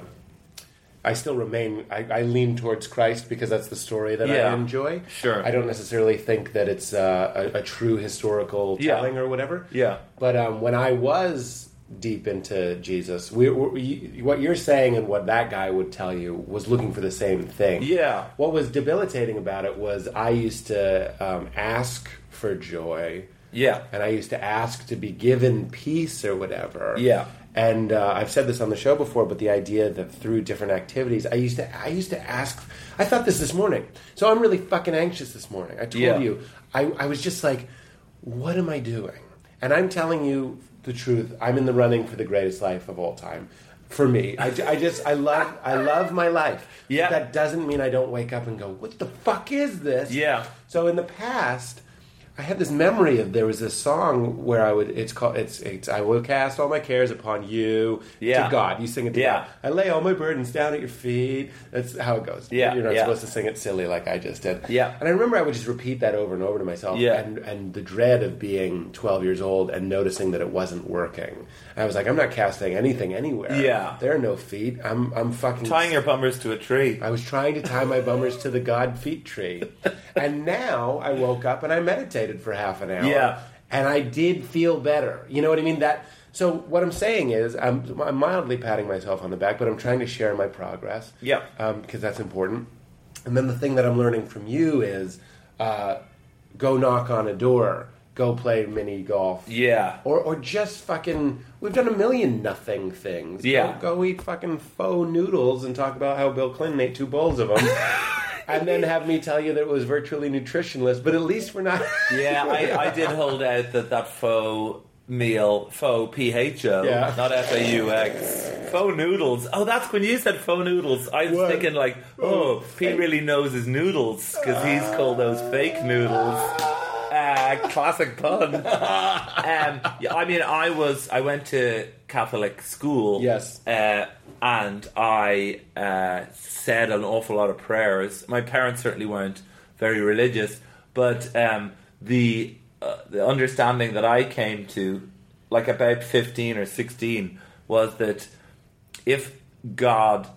I still remain. I, I lean towards Christ because that's the story that Yeah. I enjoy. Sure. I don't necessarily think that it's uh, a, a true historical Yeah. telling or whatever. Yeah. But um, when I was deep into Jesus, we, we, what you're saying and what that guy would tell you was looking for the same thing. Yeah. What was debilitating about it was I used to um, ask for joy yeah. and I used to ask to be given peace or whatever. Yeah. And uh, I've said this on the show before, but the idea that through different activities, I used to I used to ask. I thought this this morning, so I'm really fucking anxious this morning. I told Yeah. you, I, I was just like, what am I doing? And I'm telling you the truth. I'm in the running for the greatest life of all time. For me, I, I just I love I love my life. Yeah. That doesn't mean I don't wake up and go, what the fuck is this? Yeah. So in the past, I had this memory of there was this song where I would. It's called. It's. It's. I will cast all my cares upon you. Yeah. To God, you sing it. To Yeah. God. I lay all my burdens down at your feet. That's how it goes. Yeah, You're not yeah. supposed to sing it silly like I just did. Yeah. And I remember I would just repeat that over and over to myself. Yeah. And and the dread of being 12 years old and noticing that it wasn't working. I was like, I'm not casting anything anywhere. Yeah. There are no feet. I'm. I'm fucking Tying your bummers to a tree. I was trying to tie my bummers to the God feet tree. And now I woke up and I for half an hour. Yeah. And I did feel better. You know what I mean? That so what I'm saying is I'm, I'm mildly patting myself on the back, but I'm trying to share my progress. Yeah. Because that's important. And then the thing that I'm learning from you is uh, go knock on a door, go play mini golf. Yeah. Or, or just fucking. We've done a million nothing things. Yeah. Go, go eat fucking faux noodles and talk about how Bill Clinton ate two bowls of them. and then have me tell you that it was virtually nutritionless, but at least we're not. Yeah, I, I did hold out that that faux meal, faux PHO, Yeah. not F A U X. Faux noodles. Oh, that's when you said faux noodles. I was What? thinking like, oh, Pete really knows his noodles because he's called those fake noodles. Uh, classic pun. um, yeah, I mean, I was I went to Catholic school. Yes. Uh, and I uh, said an awful lot of prayers. My parents certainly weren't very religious, but um, the uh, the understanding that I came to, like about fifteen or sixteen, was that if God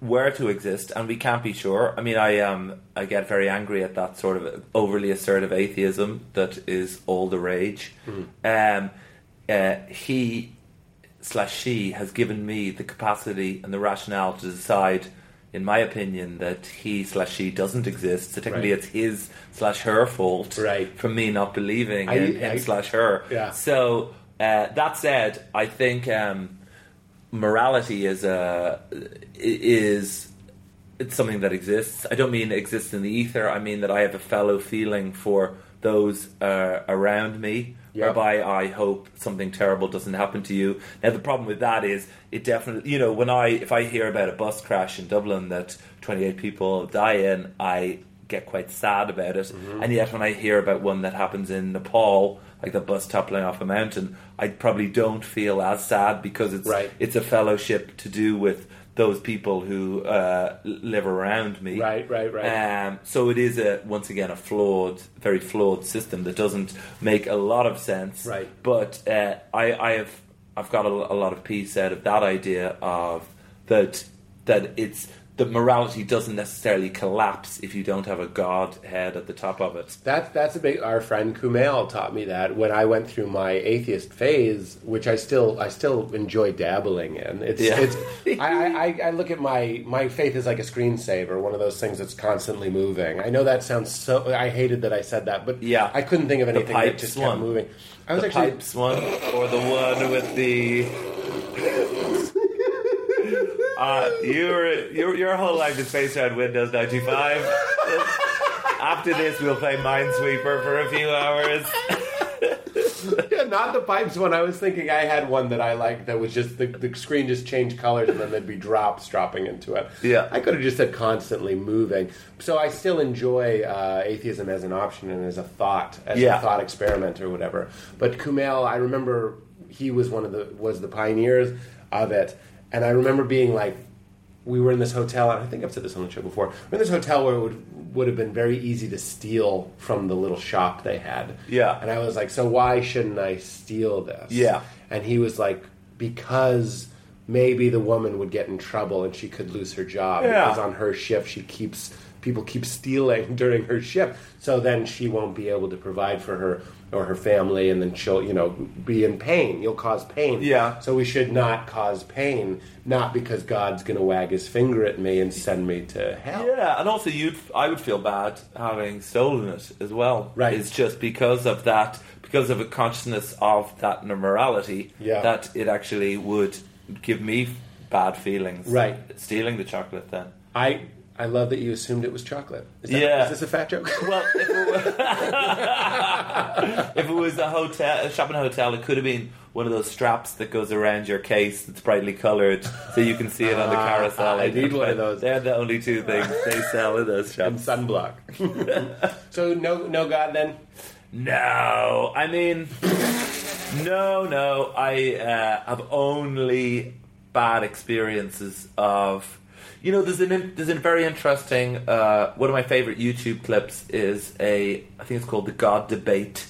were to exist, and we can't be sure. I mean, I um, I get very angry at that sort of overly assertive atheism that is all the rage. Um, uh, he slash she has given me the capacity and the rationale to decide, in my opinion, that he slash she doesn't exist. So technically, Right. it's his slash her fault Right. for me not believing I- in him slash her. Yeah. So uh, that said, I think um, morality is a is it's something that exists. I don't mean exists in the ether. I mean that I have a fellow feeling for those uh, around me, Yeah. whereby I hope something terrible doesn't happen to you. Now the problem with that is it definitely, you know, when I if I hear about a bus crash in Dublin that 28 people die in, I get quite sad about it. Mm-hmm. And yet when I hear about one that happens in Nepal, like the bus toppling off a mountain, I probably don't feel as sad because it's Right. it's a fellowship to do with those people who uh, live around me. Right, right, right. Um, so it is a once again a flawed, very flawed system that doesn't make a lot of sense. Right. But uh, I, I have I've got a, a lot of peace out of that idea of that that it's that morality doesn't necessarily collapse if you don't have a god head at the top of it. That's that's a big. Our friend Kumail taught me that when I went through my atheist phase, which I still I still enjoy dabbling in. It's Yeah. it's. I, I I look at my my faith as like a screensaver, one of those things that's constantly moving. I know that sounds so. I hated that I said that, but Yeah. I couldn't think of anything that just kept one. moving. I was the actually pipes one or the one with the. Uh, your your your whole life is based around Windows ninety five. After this, we'll play Minesweeper for a few hours. Yeah, not the pipes one. I was thinking I had one that I liked that was just the, the screen just changed colors and then there'd be drops dropping into it. Yeah. I could have just said constantly moving. So I still enjoy uh, atheism as an option and as a thought, as Yeah. a thought experiment or whatever. But Kumail, I remember he was one of the was the pioneers of it, and I remember being like, we were in this hotel, and I think I've said this on the show before. We're in this hotel where it would, would have been very easy to steal from the little shop they had. Yeah. And I was like, so why shouldn't I steal this? Yeah. And he was like, because maybe the woman would get in trouble and she could lose her job Yeah. because on her shift she keeps people keep stealing during her shift. So then she won't be able to provide for her or her family and then she'll, you know, be in pain. You'll cause pain. Yeah. So we should not cause pain, not because God's going to wag his finger at me and send me to hell. Yeah, and also you, I would feel bad having stolen it as well. Right. It's just because of that, because of a consciousness of that morality, Yeah. that it actually would give me bad feelings. Right. Stealing the chocolate then. I I love that you assumed it was chocolate. Is that, Yeah. Is this a fat joke? Well, if it, were, if it was a hotel, a shopping hotel, it could have been one of those straps that goes around your case that's brightly coloured, so you can see it on the Ah, carousel. I need one of those. They're the only two things they sell in those and sunblock. so no no God then? No, I mean, no, no. I uh, have only bad experiences of. You know, there's an there's a very interesting. Uh, one of my favorite YouTube clips is a I think it's called the God Debate,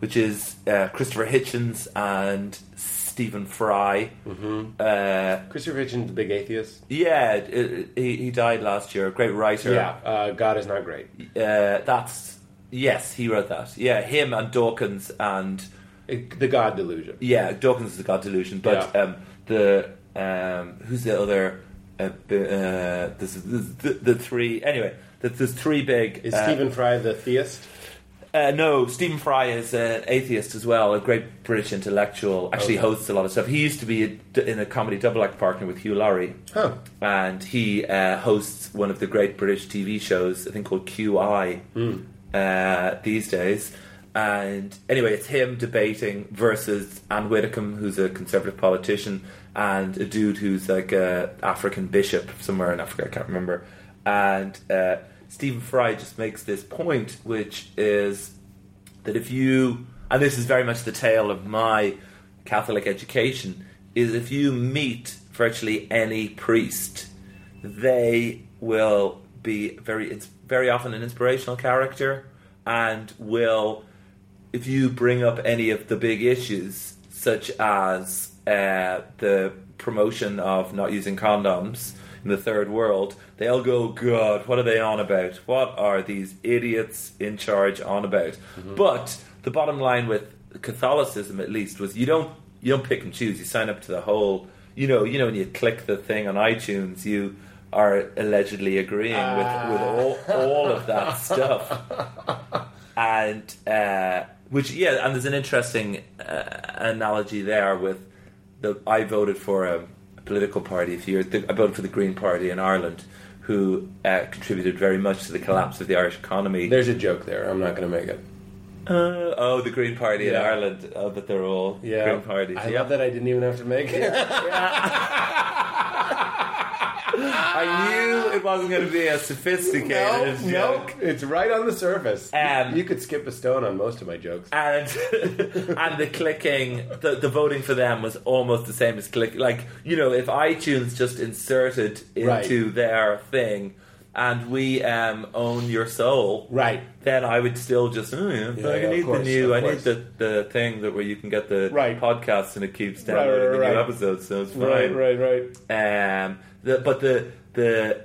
which is uh, Christopher Hitchens and Stephen Fry. Mm-hmm. Uh, Christopher Hitchens, the big atheist. yeah, it, it- he, he died last year. Great writer. Yeah, uh, God is not great. Uh, that's yes, he wrote that. Yeah, him and Dawkins and the God delusion. yeah, Dawkins is the God delusion, but Yeah. um, the um, who's the other? Uh, uh, this is, the, the three. Anyway, there's, there's three big. Is uh, Stephen Fry the theist? Uh, no, Stephen Fry is an atheist as well, a great British intellectual. Actually, Okay. hosts a lot of stuff. He used to be a, in a comedy double act partner with Hugh Laurie, Huh. and he uh, hosts one of the great British TV shows, I think called QI, uh, these days. And anyway, it's him debating versus Anne Widdecombe, who's a conservative politician, and a dude who's like a African bishop somewhere in Africa. I can't remember. And uh, Stephen Fry just makes this point, which is that if you, and this is very much the tale of my Catholic education, is if you meet virtually any priest, they will be very, it's very often an inspirational character, and will, if you bring up any of the big issues, such as uh, the promotion of not using condoms in the third world, they'll go, God, what are they on about? What are these idiots in charge on about? But the bottom line with Catholicism, at least, was you don't you don't pick and choose. You sign up to the whole. You know, you know when you click the thing on iTunes, you are allegedly agreeing with with all, all of that stuff and uh, which yeah, and there's an interesting uh, analogy there with the I voted for a, political party a few years. I voted for the Green Party in Ireland, who uh, contributed very much to the collapse of the Irish economy. There's a joke there. I'm not going to make it. Uh, oh, the Green Party in Ireland. Oh, but they're all Yeah. Green parties. I yeah. love that I didn't even have to make it. I knew it wasn't going to be a sophisticated no, joke. no, it's right on the surface. Um, you could skip a stone on most of my jokes. and and the clicking the, the voting for them was almost the same as click like you know if iTunes just inserted into Right. their thing and we um, own your soul Right. then I would still just oh yeah, I yeah, need course, the new I need the, the thing that where you can get the Right. podcasts and it keeps downloading right, the new episodes so it's fine Right, right, right. um, the, but the the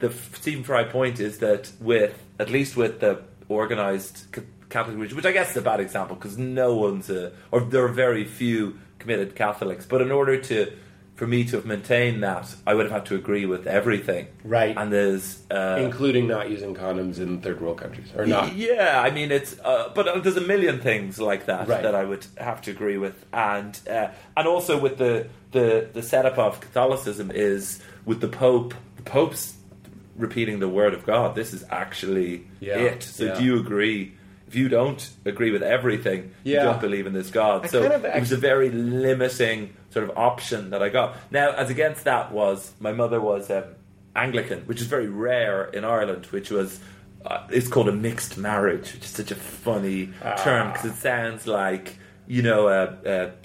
the Stephen Fry point is that with at least with the organized Catholic religion, which I guess is a bad example because no one's a, or there are very few committed Catholics. But in order to for me to have maintained that, I would have had to agree with everything. Right. And there's uh, including not using condoms in third world countries or not. yeah, I mean it's, uh, but uh, there's a million things like that Right. that I would have to agree with, and uh, and also with the the the setup of Catholicism is with the Pope. The Pope's repeating the word of God. This is actually Yeah, it. So yeah. do you agree? If you don't agree with everything, Yeah. you don't believe in this God. I so kind of it was a very limiting sort of option that I got. Now, as against that was my mother was um, Anglican, which is very rare in Ireland, which was uh, it's called a mixed marriage, which is such a funny term because it sounds like you know a,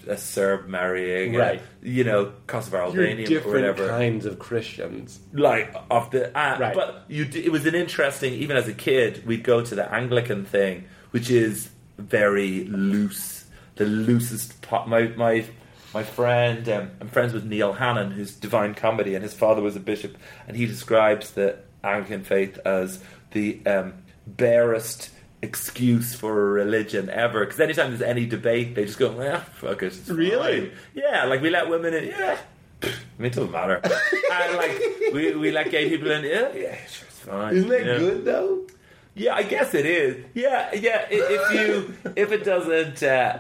a, a Serb marrying, a, Right. you know Kosovo You're Albanian or different whatever kinds of Christians. like of the uh, Right. but you d- it was an interesting even as a kid we'd go to the Anglican thing which is very loose the loosest pot my my my friend um, I'm friends with Neil Hannon who's Divine Comedy and his father was a bishop and he describes the Anglican faith as the um, barest excuse for a religion ever because anytime there's any debate they just go yeah fuck it it's Really? fine." yeah like we let women in yeah I mean, it doesn't matter. and like we, we let gay people in. Yeah, yeah, sure, it's fine. Isn't that good though? Yeah, I guess it is. Yeah, yeah. If you if it doesn't uh,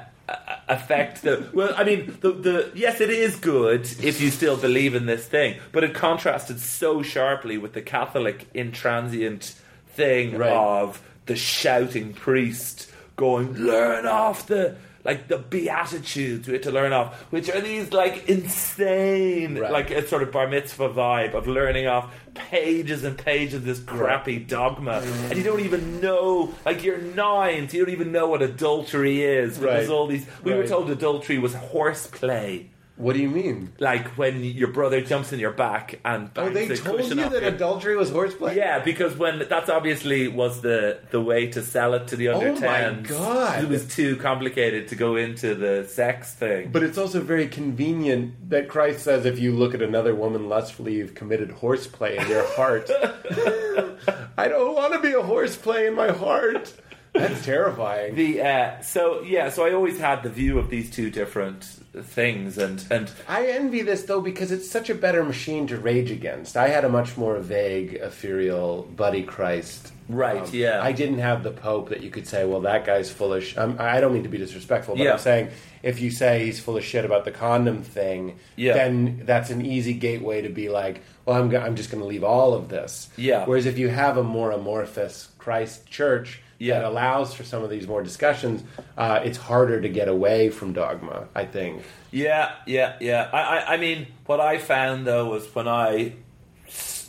affect the well, I mean, the the yes, it is good if you still believe in this thing, but it contrasted so sharply with the Catholic intransient thing Right. of the shouting priest going, "Learn off the." Like the Beatitudes we had to learn off, which are these like insane, Right. like a sort of bar mitzvah vibe of learning off pages and pages of this crappy dogma, and you don't even know, like you're nine, so you don't even know what adultery is. But There's Right. all these. We were told adultery was horseplay, What do you mean? like when your brother jumps in your back and Oh, they the told you that you. adultery was horseplay. Yeah, because when that's obviously was the the way to sell it to the under Oh my God. It was too complicated to go into the sex thing. But it's also very convenient that Christ says if you look at another woman lustfully, you've committed horseplay in your heart. I don't want to be a horseplay in my heart. That's terrifying. The uh, so yeah, so I always had the view of these two different things, and and I envy this though because it's such a better machine to rage against. I had a much more vague, ethereal buddy Christ. Um, Right, yeah. I didn't have the Pope that you could say, well, that guy's full of. Sh-. I'm, I don't mean to be disrespectful, but Yeah. I'm saying if you say he's full of shit about the condom thing, Yeah. then that's an easy gateway to be like, well, I'm, go- I'm just going to leave all of this. Yeah. Whereas if you have a more amorphous Christ church Yeah. that allows for some of these more discussions, uh, it's harder to get away from dogma. I think. Yeah, yeah, yeah. I, I, I mean, what I found though was when I,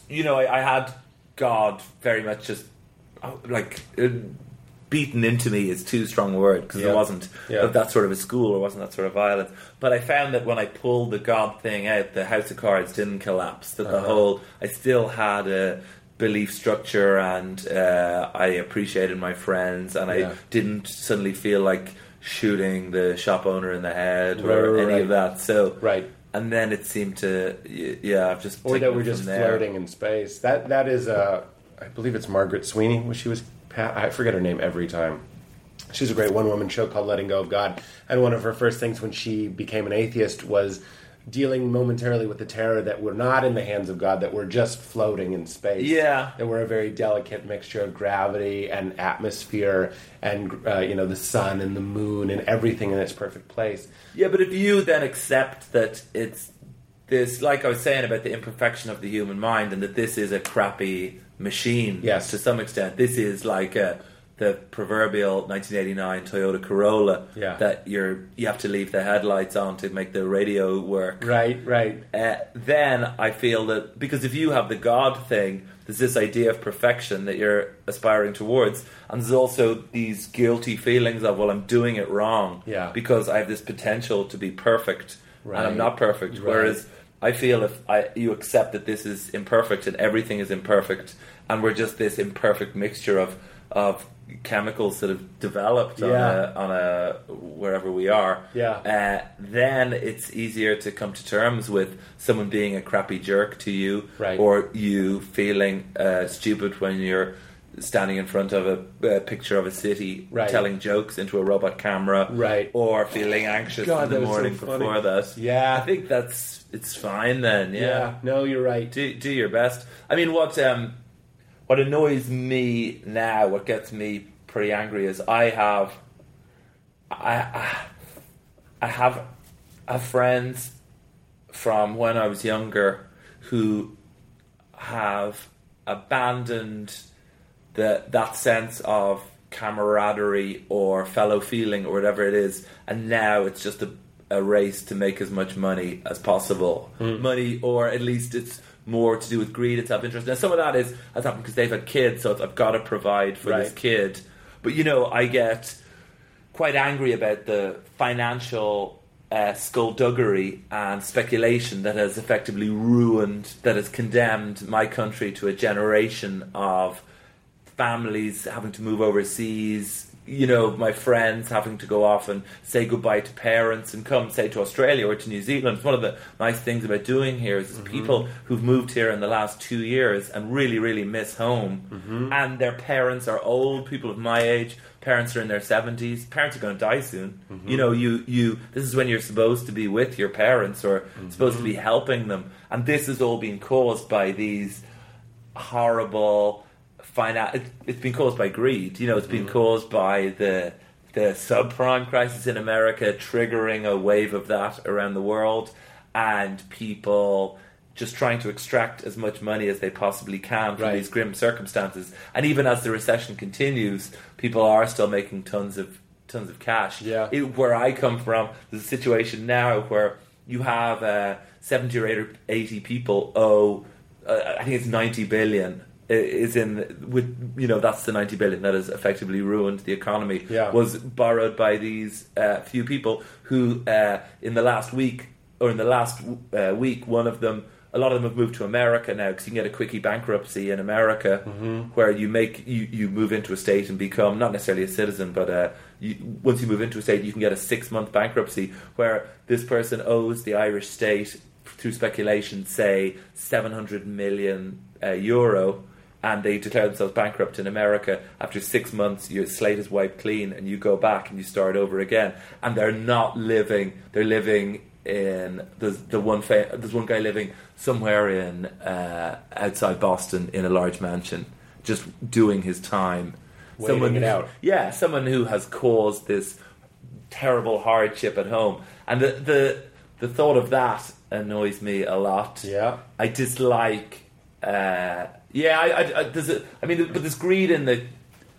you know, I, I had God very much just oh, like uh, beaten into me is too strong a word because Yeah. it wasn't Yeah. that sort of a school or wasn't that sort of violence. But I found that when I pulled the God thing out, the House of Cards didn't collapse. That the Uh-huh. whole I still had a belief structure and uh, I appreciated my friends and Yeah. I didn't suddenly feel like shooting the shop owner in the head or Right, right, any right. of that. So Right. and then it seemed to yeah, I've just or that we're just there. floating in space. That that is, uh, I believe it's Margaret Sweeney. When she was, I forget her name every time. She's a great one woman show called Letting Go of God, and one of her first things when she became an atheist was dealing momentarily with the terror that we're not in the hands of God, that we're just floating in space. Yeah. that we're a very delicate mixture of gravity and atmosphere, and uh, you know the sun and the moon and everything in its perfect place. Yeah, but if you then accept that it's this, like I was saying about the imperfection of the human mind, and that this is a crappy machine, Yes. to some extent, this is like a, the proverbial 1989 Toyota Corolla Yeah. that you're you have to leave the headlights on to make the radio work. Right, right. uh, then I feel that because if you have the God thing, there's this idea of perfection that you're aspiring towards, and there's also these guilty feelings of well, I'm doing it wrong, Yeah. because I have this potential to be perfect, and I'm not perfect. Right. Whereas I feel if I, you accept that this is imperfect and everything is imperfect, and we're just this imperfect mixture of of chemicals that have developed on, Yeah. a, on a wherever we are, Yeah. uh, then it's easier to come to terms with someone being a crappy jerk to you, Right. or you feeling uh, stupid when you're standing in front of a, a picture of a city, Right. telling jokes into a robot camera, Right. or feeling anxious God, in the was so morning before that. Yeah. I think that's it's fine then. Yeah. No, you're right. do do your best. I mean, what um, what annoys me now, what gets me pretty angry is I have, I, I, have, I have friends from when I was younger who have abandoned the that sense of camaraderie or fellow feeling or whatever it is, and now it's just a, a race to make as much money as possible. Hmm. Money, or at least it's more to do with greed and self interest. Now, some of that is has happened because they've had kids, so it's, I've got to provide for this kid. But you know, I get quite angry about the financial uh, skullduggery and speculation that has effectively ruined, that has condemned my country to a generation of families having to move overseas. You know, my friends having to go off and say goodbye to parents and come, say, to Australia or to New Zealand. It's one of the nice things about doing here is, is people who've moved here in the last two years and really, really miss home. Mm-hmm. And their parents are old, people of my age. Parents are in their seventies. Parents are going to die soon. Mm-hmm. You know, you you. This is when you're supposed to be with your parents or supposed to be helping them, and this is all being caused by these horrible finan- it, it's been caused by greed you know it's been caused by the the subprime crisis in America triggering a wave of that around the world and people just trying to extract as much money as they possibly can from Right. these grim circumstances and even as the recession continues people are still making tons of tons of cash Yeah. it, where I come from, there's a situation now where you have uh, 70 or 80 or 80 people owe, uh, I think it's 90 billion. Is in with you know that's the 90 billion that has effectively ruined the economy. Yeah. Was borrowed by these uh, few people who, uh, in the last week or in the last uh, week, one of them, a lot of them have moved to America now because you can get a quickie bankruptcy in America, where you make you, you move into a state and become not necessarily a citizen, but uh, you, once you move into a state, you can get a six month bankruptcy where this person owes the Irish state through speculation, say seven hundred million uh, euro. And they declare themselves bankrupt in America. After six months, your slate is wiped clean, and you go back and you start over again. And they're not living; they're living in there's the one fa- there's one guy living somewhere in uh, outside Boston in a large mansion, just doing his time. Waiting it out. yeah, someone who has caused this terrible hardship at home, and the the the thought of that annoys me a lot. Yeah. I dislike. Uh, yeah, I, I, I, there's a, I mean, but there's greed in the.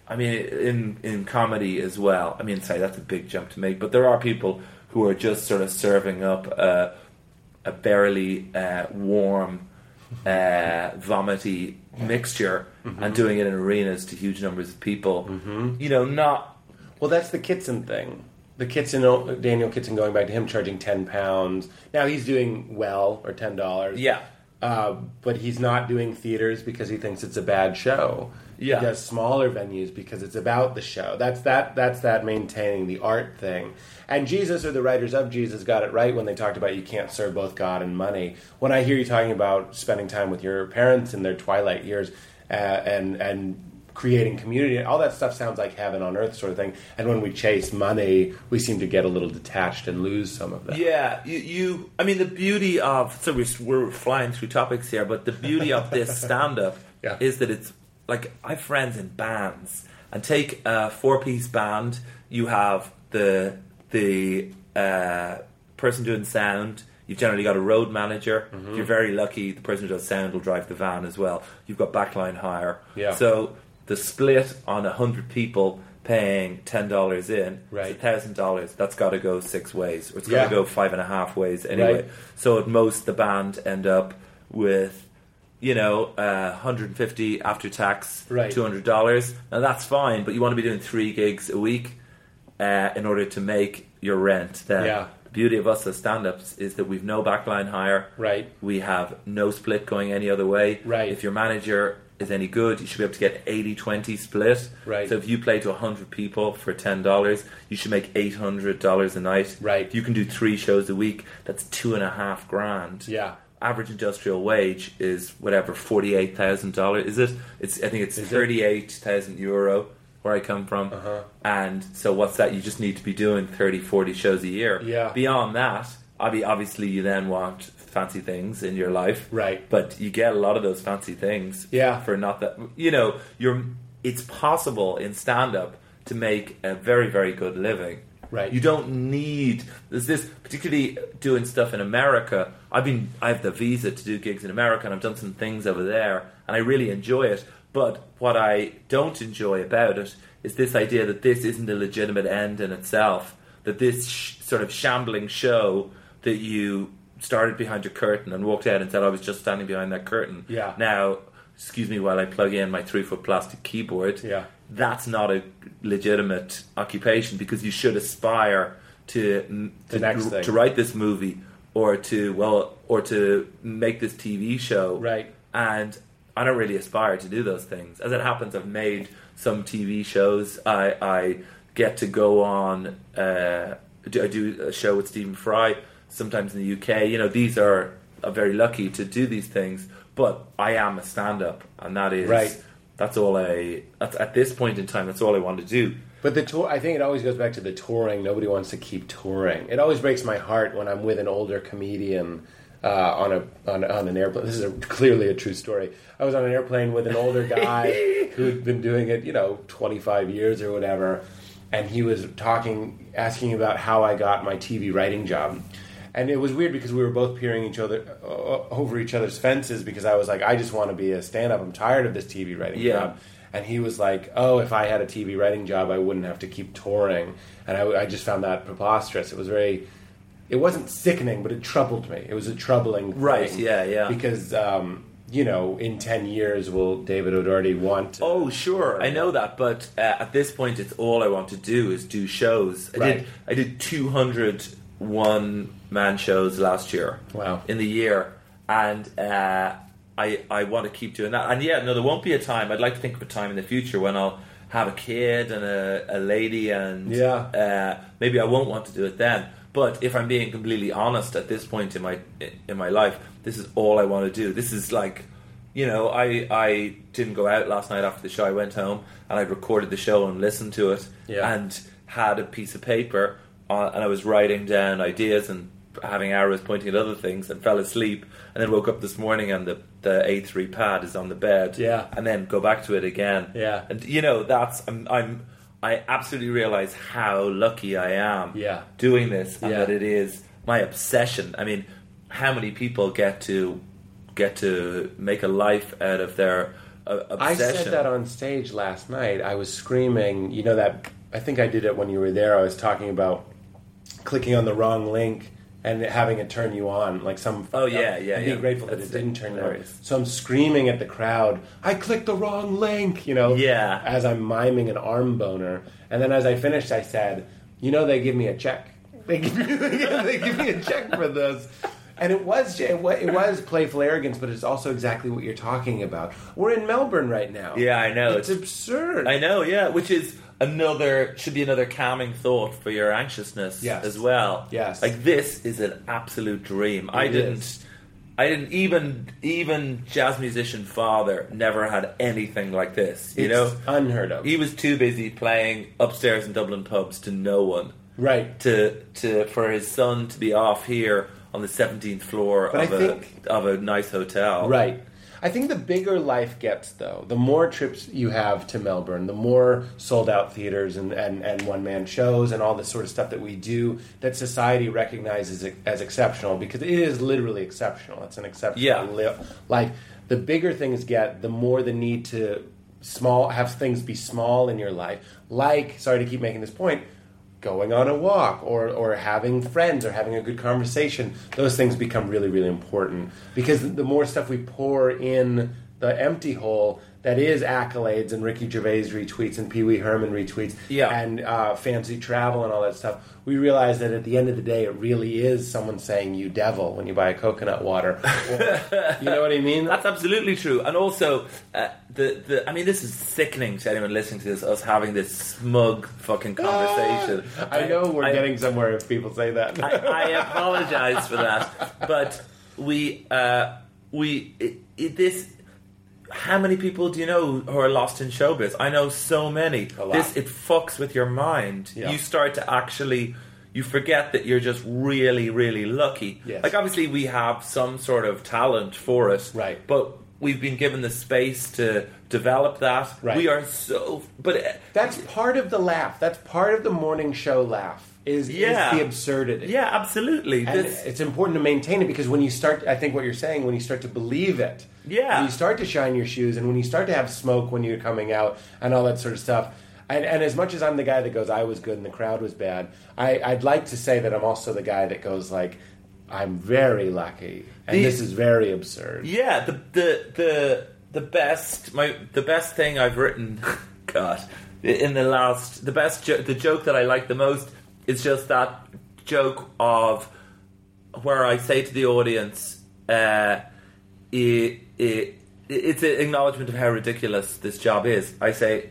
I mean, in in comedy as well. I mean, sorry, that's a big jump to make, but there are people who are just sort of serving up a, a barely uh, warm, uh, vomity mixture and doing it in arenas to huge numbers of people. You know, not Well, that's the Kitson thing. The Kitson, Daniel Kitson, going back to him charging ten pounds. Now he's doing well, or ten dollars. yeah. Uh, but he's not doing theaters because he thinks it's a bad show. Yeah. He does smaller venues because it's about the show. That's that. That's that maintaining the art thing. And Jesus or the writers of Jesus got it right when they talked about you can't serve both God and money. When I hear you talking about spending time with your parents in their twilight years uh, and and creating community, all that stuff sounds like heaven on earth sort of thing. And when we chase money, we seem to get a little detached and lose some of that. Yeah, you, you. I mean, the beauty of so we're, we're flying through topics here, but the beauty of this stand-up Yeah. is that it's like I have friends in bands, and take a four-piece band. You have the the uh, person doing sound. You've generally got a road manager. Mm-hmm. If you're very lucky, the person who does sound will drive the van as well. You've got backline hire. Yeah. So the split on a hundred people paying ten dollars in, Right. thousand dollars. That's got to go six ways, or it's got Yeah. to go five and a half ways anyway. Right. So at most, the band end up with, you know, uh, 150 after tax, Right. $200. Now that's fine, but you want to be doing three gigs a week uh, in order to make your rent. Then Yeah. the beauty of us as stand-ups is that we've no backline hire. Right. We have no split going any other way. Right. If your manager is any good, you should be able to get 80-20 split. Right. So if you play to 100 people for $10, you should make $800 a night. Right. If you can do three shows a week, that's two and a half grand. Yeah. Average industrial wage is whatever forty-eight thousand dollars. Is it? It's. I think it's Is it? thirty-eight thousand euro where I come from. Uh-huh. And so what's that? You just need to be doing 30, 40 shows a year. Yeah. Beyond that, obvi- obviously you then want fancy things in your life. Right. But you get a lot of those fancy things. Yeah. For not that you know, you're it's possible in stand up to make a very, very good living. Right. You don't need there's this particularly doing stuff in America. I've been I have the visa to do gigs in America and I've done some things over there and I really enjoy it. But what I don't enjoy about it is this idea that this isn't a legitimate end in itself. That this sh- sort of shambling show that you started behind your curtain and walked out and said I was just standing behind that curtain. Yeah. Now, excuse me while I plug in my three foot plastic keyboard. Yeah. That's not a legitimate occupation because you should aspire to to, to write this movie or to well or to make this TV show. Right. And I don't really aspire to do those things. As it happens, I've made some TV shows. I, I get to go on. Uh, I do a show with Stephen Fry sometimes in the UK. You know, these are I'm very lucky to do these things. But I am a stand-up, and that is Right. That's all I at, at this point in time. That's all I want to do. But the tour, I think it always goes back to the touring. Nobody wants to keep touring. It always breaks my heart when I'm with an older comedian uh, on a on, on an airplane. This is a, clearly a true story. I was on an airplane with an older guy who'd been doing it, you know, 25 years or whatever, and he was talking, asking about how I got my TV writing job. And it was weird because we were both peering each other uh, over each other's fences because I was like, I just want to be a stand-up. I'm tired of this TV writing Yeah. job. And he was like, "Oh, if I had a TV writing job, I wouldn't have to keep touring." And I, I just found that preposterous. It was very, it wasn't sickening, but it troubled me. It was a troubling, thing Right, thing. yeah, yeah. Because um, you know, in ten years, will David O'Doherty want? Oh, sure, I know that, but uh, at this point, it's all I want to do is do shows. I Right. did I did 200 one man shows last year. Wow. in the year, and uh, I I want to keep doing that. And yeah, no, there won't be a time. I'd like to think of a time in the future when I'll have a kid and a, a lady, and Yeah. uh, maybe I won't want to do it then. But if I'm being completely honest, at this point in my in my life, this is all I want to do. This is like, you know, I I didn't go out last night after the show. I went home and I recorded the show and listened to it, Yeah. and had a piece of paper uh, and I was writing down ideas and having arrows pointing at other things and fell asleep and then woke up this morning and the the A3 pad is on the bed Yeah. and then go back to it again Yeah. and you know that's I'm, I'm I absolutely realize how lucky I am Yeah. doing this and Yeah. that it is my obsession I mean how many people get to get to make a life out of their uh, I said that on stage last night. I was screaming. You know that? I think I did it when you were there. I was talking about clicking on the wrong link and having it turn you on, like some. Oh, yeah, yeah, and yeah. Be grateful that it didn't turn you on. So I'm screaming at the crowd. I clicked the wrong link. You know. Yeah. As I'm miming an arm boner, and then as I finished, I said, "You know, they give me a check. They give me, they give me a check for this." And it was it it was playful arrogance, but it's also exactly what you're talking about. We're in Melbourne right now. Yeah, I know. It's, absurd. I know, yeah, which is another should be another calming thought for your anxiousness Yes. as well. Yes. Like this is an absolute dream. I didn't is. I didn't even even jazz musician father never had anything like this. You It's know? unheard of. He was too busy playing upstairs in Dublin pubs to no one. right. To to for his son to be off here on the seventeenth floor But of I a think- of a nice hotel. Right. I think the bigger life gets, though, the more trips you have to Melbourne, the more sold out theaters and, and, and one man shows and all this sort of stuff that we do that society recognizes as, exceptional because it is literally exceptional. It's an exceptional Yeah. li- life. The bigger things get, the more the need to small have things be small in your life. Like, sorry to keep making this point, going on a walk or, or having friends or having a good conversation, those things become really, really important. Because the more stuff we pour in the empty hole, that is accolades and Ricky Gervais retweets and Pee Wee Herman retweets Yeah. and uh, fancy travel and all that stuff, we realize that at the end of the day, it really is someone saying "you devil" when you buy a coconut water. Or- you know what I mean? That's absolutely true, and also uh, the the. I mean, this is sickening to anyone listening to this. Us having this smug fucking conversation. I know we're I- getting somewhere if people say that. I, I apologize for that, but we uh, we it, it, this. How many people do you know who are lost in showbiz? I know so many. This it fucks with your mind. Yeah. You start to actually you forget that you're just really really lucky. Yes. Like obviously we have some sort of talent for it, Right. But we've been given the space to develop that. Right. We are so, but uh, That's part of the laugh. That's part of the morning show laugh. Is, Yeah. is the absurdity. yeah, absolutely. This- it's important to maintain it because when you start, I think what you're saying, when you start to believe it, Yeah. when you start to shine your shoes, and when you start to have smoke when you're coming out, and all that sort of stuff. And, and as much as I'm the guy that goes, I was good and the crowd was bad, I, I'd like to say that I'm also the guy that goes like, I'm very lucky, and The- this is very absurd. Yeah, the the the the best my the best thing I've written, God, in the last the best jo- the joke that I like the most is just that joke of where I say to the audience, uh, it, it it's an acknowledgement of how ridiculous this job is. I say.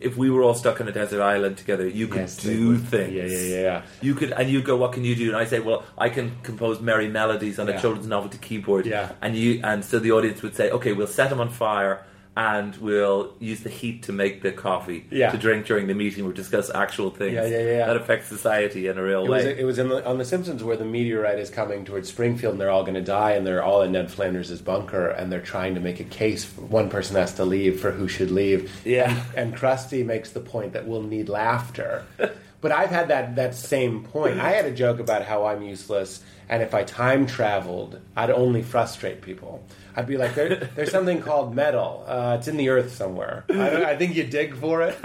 If we were all stuck on a desert island together, you could Yes, do things. Yeah, yeah, yeah, yeah. You could, and you go, "What can you do?" And I say, "Well, I can compose merry melodies on Yeah. a children's novelty keyboard." Yeah. and you, and so the audience would say, "Okay, we'll set them on fire, and we'll use the heat to make the coffee Yeah. to drink during the meeting. We'll discuss actual things Yeah, yeah, that affect society in a real It was, way." it was in the, on The Simpsons where the meteorite is coming towards Springfield and they're all going to die and they're all in Ned Flanders' bunker and they're trying to make a case. For, one person has to leave for who should leave. Yeah. And, and Krusty makes the point that we'll need laughter. but I've had that, that same point. I had a joke about how I'm useless and if I time traveled, I'd only frustrate people. I'd be like, there, there's something called metal. Uh, it's in the earth somewhere. I, don't, I think you dig for it.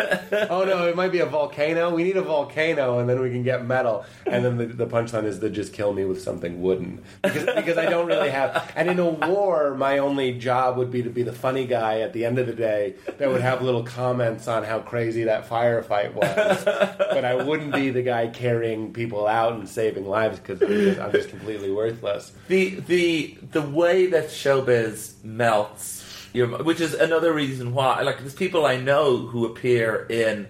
Oh no, it might be a volcano. We need a volcano, and then we can get metal. And then the, the punchline is they just kill me with something wooden because, because I don't really have. And in a war, my only job would be to be the funny guy at the end of the day that would have little comments on how crazy that firefight was. but I wouldn't be the guy carrying people out and saving lives because I'm, just- I'm just completely worthless. the the the way that showbiz melts, your, which is another reason why. Like, there's people I know who appear in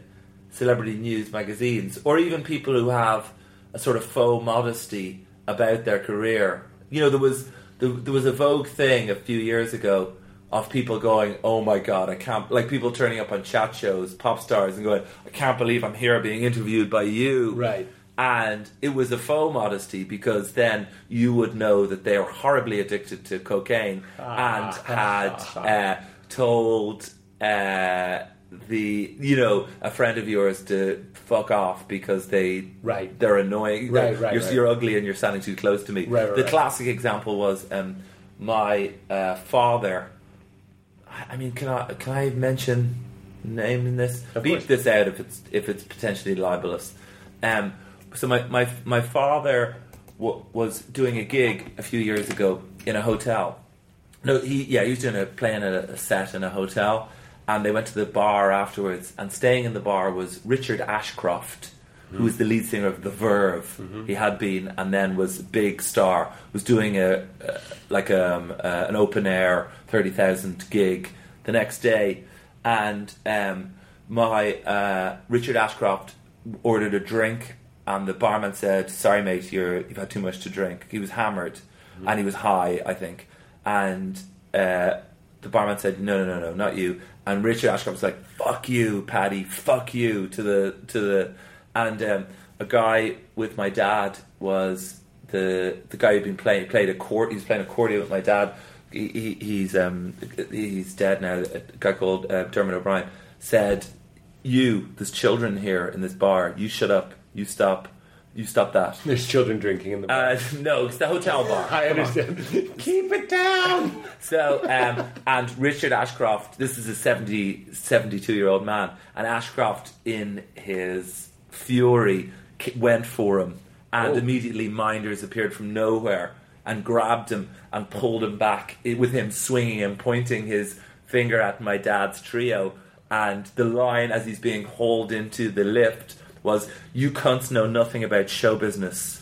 celebrity news magazines, or even people who have a sort of faux modesty about their career. You know, there was there, there was a Vogue thing a few years ago of people going, "Oh my god, I can't!" Like people turning up on chat shows, pop stars, and going, "I can't believe I'm here being interviewed by you." Right. And it was a faux modesty because then you would know that they are horribly addicted to cocaine and had uh, told uh, the you know a friend of yours to fuck off because they Right. they're annoying Right, right, you're, right. you're ugly and you're standing too close to me Right, right, the classic example was um, my uh, father I- I mean can I can I mention name in this Of beep course. this out if it's if it's potentially libelous um, so my, my, my father w- was doing a gig a few years ago in a hotel. No, he yeah he was doing a playing a, a set in a hotel, and they went to the bar afterwards. And staying in the bar was Richard Ashcroft, who was the lead singer of The Verve. He had been, and then was a big star. Was doing a, a like um, uh, an open air thirty thousand gig the next day, and um, my uh, Richard Ashcroft ordered a drink, and the barman said, "Sorry, mate, you're you've had too much to drink." He was hammered, and he was high, I think, and uh, the barman said, "No, no, no, no, not you." And Richard Ashcroft was like, "Fuck you, Paddy, fuck you" to the to the, and um, a guy with my dad was the the guy who'd been playing played a court. He was playing accordion with my dad. He, he, he's um he's dead now. A guy called uh, Dermot O'Brien said, "You, there's children here in this bar. You shut up. You stop. You stop that." There's children drinking in the bar. Uh, no, it's the hotel bar. I understand. Keep it down. So, um, and Richard Ashcroft, this is a 70, 72 year old man, and Ashcroft, in his fury, went for him, and Oh. immediately Minders appeared from nowhere and grabbed him and pulled him back, with him swinging and pointing his finger at my dad's trio, and the line as he's being hauled into the lift was, "You cunts know nothing about show business."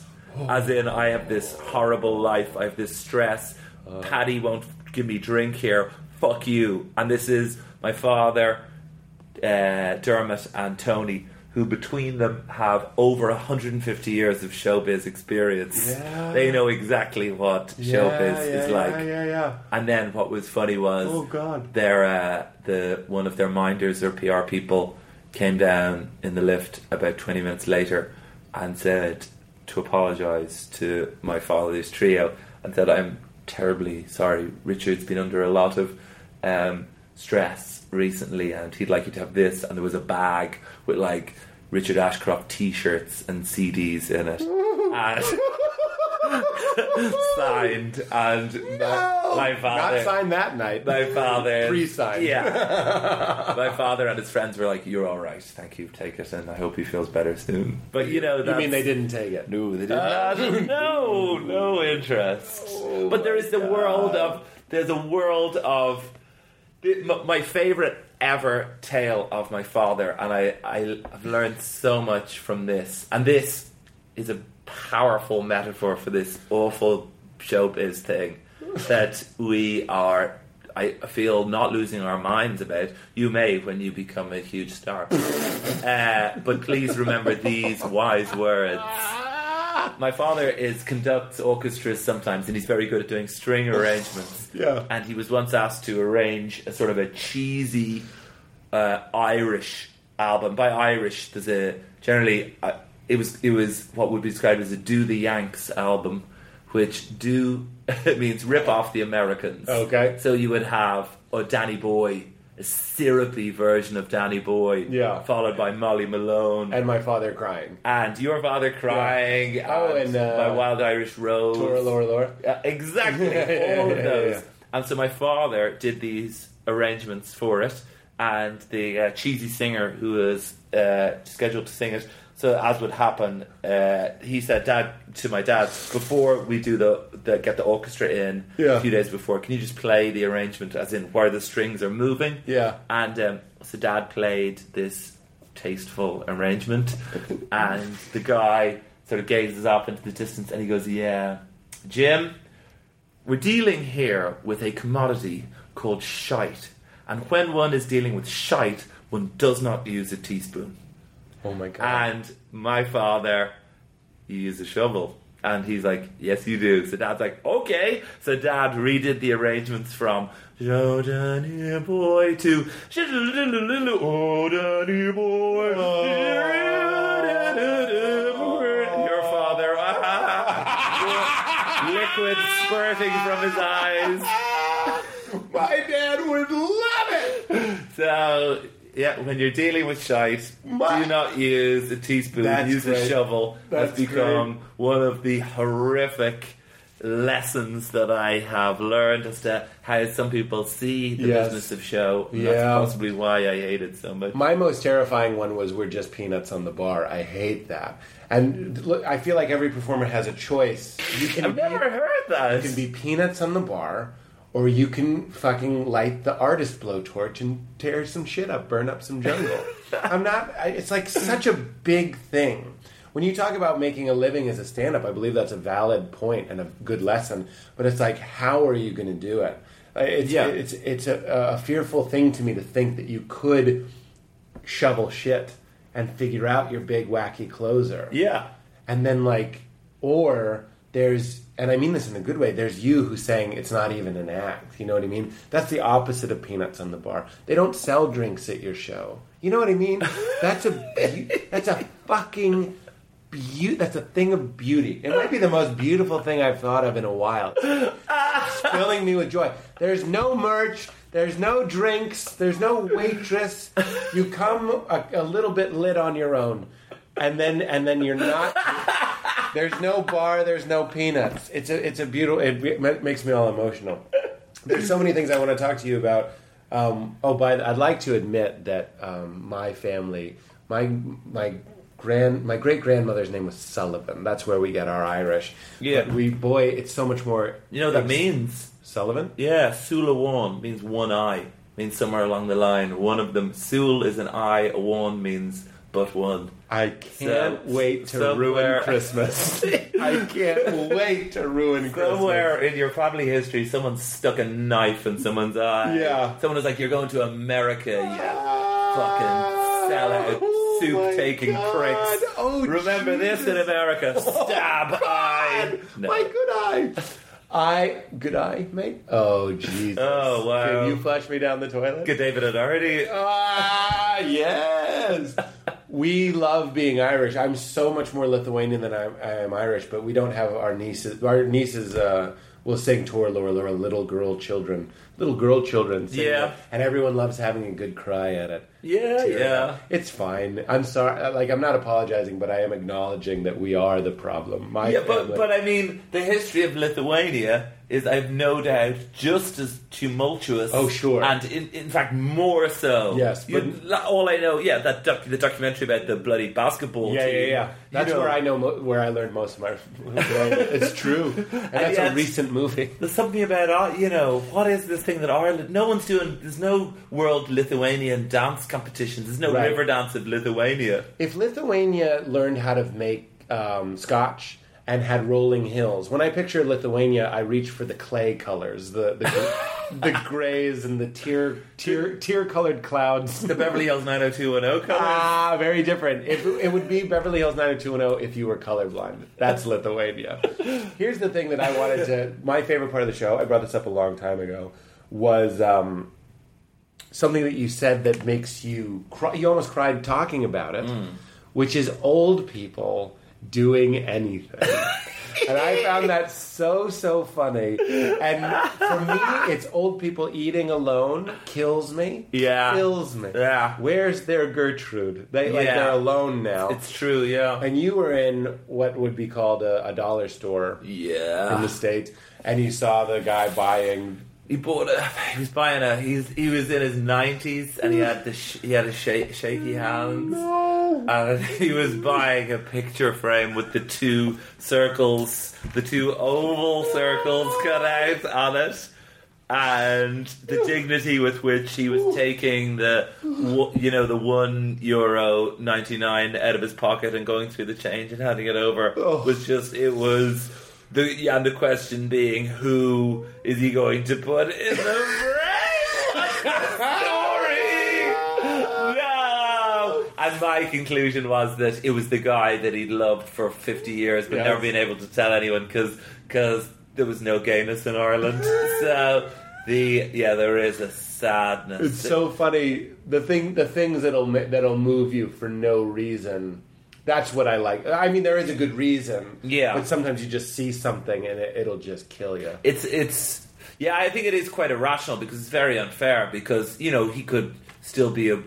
As in, I have this horrible life. I have this stress. Paddy won't give me drink here. Fuck you. And this is my father, uh, Dermot, and Tony, who between them have over 150 years of showbiz experience. Yeah. They know exactly what showbiz is like. Yeah, yeah. And then what was funny was Oh, God. their uh, the one of their minders or PR people came down in the lift about 20 minutes later and said to apologise to my father's trio and said I'm terribly sorry. Richard's been under a lot of um, stress recently and he'd like you to have this and there was a bag with like Richard Ashcroft t-shirts and CDs in it. and signed and my, my father Not signed that night. my father Pre-signed. Yeah. my father and his friends were like, You're alright, thank you, take it and I hope he feels better soon. But you know You mean they didn't take it? No, they did not uh, no, no interest. Oh but there is the world of there's a world of the- m- my favorite ever tale of my father, and I, I have learned so much from this. And this is a powerful metaphor for this awful showbiz thing that we are. I feel not losing our minds about. You may when you become a huge star, uh, but please remember these wise words. My father is conducts orchestras sometimes, and he's very good at doing string arrangements. Yeah. And he was once asked to arrange a sort of a cheesy uh, Irish album. By Irish, there's a generally uh, it was it was what would be described as a Do the Yanks album, which do it means rip off the Americans. Okay. So you would have oh, Danny Boy, a syrupy version of Danny Boy, Yeah. followed by Molly Malone. And my father crying. and your father crying, Yeah. Oh, and, uh, my Wild Irish Rose, Laura, Laura, Laura. yeah, exactly, Yeah, all of those. And so my father did these arrangements for it, and the uh, cheesy singer who was uh, scheduled to sing it. So as would happen, uh, he said, "Dad," to my dad, before we do the, the get the orchestra in Yeah. a few days before, can you just play the arrangement as in where the strings are moving? Yeah. And um, so dad played this tasteful arrangement, and the guy sort of gazes up into the distance and he goes, Yeah, Jim, we're dealing here with a commodity called shite. And when one is dealing with shite, one does not use a teaspoon. Oh my god. And my father, he use a shovel. And he's like, yes, you do. So dad's like, okay. So dad redid the arrangements from Oh, Danny boy to Oh, Danny boy. Your father, liquid spurting from his eyes. my dad would love it. So, yeah, when you're dealing with shite, do not use a teaspoon, That's use a shovel. That's That's become one of the horrific lessons that I have learned as to how some people see the Yes. business of show. Yeah. That's possibly why I hate it so much. My most terrifying one was "We're just peanuts on the bar." I hate that. And look, I feel like every performer has a choice. You can I've be, never heard that. you can be peanuts on the bar, or you can fucking light the artist blowtorch and tear some shit up, burn up some jungle. I'm not. I, it's like such a big thing. When you talk about making a living as a stand-up, I believe that's a valid point and a good lesson. But it's like, how are you going to do it? Uh, It's, Yeah. it's it's a, a fearful thing to me to think that you could shovel shit and figure out your big wacky closer yeah. and then like or there's and i mean this in a good way. There's you who's saying it's not even an act. You know what i mean? That's the opposite of peanuts on the bar. They don't sell drinks at your show. You know what i mean? That's a that's a fucking beauty that's a thing of beauty. It might be the most beautiful thing i've thought of in a while. It's filling me with joy. There's no merch. There's no drinks. There's no waitress. You come a, a little bit lit on your own and then and then you're not there's no bar. There's no peanuts. It's a it's a beautiful. It ma- makes me all emotional. There's so many things I want to talk to you about. Um, oh, by the, I'd like to admit that um, my family, my my grand my great grandmother's name was Sullivan. That's where we get our Irish. Yeah. But we boy, it's so much more. You know what that means? Sullivan. Yeah, Sulawan means one eye. means somewhere along the line. One of them, Sul is an I, a one means but one. I can't So- wait to somewhere- ruin Christmas. I can't wait to ruin Christmas. Somewhere in your family history, someone stuck a knife in someone's eye. Yeah. Someone was like, "You're going to America, you Ah, fucking sellout, oh soup-taking God. pricks." Oh, Remember this in America? Stab eye. No. My good eye. I good eye, mate. Oh Jesus! Oh, wow. Can you flush me down the toilet? Good David and already. Ah, yes. We love being Irish. I'm so much more Lithuanian than I, I am Irish, but we don't have our nieces. Our nieces uh, will sing to our Laura Laura, little girl children, little girl children. Sing Yeah. it, and everyone loves having a good cry at it. Yeah, Tear yeah. It's fine. I'm sorry. Like I'm not apologizing, but I am acknowledging that we are the problem. My Yeah, but family- but I mean, the history of Lithuania is, I've no doubt, just as tumultuous. Oh, sure. and in, in fact, more so. Yes, You- but- all I know, yeah, that doc, the documentary about the bloody basketball. Yeah, team, yeah, yeah. you That's know, where I know mo- where I learned most of my. it's true, and that's yet- a recent movie. There's something about uh, you know what is this thing that Ireland? No one's doing. There's no world Lithuanian dance competitions. There's no Right. river dance of Lithuania. If Lithuania learned how to make um, scotch and had rolling hills, when I picture Lithuania, I reach for the clay colors, the the, the grays and the tear tear tear colored clouds. The Beverly Hills 90210 colors. Ah, very different. If it would be Beverly Hills 90210 if you were colorblind. That's Lithuania. Here's the thing that I wanted to. My favorite part of the show. I brought this up a long time ago. Was um, something that you said that makes you cry. You almost cried talking about it, which is old people doing anything. And I found that so so funny. And for me, it's old people eating alone kills me. Yeah. kills me. Yeah. Where's their Gertrude? They like they're alone now. It's true, yeah. and you were in what would be called a, a dollar store Yeah. in the states, and you saw the guy buying. He bought a. He was buying a. He's he was in his nineties and he had the sh- he had a shake, shaky hands and he was buying a picture frame with the two circles, the two oval circles cut out on it, and the dignity with which he was taking the you know the one euro ninety nine out of his pocket and going through the change and handing it over Oh. was just it was. The, and the question being, who is he going to put in the frame? What's the story? No! And my conclusion was that it was the guy that he'd loved for 50 years but Yes. never been able to tell anyone because there was no gayness in Ireland. so, the yeah, there is a sadness. It's so funny. The thing, the things that'll that'll move you for no reason. That's what I like. I mean, there is a good reason. Yeah. but sometimes you just see something and it, it'll just kill you. it's it's yeah i think it is quite irrational because it's very unfair because you know he could still be a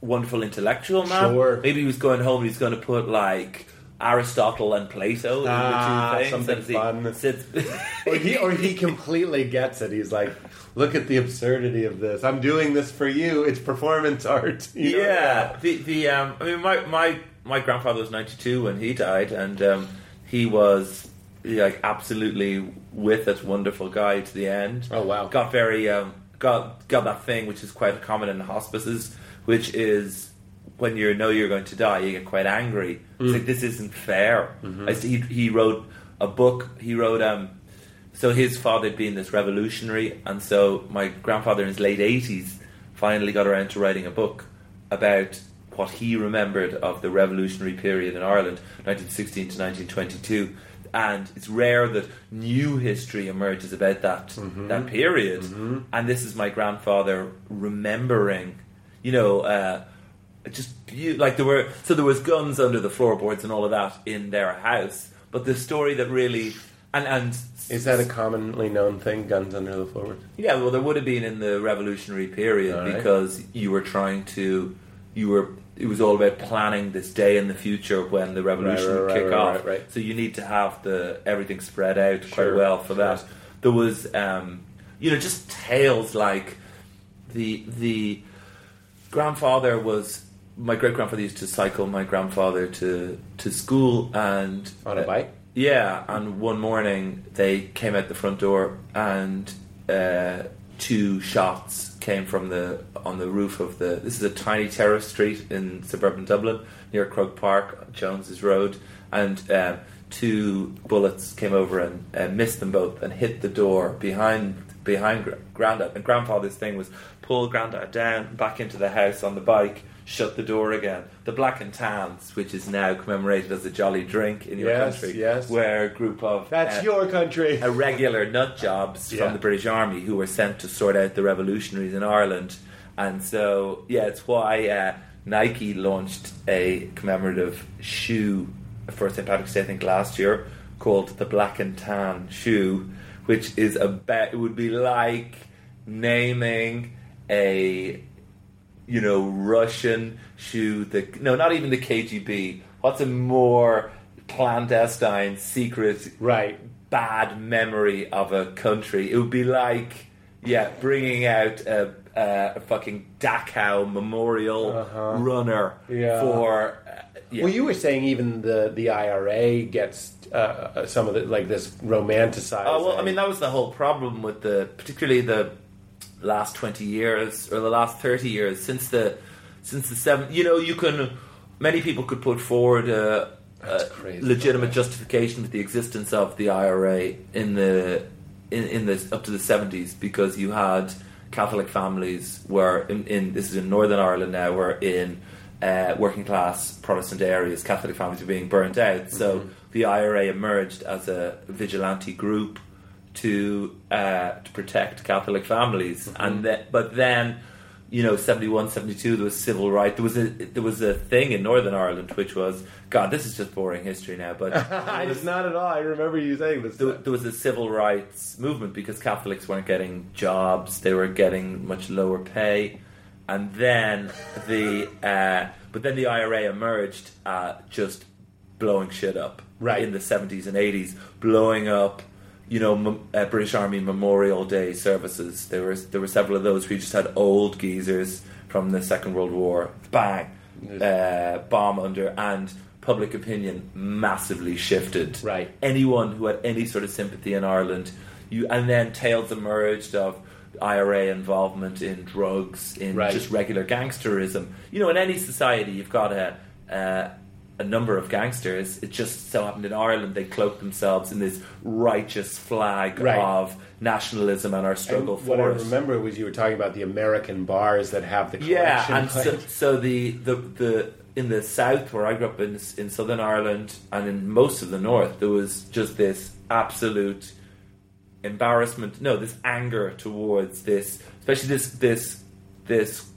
wonderful intellectual man Sure. maybe he was going home and he's going to put like aristotle and plato in Ah, something he fun. sits or he or he completely gets it. He's like, look at the absurdity of this. I'm doing this for you. It's performance art. You know? yeah the the um i mean my my my grandfather was 92 when he died and um he was like absolutely with it wonderful guy to the end. Oh, wow. got very um got got that thing which is quite common in hospices which is when you know you're going to die you get quite angry. It's like this isn't fair. I see he, he wrote a book. He wrote um so his father had been this revolutionary, and so my grandfather in his late eighties finally got around to writing a book about what he remembered of the revolutionary period in Ireland, 1916 to 1922. And it's rare that new history emerges about that that period. And this is my grandfather remembering, you know, uh, just like there were so there was guns under the floorboards and all of that in their house. But the story that really and and Is that a commonly known thing? Guns under the floorboards. yeah, well, there would have been in the revolutionary period right. because you were trying to, you were. It was all about planning this day in the future when the revolution Right, right, would kick right, off. So you need to have the everything spread out quite Sure, well for sure. that. There was, um, you know, just tales like the the grandfather was. My great grandfather used to cycle my grandfather to to school and On a bike? yeah, and one morning they came out the front door and uh, two shots came from the on the roof of the. This is a tiny terrace street in suburban Dublin near Croke Park, Jones's Road, and um, two bullets came over and uh, missed them both and hit the door behind behind Gr- Grandad. And Grandfather's thing was pull Grandad down back into the house on the bike. Shut the door again. The Black and Tans, which is now commemorated as a jolly drink in your Yes, country, yes. where a group of That's uh, your country. irregular nut jobs Yeah. from the British Army who were sent to sort out the revolutionaries in Ireland. And so, yeah, it's why uh, Nike launched a commemorative shoe for St. Patrick's Day, I think, last year, called the Black and Tan shoe, which is a bet. It would be like naming a you know, Russian shoe, the no, not even the KGB. What's a more clandestine, secret, Right. bad memory of a country? It would be like, yeah, bringing out a, a, a fucking Dachau memorial Uh-huh. runner Yeah. for. Uh, yeah. Well, you were saying even the the IRA gets uh, some of the like this romanticized. Oh well, I mean that was the whole problem with the, particularly the last twenty years or the last thirty years since the since the seven. You know, you can many people could put forward a, a legitimate justification for the existence of the IRA in the in, in this up to the seventies because you had Catholic families were in, in this is in Northern Ireland now were in uh, working class Protestant areas. Catholic families were being burnt out, so Mm-hmm. the IRA emerged as a vigilante group to uh, to protect Catholic families, Mm-hmm. and th- but then. You know, 71, 72, there was civil rights. There was a there was a thing in Northern Ireland which was God. This is just boring history now, but it's not at all. I remember you saying this. there, there was a civil rights movement because Catholics weren't getting jobs; they were getting much lower pay, and then the uh, but then the IRA emerged, uh, just blowing shit up Right. in the seventies and eighties, blowing up. You know, uh, British Army Memorial Day services. There was there were several of those We just had old geezers from the Second World War, bang, uh, bomb under, and public opinion massively shifted Right. anyone who had any sort of sympathy in Ireland, you and then tales emerged of IRA involvement in drugs, in Right. just regular gangsterism. You know, in any society, you've got a uh, a number of gangsters. It just so happened in Ireland they cloaked themselves in this righteous flag Right. of nationalism and our And struggle what for I it. remember was you were talking about the American bars that have the Yeah, collection and so, so the, the the in the south where I grew up in in southern Ireland and in most of the north, there was just this absolute embarrassment. No, this anger towards this, especially this this this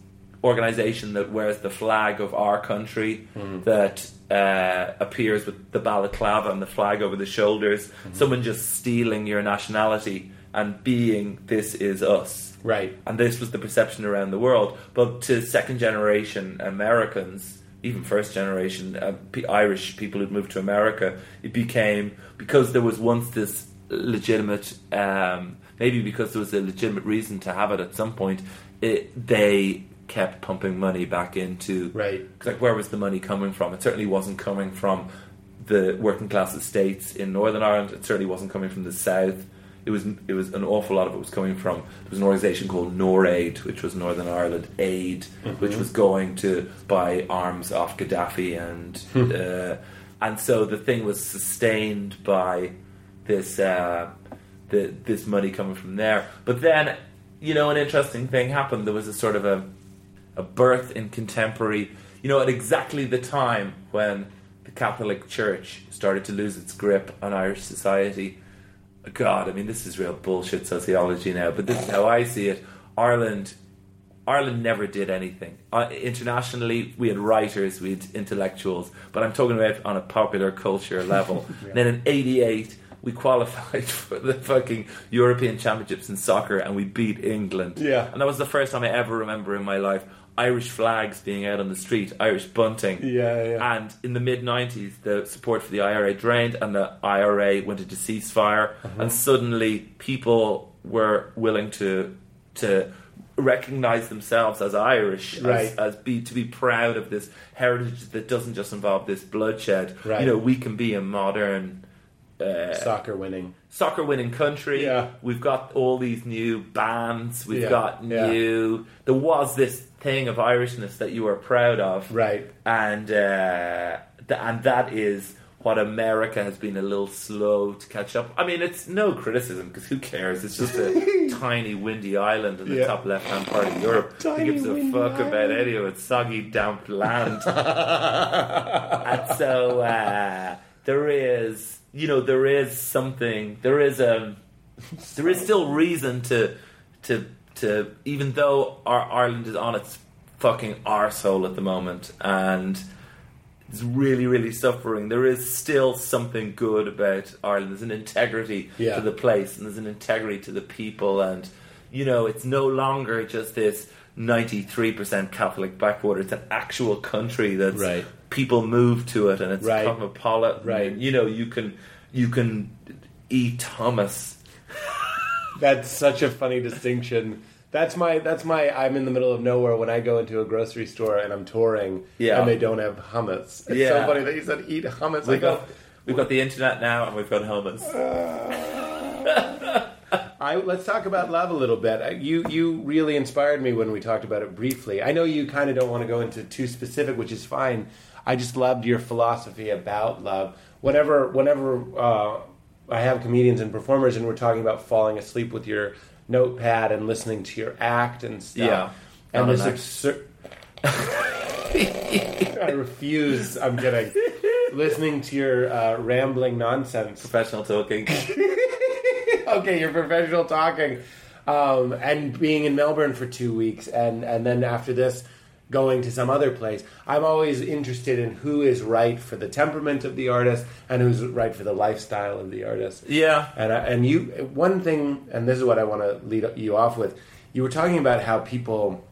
organization that wears the flag of our country hmm. that uh, appears with the balaclava and the flag over the shoulders. Someone just stealing your nationality and being this is us right. and this was the perception around the world. But to second generation Americans, even first generation uh, P- Irish people who'd moved to America, it became because there was once this legitimate, um, maybe because there was a legitimate reason to have it at some point. It, they kept pumping money back into right. like where was the money coming from? It certainly wasn't coming from the working class estates in Northern Ireland. It certainly wasn't coming from the south. It was it was an awful lot of it was coming from there was an organisation called NORAID, which was Northern Ireland Aid, which was going to buy arms off Gaddafi and uh, and so the thing was sustained by this uh, the, this money coming from there. But then you know an interesting thing happened. There was a sort of a a birth in contemporary, you know, at exactly the time when the Catholic Church started to lose its grip on Irish society. God, I mean, this is real bullshit sociology now, but this is how I see it. Ireland, Ireland never did anything. Uh, internationally, we had writers, we had intellectuals, but I'm talking about on a popular culture level. And then in '88, we qualified for the fucking European Championships in soccer, and we beat England. Yeah. and that was the first time I ever remember in my life Irish flags being out on the street, Irish bunting. Yeah, yeah. And in the mid 90s, the support for the IRA drained and the IRA went into ceasefire. Uh-huh. And suddenly people were willing to to recognize themselves as Irish, Right. as, as be to be proud of this heritage that doesn't just involve this bloodshed. Right. You know, we can be a modern uh, Soccer winning. soccer winning country. Yeah. We've got all these new bands. We've Yeah, got yeah. new. There was this thing of Irishness that you are proud of, Right. And uh, th- and that is what America has been a little slow to catch up. I mean, it's no criticism because who cares? It's just a tiny windy island in the Yeah. top left hand part of Europe. Tiny who gives a fuck about island. any of it? Soggy, damp land. and so uh, there is, you know, there is something. There is a, there is still reason to, to, to. Even though our Ireland is on its fucking arsehole at the moment, and it's really, really suffering. There is still something good about Ireland. There's an integrity Yeah. to the place, and there's an integrity to the people, and you know, it's no longer just this 93% Catholic backwater. It's an actual country that's Right. people move to it, and it's Right. cosmopolitan. Right. You know, you can you can eat hummus. That's such a funny distinction. That's my that's my I'm in the middle of nowhere when I go into a grocery store and I'm touring Yeah. and they don't have hummus. It's Yeah. so funny that you said eat hummus. I We've go, got we've got the internet now, and we've got hummus. I, let's talk about love a little bit. You you really inspired me when we talked about it briefly. I know you kind of don't want to go into too specific, which is fine. I just loved your philosophy about love. Whenever whenever uh, I have comedians and performers, and we're talking about falling asleep with your notepad and listening to your act and stuff. Yeah. and Not this an absurd. I refuse. I'm kidding. listening to your uh, rambling nonsense Professional talking. okay, you're professional talking, um, and being in Melbourne for two weeks, and and then after this, going to some other place. I'm always interested in who is right for the temperament of the artist and who's right for the lifestyle of the artist. yeah. And I, and you one thing, and this is what I want to lead you off with. You were talking about how people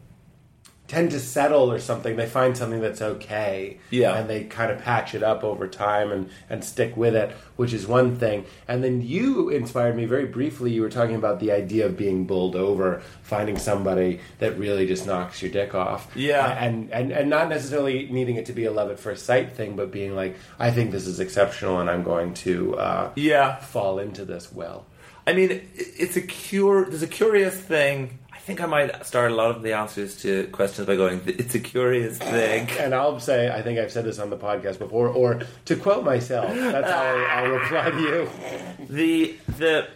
tend to settle or something. They find something that's okay, Yeah. and they kind of patch it up over time and and stick with it, which is one thing. And then you inspired me very briefly. You were talking about the idea of being bowled over, finding somebody that really just knocks your dick off. Yeah. and and and not necessarily needing it to be a love at first sight thing, but being like, I think this is exceptional, and I'm going to uh, Yeah. fall into this well. I mean, it's a cure. There's a curious thing. I think I might start a lot of the answers to questions by going, "It's a curious thing." And I'll say, I think I've said this on the podcast before, or to quote myself, that's how I'll, I'll reply to you. The the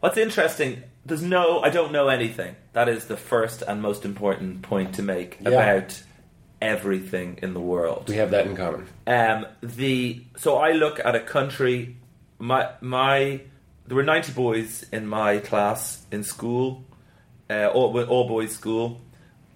what's interesting. There's no. I don't know anything. That is the first and most important point to make Yeah. about everything in the world. We have that in common. Um, the so I look at a country. My my there were ninety boys in my class in school, uh, all all boys school,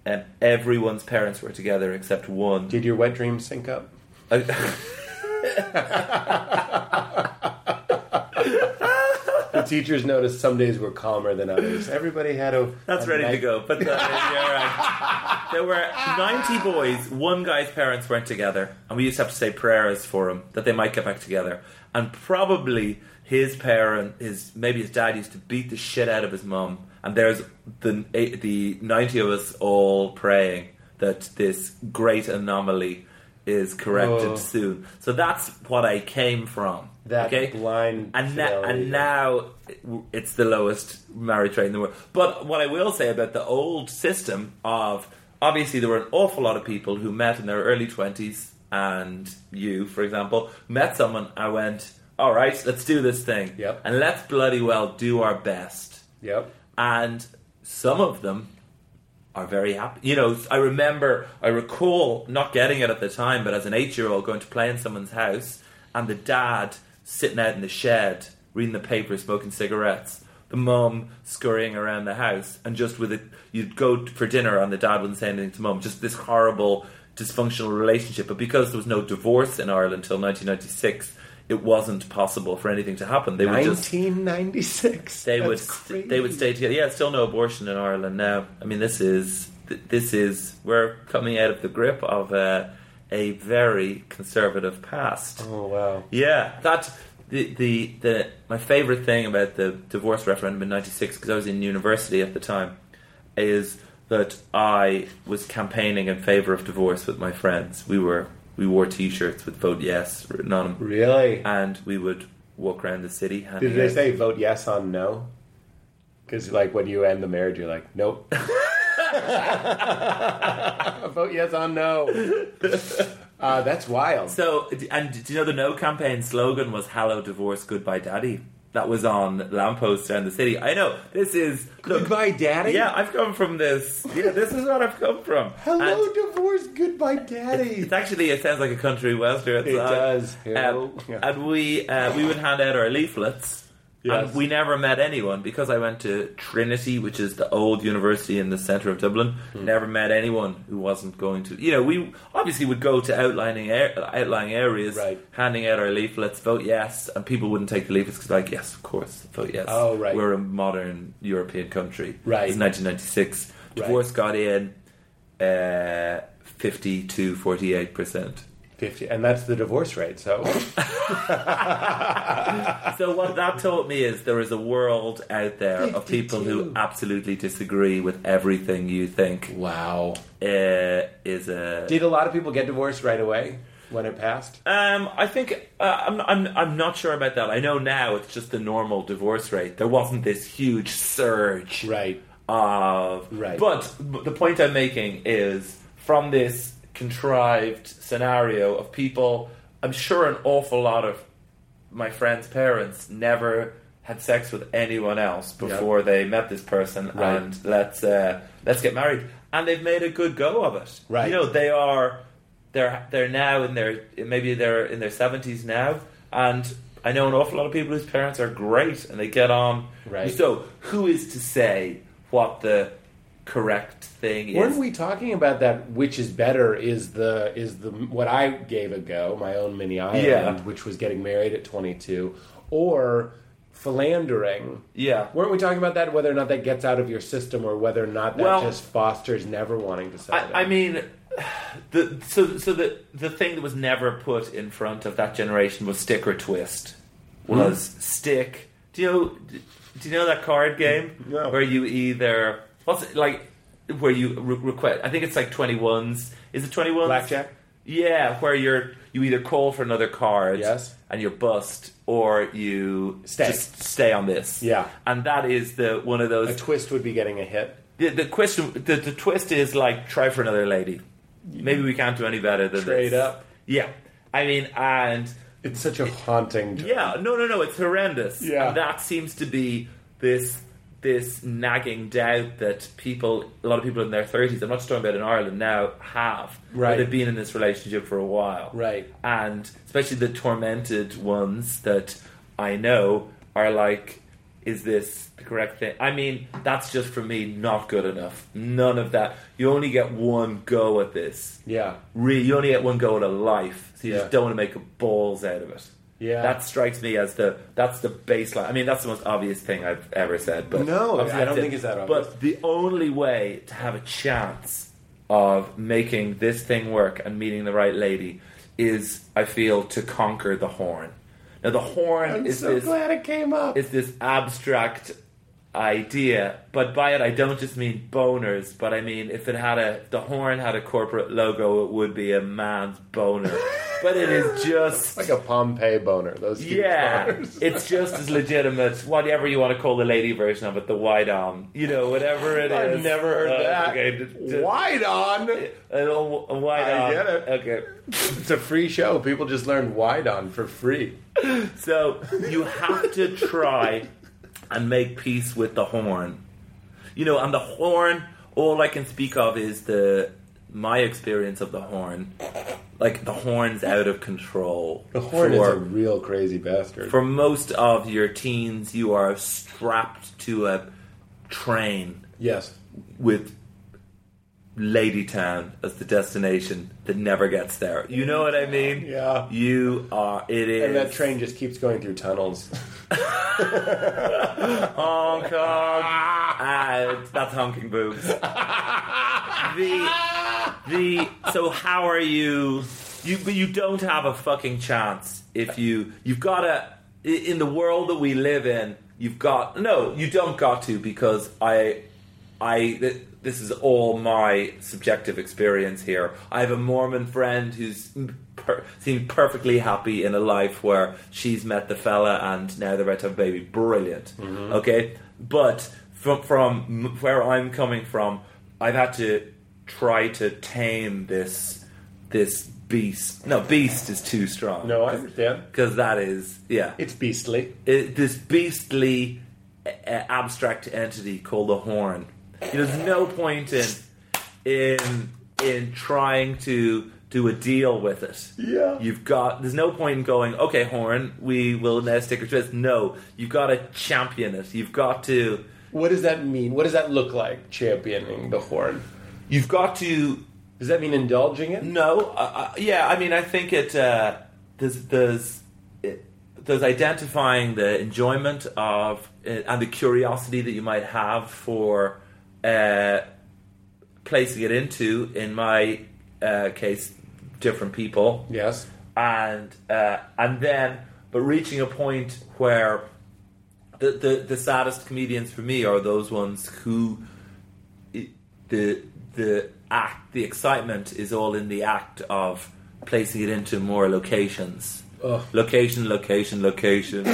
and everyone's parents were together except one. Did your wet dreams sync up? The teachers noticed some days were calmer than others. Everybody had a. That's a ready to go. But uh, you're right. there were 90 boys. One guy's parents weren't together, and we used to have to say prayers for him that they might get back together. And probably his parent, his maybe his dad used to beat the shit out of his mum. And there's the the 90 of us all praying that this great anomaly is corrected Oh. soon. So that's what I came from. That okay? blind and, na- and now it's the lowest marriage rate in the world. But what I will say about the old system of obviously there were an awful lot of people who met in their early twenties, and you, for example, met someone. I went, all right, let's do this thing, Yep. and let's bloody well do our best. Yep. And some of them are very happy. You know, I remember, I recall not getting it at the time, but as an eight-year-old going to play in someone's house, and the dad sitting out in the shed reading the paper, smoking cigarettes. The mum scurrying around the house, and just with it, you'd go for dinner, and the dad wouldn't say anything to mum. Just this horrible, dysfunctional relationship. But because there was no divorce in Ireland until 1996, it wasn't possible for anything to happen. They would just 1996. they would they would stay together. Yeah, still no abortion in Ireland now. I mean, this is this is we're coming out of the grip of a a very conservative past. Oh wow. Yeah, that the the the my favorite thing about the divorce referendum in '96 because I was in university at the time is that I was campaigning in favor of divorce with my friends. We were we wore T-shirts with "Vote Yes" written on them Really? and we would walk around the city. Did they out- say vote yes on no? Because like when you end the marriage, you're like, nope. vote yes on no. Uh, that's wild. So, and do you know the No campaign slogan was "Hello, divorce, goodbye, daddy." That was on lampposts around the city. I know this is look, Goodbye, daddy. Yeah, I've come from this. Yeah, this is what I've come from. Hello, And divorce. Goodbye, daddy. it's actually it sounds like a country western. It does. Um, Yeah. And we uh, we would hand out our leaflets. Yes. And we never met anyone because I went to Trinity, which is the old university in the centre of Dublin. Hmm. Never met anyone who wasn't going to. You know, we obviously would go to outlining ar- outlying areas, Right. handing out our leaflets, vote yes, and people wouldn't take the leaflets because, like, yes, of course, vote yes. Oh, right. We're a modern European country. Right. It's 1996. Right. Divorce got in uh, 50 to 48 percent. 50, and that's the divorce rate. So So what that taught me is there is a world out there of people who absolutely disagree with everything you think wow. uh, is a. Did a lot of people get divorced right away when it passed? Um, I think uh, I'm, I'm I'm not sure about that. I know now it's just the normal divorce rate. There wasn't this huge surge Right. of Right. But the point I'm making is from this contrived scenario of people. I'm sure an awful lot of my friends' parents never had sex with anyone else before they met this person, Right. and let's uh, let's get married. And they've made a good go of it. Right. You know, they are they're they're now in their maybe they're in their seventies now, and I know an awful lot of people whose parents are great and they get on. Right. So who is to say what the correct thing is? Weren't we talking about that? Which is better? Is the is the what I gave a go, my own mini island, Yeah. which was getting married at 22, or philandering? Yeah. Weren't we talking about that? Whether or not that gets out of your system, or whether or not that Well- just fosters never wanting to settle I, I mean, the so so the the thing that was never put in front of that generation was stick or twist. Was Hmm. stick? Do you know? Do you know that card game No. where you either what's it like? Where you re- request? I think it's like twenty ones. Is it twenty ones? blackjack. Yeah, where you're you either call for another card, Yes. and you're bust, or you Stay. just stay on this. Yeah. and that is the one of those A twist would be getting a hit. the, the question, the, the twist is like try for another lady. Maybe we can't do any better than Trade this. up. Yeah, I mean, and It's such a haunting. yeah, no, no, no, it's horrendous. Yeah. and that seems to be this this nagging doubt that people, a lot of people in their thirties, I'm not just talking about in Ireland now, have. Right. they've been in this relationship for a while. Right. and especially the tormented ones that I know are like, is this the correct thing? I mean, that's just for me not good enough. None of that. You only get one go at this. Yeah. Really, you only get one go at a life, so you Yeah. just don't want to make balls out of it. Yeah. that strikes me as the that's the baseline. I mean, that's the most obvious thing I've ever said. But No, I don't that's think it's that obvious. But the only way to have a chance of making this thing work and meeting the right lady is, I feel, to conquer the horn. Now, the horn I'm is so this glad it came up. is this abstract idea, but by it I don't just mean boners, but I mean if it had a the horn had a corporate logo, it would be a man's boner. but it is just like a Pompeii boner. Those yeah, boners. it's just as legitimate. Whatever you want to call the lady version of it, the wide on, you know, whatever it is. I've never heard Uh, that. Okay, d- d- Wide on. a, wide I on. get it. Okay, It's a free show. People just learn wide on for free. so you have to try and make peace with the horn. You know, and the horn. All I can speak of is the my experience of the horn. Like the horn's out of control. The horn for, is a real crazy bastard. For most of your teens, you are strapped to a train yes. with Ladytown as the destination that never gets there. You know what I mean? Yeah. You are. It is. And that train just keeps going through tunnels. Hong Kong. and that's honking boobs. the the so how are you? You but you don't have a fucking chance if you you've got to in the world that we live in. You've got no. You don't got to because I I. this is all my subjective experience here. I have a Mormon friend who's per- seemed perfectly happy in a life where she's met the fella and now they're about to have a baby. Brilliant. Okay, but from from where I'm coming from, I've had to try to tame this this beast. No, beast is too strong. No, I understand. because that is yeah It's beastly. it, this beastly uh, abstract entity called the horn. You know, there's no point in in in trying to do a deal with it. Yeah. You've got there's no point in going, okay, horn, we will now stick with this. No, you've got to champion it. You've got to What does that mean? What does that look like? Championing the horn. you've got to Does that mean indulging it? No, uh, uh, yeah, I mean, I think it uh, there's there's it, there's identifying the enjoyment of uh, and the curiosity that you might have for uh, placing it into, in my uh, case, different people, Yes. and uh, and then but reaching a point where the, the the saddest comedians for me are those ones who the the act the excitement is all in the act of placing it into more locations Ugh. location location location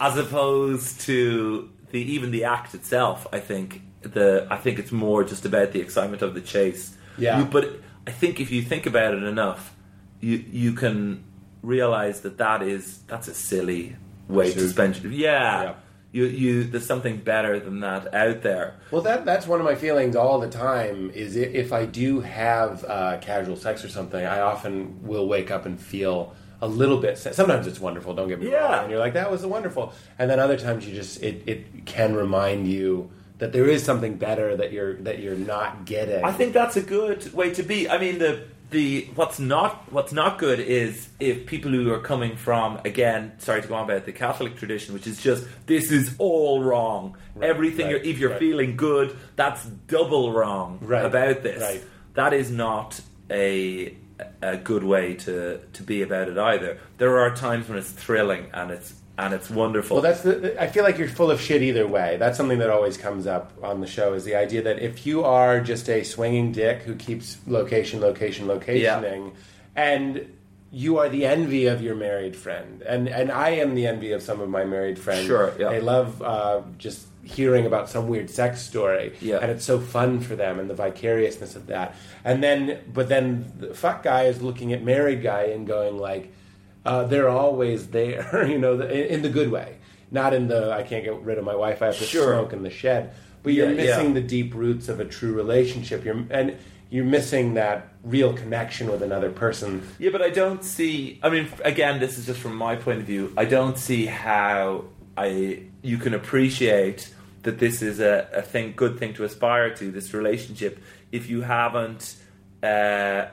as opposed to the even the act itself i think the i think it's more just about the excitement of the chase Yeah. You- but i think if you think about it enough you you can realize that that is that's a silly way to Pursuit. spend yeah, Yeah. You, you, there's something better than that out there. Well, that that's one of my feelings all the time. Is if I do have uh, casual sex or something, I often will wake up and feel a little bit. Sometimes it's wonderful. Don't get me Yeah. wrong. And you're like, that was wonderful. And then other times you just it, it can remind you that there is something better that you're that you're not getting. I think that's a good way to be. I mean, the the what's not what's not good is if people who are coming from again, sorry to go on about the Catholic tradition, which is just this is all wrong. Everything right, you're, if you're right. feeling good, that's double wrong Right, about this. right. That is not a a good way to to be about it either. There are times when it's thrilling and it's and it's wonderful. Well, that's the. I feel like you're full of shit either way. That's something that always comes up on the show is the idea that if you are just a swinging dick who keeps location, location, locationing, and you are the envy of your married friend, and and I am the envy of some of my married friends. Sure, yeah. they love uh, just hearing about some weird sex story, Yeah. and it's so fun for them, and the vicariousness of that. And then, but then the fuck guy is looking at married guy and going like uh, they're always there, you know, in, in the good way, not in the I can't get rid of my wife, I have to Sure. smoke in the shed. But you're Yeah, missing yeah. the deep roots of a true relationship. You're and you're missing that real connection with another person. Yeah, but I don't see. I mean, again, this is just from my point of view. I don't see how I you can appreciate that this is a, a thing, good thing to aspire to. This relationship, if you haven't uh,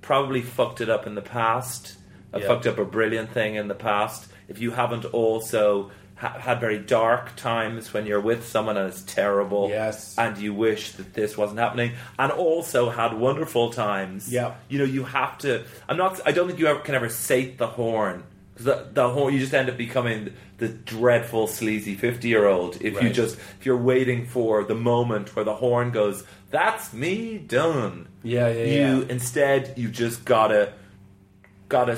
probably fucked it up in the past, Yeah. fucked up a brilliant thing in the past. If you haven't also ha- had very dark times when you're with someone and it's terrible, Yes. and you wish that this wasn't happening, and also had wonderful times. Yeah. you know, you have to. I'm not. I don't think you ever can ever sate the horn because the, the horn. You just end up becoming the dreadful sleazy fifty year old if you Right. just if you're waiting for the moment where the horn goes. That's me done. Yeah, yeah, You yeah. instead you just gotta gotta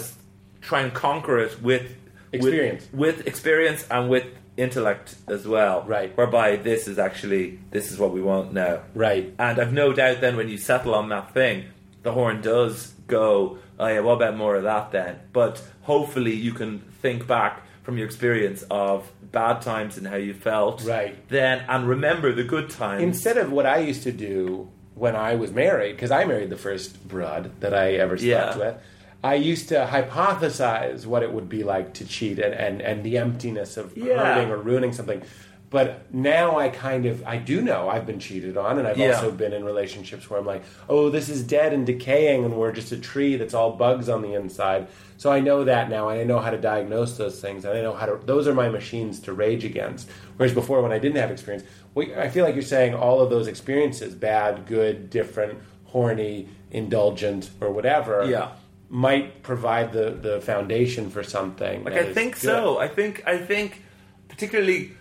try and conquer it with with- Experience. with, experience and with intellect as well. Right. Whereby this is actually this is what we want now. Right. And I've no doubt then when you settle on that thing, the horn does go, oh yeah, what about more of that then? But hopefully you can think back from your experience of bad times and how you felt. Right. Then and remember the good times. Instead of what I used to do when I was married, because I married the first broad that I ever slept Yeah. with, I used to hypothesize what it would be like to cheat and, and, and the emptiness of Yeah. hurting or ruining something. But now I kind of I do know I've been cheated on, and I've Yeah. also been in relationships where I'm like, oh, this is dead and decaying, and we're just a tree that's all bugs on the inside. So I know that now, and I know how to diagnose those things, and I know how to. Those are my machines to rage against. Whereas before, when I didn't have experience, we, I feel like you're saying all of those experiences, bad, good, different, horny, indulgent, or whatever, Yeah. Might provide the the foundation for something. Like I think good. so. I think I think particularly,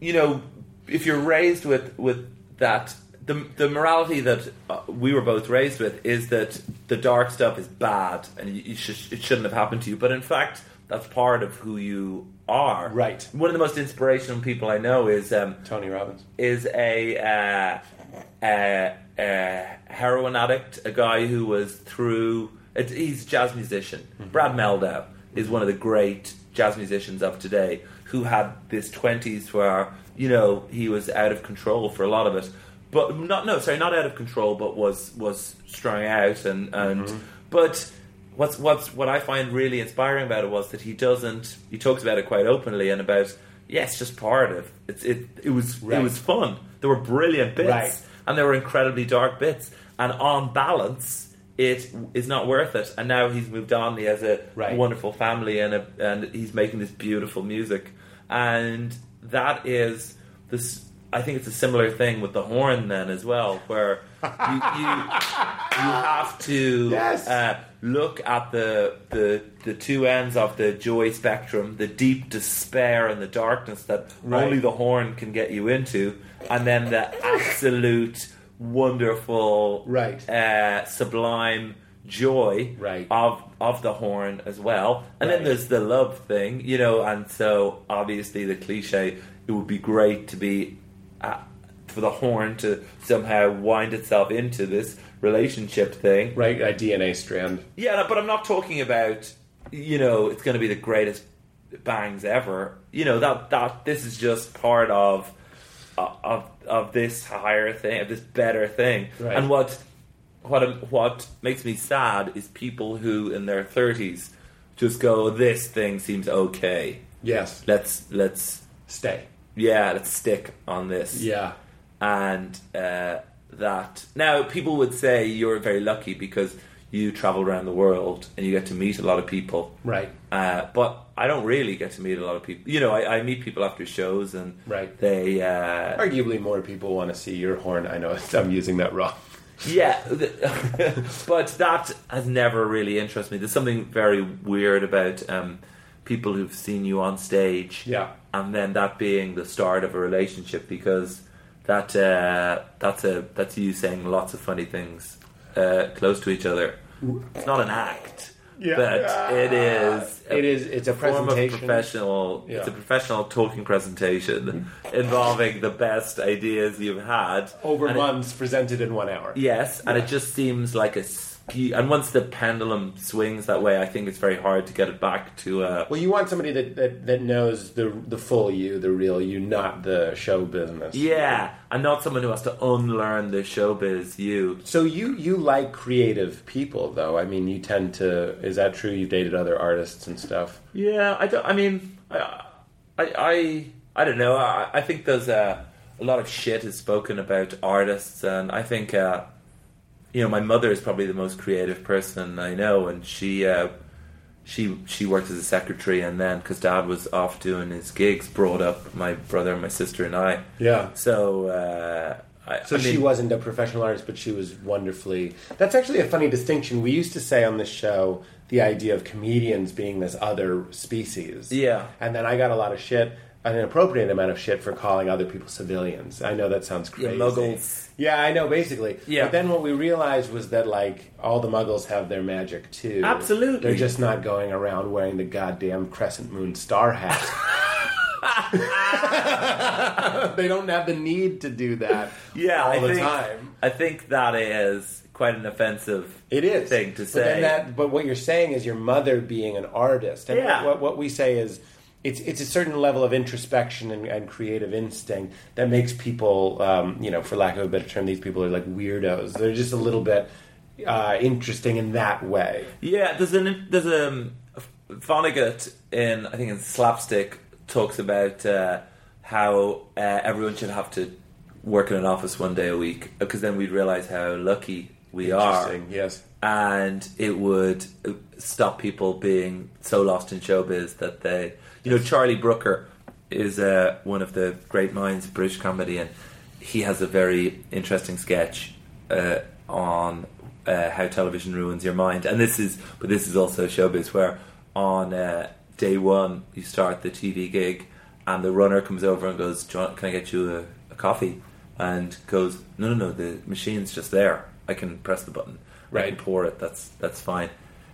you know, if you're raised with with that the the morality that uh, we were both raised with is that the dark stuff is bad and you, should, it shouldn't have happened to you. But in fact, that's part of who you are. Right. One of the most inspirational people I know is um, Tony Robbins. is a, uh, a, a heroin addict, a guy who was through. It, he's a jazz musician. Mm-hmm. Brad Mehldau is one of the great jazz musicians of today who had this twenties where you know he was out of control for a lot of it, but not no sorry not out of control, but was was strung out and and mm-hmm. but. What's what's what I find really inspiring about it was that he doesn't he talks about it quite openly and about yeah it's just part of it's it it was Right. it was fun there were brilliant bits Right. and there were incredibly dark bits. And on balance, it is not worth it. And now he's moved on. He has a Right. wonderful family, and a, and he's making this beautiful music. And that is this. I think it's a similar thing with the horn then as well, where you you, you have to Yes. uh, look at the, the the two ends of the joy spectrum, the deep despair and the darkness that Right. only the horn can get you into, and then the absolute wonderful, Right. uh, sublime joy Right. of of the horn as well. And Right. then there's the love thing, you know. And so obviously the cliche, it would be great to be uh, for the horn to somehow wind itself into this relationship thing. Right, a DNA strand. Yeah, but I'm not talking about you know it's going to be the greatest bangs ever. You know that that this is just part of of of this higher thing, of this better thing. Right. And what what what makes me sad is people who in their 30s just go, "This thing seems okay. Yes. Let's let's Stay. yeah, let's stick on this." Yeah. and uh, that now people would say you're very lucky because you travel around the world and you get to meet a lot of people Right. uh, but I don't really get to meet a lot of people you know I, I meet people after shows and Right. they uh, Arguably, more people want to see your horn. I know I'm using that wrong. yeah but that has never really interested me there's something very weird about um, people who've seen you on stage Yeah. and then that being the start of a relationship because that uh, that's a that's you saying lots of funny things uh, close to each other. It's not an act, Yeah. but it is. It is- it's a form of presentation. professional. It's a professional talking presentation involving the best ideas you've had Over And it- months, presented in one hour. Yes, and it just seems like a And once the pendulum swings that way, I think it's very hard to get it back to. Uh, Well, you want somebody that, that, that knows the the full you, the real you, not the show business. yeah, and not someone who has to unlearn the showbiz you. So you you like creative people, though. I mean, you tend to. Is that true? You've dated other artists and stuff. Yeah, I don't. I mean, I, I, I, I don't know. I, I think there's a, a lot of shit is spoken about artists, and I think, uh, you know, my mother is probably the most creative person I know, and she, uh, she, she worked as a secretary, and then because Dad was off doing his gigs, brought up my brother, my sister, and I. Yeah. So, uh, I, So I she wasn't a professional artist, but she was wonderfully. That's actually a funny distinction. We used to say on this show the idea of comedians being this other species. Yeah. And then I got a lot of shit, an inappropriate amount of shit for calling other people civilians. I know that sounds crazy. Yeah, muggles. Yeah, I know, basically. Yeah. But then what we realized was that, like, all the muggles have their magic, too. Absolutely. They're just not going around wearing the goddamn crescent moon star hat. they don't have the need to do that yeah, all I the think, time. I think that is quite an offensive It is thing to But, say. then that, but what you're saying is your mother being an artist, and Yeah. what, what we say is it's it's a certain level of introspection and, and creative instinct that makes people, um, you know, for lack of a better term, these people are like weirdos. They're just a little bit uh, interesting in that way. Yeah, there's an there's a um, Vonnegut in I think in Slapstick talks about uh, how uh, everyone should have to work in an office one day a week because then we'd realize how lucky we are, yes. and it would uh, stop people being so lost in showbiz that they, you know, Charlie Brooker is uh, one of the great minds of British comedy, and he has a very interesting sketch uh, on uh, how television ruins your mind. And this is, but this is also showbiz where on uh, day one you start the TV gig, and the runner comes over and goes, "Do you want- "Can I get you a, a coffee?" and goes, "No, no, no, the machine's just there. I can press the button. I Right. can pour it. That's that's fine."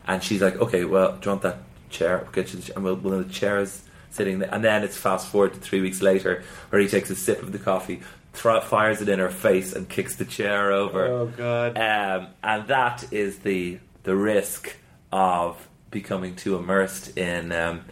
And she's like, "Okay, well, do you want that chair? We'll get you the chair." And well, one of the chairs sitting there, and then it's fast forward to three weeks later, where he takes a sip of the coffee, thro- fires it in her face, and kicks the chair over. Oh, God. Um, and that is the the risk of becoming too immersed in um,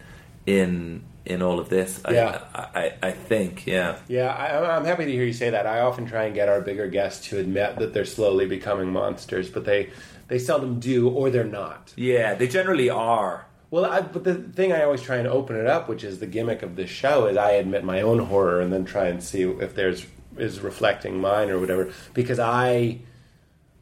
in in all of this. I- Yeah. I, I, I think, yeah. Yeah, I, I'm happy to hear you say that. I often try and get our bigger guests to admit that they're slowly becoming monsters, but they they seldom do, or they're not. Yeah, they generally are. Well, I, but the thing I always try and open it up, which is the gimmick of this show, is I admit my own horror and then try and see if there's is reflecting mine or whatever. Because I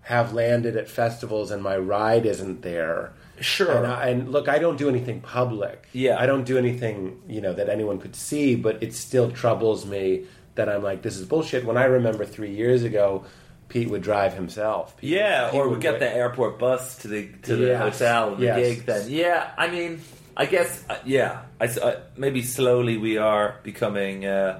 have landed at festivals and my ride isn't there. Sure. And, I, and look, I don't do anything public. Yeah. I don't do anything you know that anyone could see, but it still troubles me that I'm like, this is bullshit. When I remember three years ago, Pete would drive himself. Pete- Yeah, or we get the airport bus to the to the Yes, hotel, the yes. gig. Then, yeah, I mean, I guess, uh, yeah, I, uh, maybe slowly we are becoming. Uh,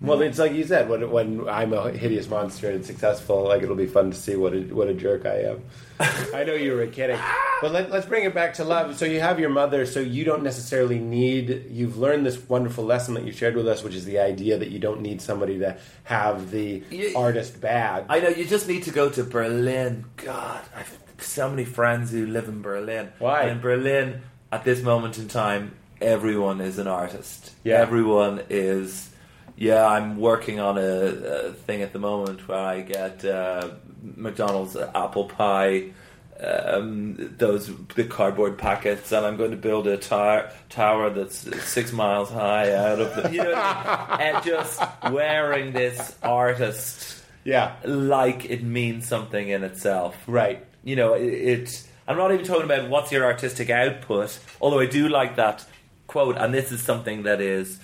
Well, it's like you said. When, when I'm a hideous monster and successful, like it'll be fun to see what a, what a jerk I am. I know you were kidding, but let, let's bring it back to love. So you have your mother, so you don't necessarily need. You've learned this wonderful lesson that you shared with us, which is the idea that you don't need somebody to have the Yeah. artist bad. I know you just need to go to Berlin. God, I've so many friends who live in Berlin. Why? And in Berlin, at this moment in time, everyone is an artist. Yeah. Everyone is. Yeah, I'm working on a, a thing at the moment where I get uh, McDonald's apple pie. Um, those the cardboard packets, and I'm going to build a tower tower that's six miles high out of the, you know, what I mean? and just wearing this artist yeah, like it means something in itself. right. You know, it, it. I'm not even talking about what's your artistic output, although I do like that quote, and this is something that is.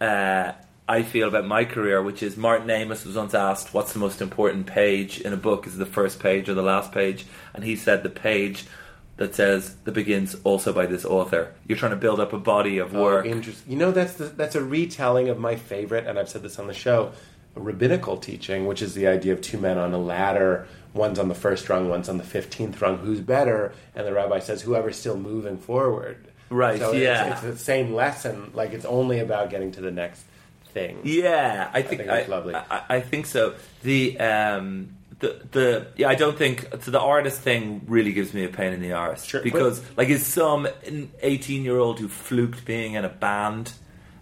Uh, I feel about my career, which is Martin Amis was once asked, "What's the most important page in a book? Is it the first page or the last page?" And he said, "The page that says that begins also by this author." You're trying to build up a body of oh, work. Oh, interesting. You know, that's the, that's a retelling of my favorite, and I've said this on the show, rabbinical teaching, which is the idea of two men on a ladder. One's on the first rung, one's on the fifteenth rung. Who's better? And the rabbi says, whoever's still moving forward. Right, So yeah. It's, it's the same lesson. Like it's only about getting to the next thing. Yeah, I think, think that's lovely. I, I, I think so. The um, the the yeah, I don't think so. The artist thing really gives me a pain in the arse Sure. because like is some eighteen year old who fluked being in a band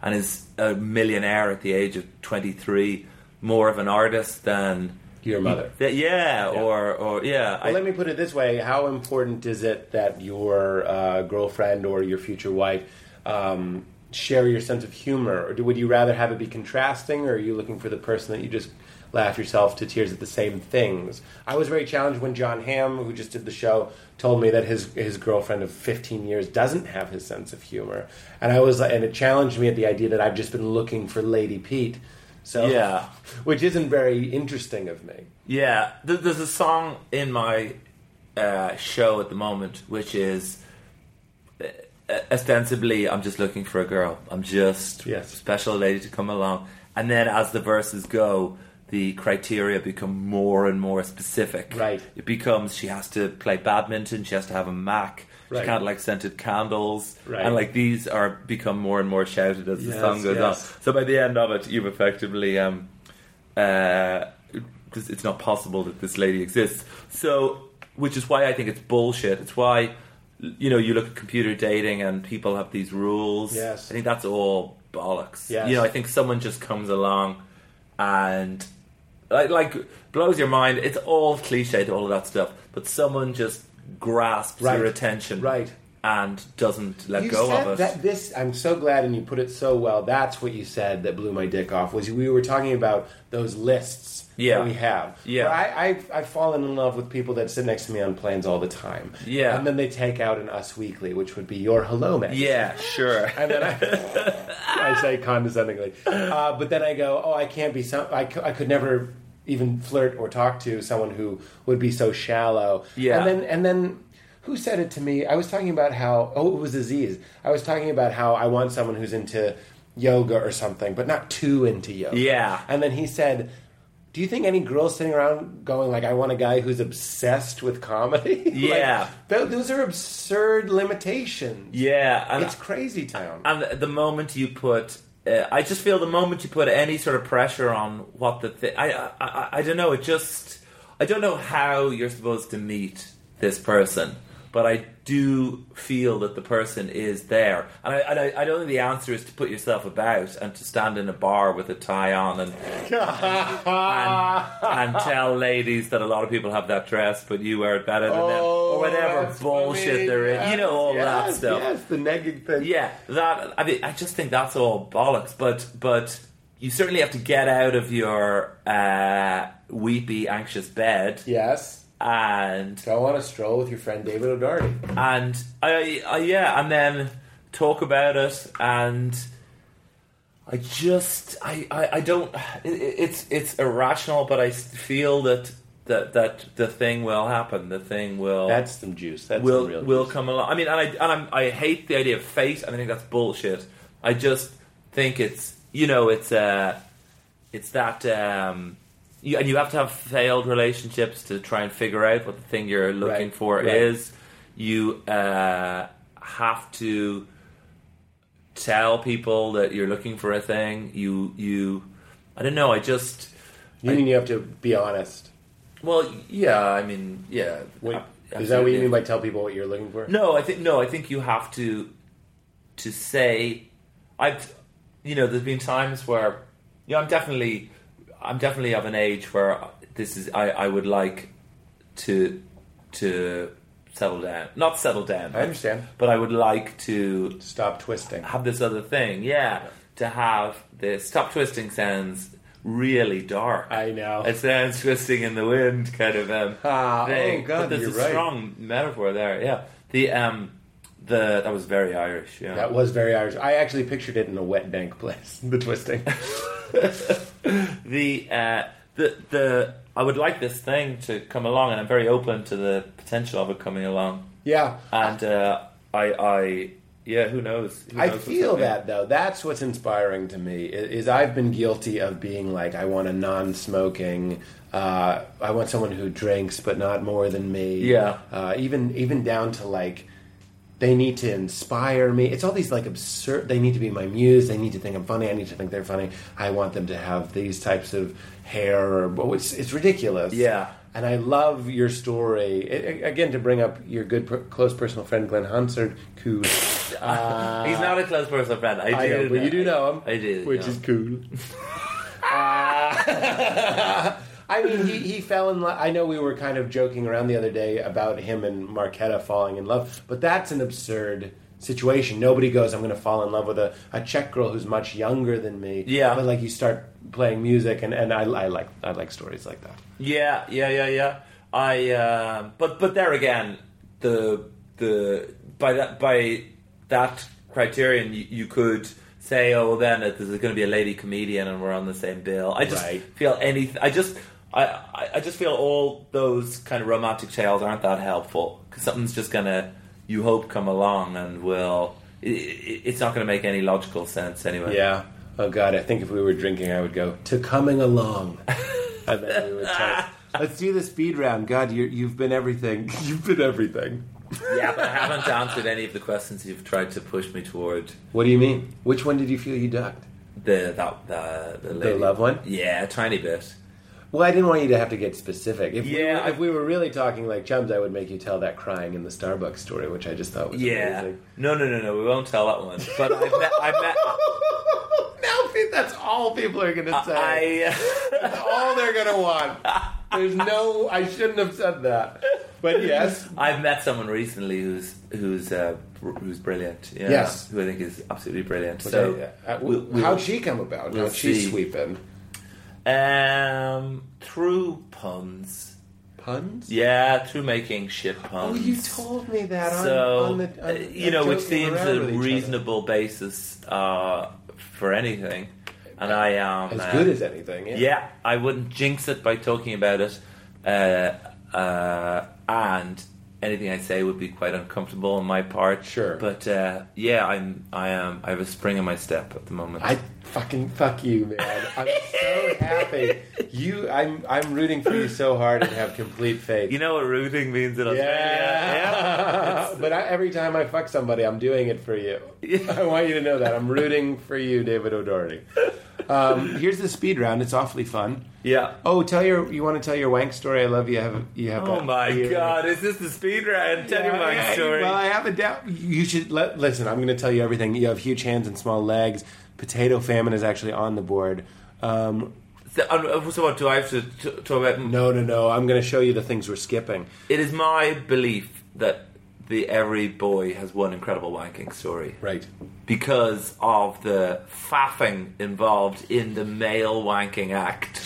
and is a millionaire at the age of twenty three more of an artist than Your mother. Th- yeah, or or yeah. Well, let me put it this way: How important is it that your uh, girlfriend or your future wife um, share your sense of humor, or do, would you rather have it be contrasting, or are you looking for the person that you just laugh yourself to tears at the same things? I was very challenged when Jon Hamm, who just did the show, told me that his his girlfriend of 15 years doesn't have his sense of humor, and I was and it challenged me at the idea that I've just been looking for Lady Pete. So, Yeah. which isn't very interesting of me. Yeah, there's a song in my uh, show at the moment which is ostensibly I'm just looking for a girl. I'm just Yes. a special lady to come along. And then as the verses go, the criteria become more and more specific. Right. It becomes she has to play badminton, she has to have a Mac. Right. She can't like scented candles, Right. and like these are become more and more shouted as the song goes yes. on. So by the end of it, you've effectively um, uh, it's not possible that this lady exists. So, which is why I think it's bullshit. It's why you know you look at computer dating and people have these rules. Yes. I think that's all bollocks. Yes. You know, I think someone just comes along and like, like blows your mind. It's all cliched, all of that stuff, but someone just grasps Right. your attention, Right. and doesn't let you go of it. that this i'm so glad and you put it so well that's what you said that blew my dick off was we were talking about those lists Yeah. we have Yeah. I, I've, I've fallen in love with people that sit next to me on planes all the time Yeah. and then they take out an us weekly which would be your hello magazine yeah, sure. and then I, I say condescendingly, uh, but then I go, oh, I can't be some. I, I could never even flirt or talk to someone who would be so shallow. Yeah. And then and then who said it to me? I was talking about how oh, it was Aziz. I was talking about how I want someone who's into yoga or something, but not too into yoga. Yeah. And then he said. Do you think any girls sitting around going like, "I want a guy who's obsessed with comedy"? Like, Yeah. th- those are absurd limitations. Yeah, and it's crazy town. And the moment you put, uh, I just feel the moment you put any sort of pressure on what the I, I, I don't know. It just, I don't know how you're supposed to meet this person, but I do feel that the person is there, and I, and I, I don't think the answer is to put yourself about and to stand in a bar with a tie on and and, and tell ladies that a lot of people have that dress, but you wear it better than them, or whatever Oh, that's bullshit funny. there is. You know all that stuff. Yes, the negging thing. Yeah, that I mean, I just think that's all bollocks. But but you certainly have to get out of your uh, weepy, anxious bed, Yes. And Go on a stroll with your friend David O'Doherty. and I, I yeah, and then talk about it. And I just I I, I don't. It, it's it's irrational, but I feel that. That, that the thing will happen. The thing will That's some juice. That's will some real will juice. come along. I mean, and I and I'm, I hate the idea of fate. I think that's bullshit. I just think it's you know it's uh it's that um you, and you have to have failed relationships to try and figure out what the thing you're looking Right, for right. is. You uh, have to tell people that you're looking for a thing. You you I don't know. I just You mean you have to be honest? well yeah. I mean yeah. Wait, is that what you mean by tell people what you're looking for? No, I think no. I think you have to to say. I've you know, there's been times where yeah, I'm definitely I'm definitely of an age where this is I, I would like to to settle down, not settle down. I understand. but I would like to Stop twisting. have this other thing. Yeah, to have this. Stop twisting sounds really dark. I know. It sounds twisting in the wind, kind of um, Ah, thing. oh, God, but there's a right. strong metaphor there. Yeah, the um, the that was very Irish. Yeah, That was very Irish. I actually pictured it in a wet, dank place. The twisting. the uh, the the I would like this thing to come along, and I'm very open to the potential of it coming along. yeah. And uh, I, I, yeah, who knows? Who I knows feel that though. That's what's inspiring to me. Is I've been guilty of being like, I want a non-smoking. Uh, I want someone who drinks, but not more than me. Yeah. Uh, even even down to like, they need to inspire me. It's all these like absurd. They need to be my muse. They need to think I'm funny. I need to think they're funny. I want them to have these types of hair. Or oh, it's it's ridiculous. Yeah. And I love your story. I- I- again, to bring up your good, per- close personal friend Glen Hansard, who uh, He's not a close personal friend. I do, know, but you do know him. I do, which yeah. is cool. Uh, I mean, he, he fell in love. I know we were kind of joking around the other day about him and Markéta falling in love, but that's an absurd situation. Nobody goes, I'm going to fall in love with a, a Czech girl who's much younger than me. Yeah. But like you start playing music, and, and I, I like I like stories like that. Yeah, yeah, yeah, yeah. I, uh, but but there again, the the by that by that criterion, you, you could say, oh, well, then there's going to be a lady comedian, and we're on the same bill. I just Right. feel anything. I just. I, I- just feel all those kind of romantic tales aren't that helpful because something's just gonna you hope come along and will it, it, it's not gonna make any logical sense anyway. Yeah. Oh God, I think if we were drinking, I would go to coming along. and then we would. Let's do the speed round. God, you're, you've been everything. You've been everything. yeah, but I haven't answered any of the questions you've tried to push me toward. What do you mean? Which one did you feel you ducked? The that uh, the the, The love one? Yeah, a tiny bit. Well, I didn't want you to have to get specific. If we Yeah, were, if we were really talking like chums, I would make you tell that crying in the Starbucks story, which I just thought was Yeah. amazing. No, no, no, no. We won't tell that one. But I've met. I've met. now that's all people are going to say. I. That's all they're going to want. There's no. I shouldn't have said that. But yes, I've met someone recently who's who's uh, who's brilliant. Yeah, Yes. who I think is absolutely brilliant. so So, uh, we'll- we'll- how'd she come about? we'll How'd she see. sweep in? Um, through puns. Puns? Yeah, through making shit puns. Oh, you told me that on, so on the. uh, On, you know, which seems a each other. reasonable basis uh, for anything. And I am As uh, good as anything. Yeah. Yeah, I wouldn't jinx it by talking about it. Uh, uh, and anything I say would be quite uncomfortable on my part. Sure. but uh, yeah, I'm I am I have a spring in my step at the moment. I fucking fuck you, man. I'm so happy. You, I'm, I'm rooting for you so hard and have complete faith. you know what rooting means in Australia? Yeah. yeah. but I, every time I fuck somebody, I'm doing it for you. I want you to know that. I'm rooting for you, David O'Doherty. Um, here's the speed round. It's awfully fun. Yeah. Oh, tell your you want to tell your wank story? I love you. Have you have. Oh a- my you- god, is this the speed round? Tell your Yeah, my yeah, story. Well, I have a doubt. You should let, listen. I'm going to tell you everything. You have huge hands and small legs. Potato famine is actually on the board. Um, So, uh, so what do I have to talk about? no, no, no. I'm going to show you the things we're skipping. It is my belief that the every boy has one incredible wanking story. Right. because of the faffing involved in the male wanking act,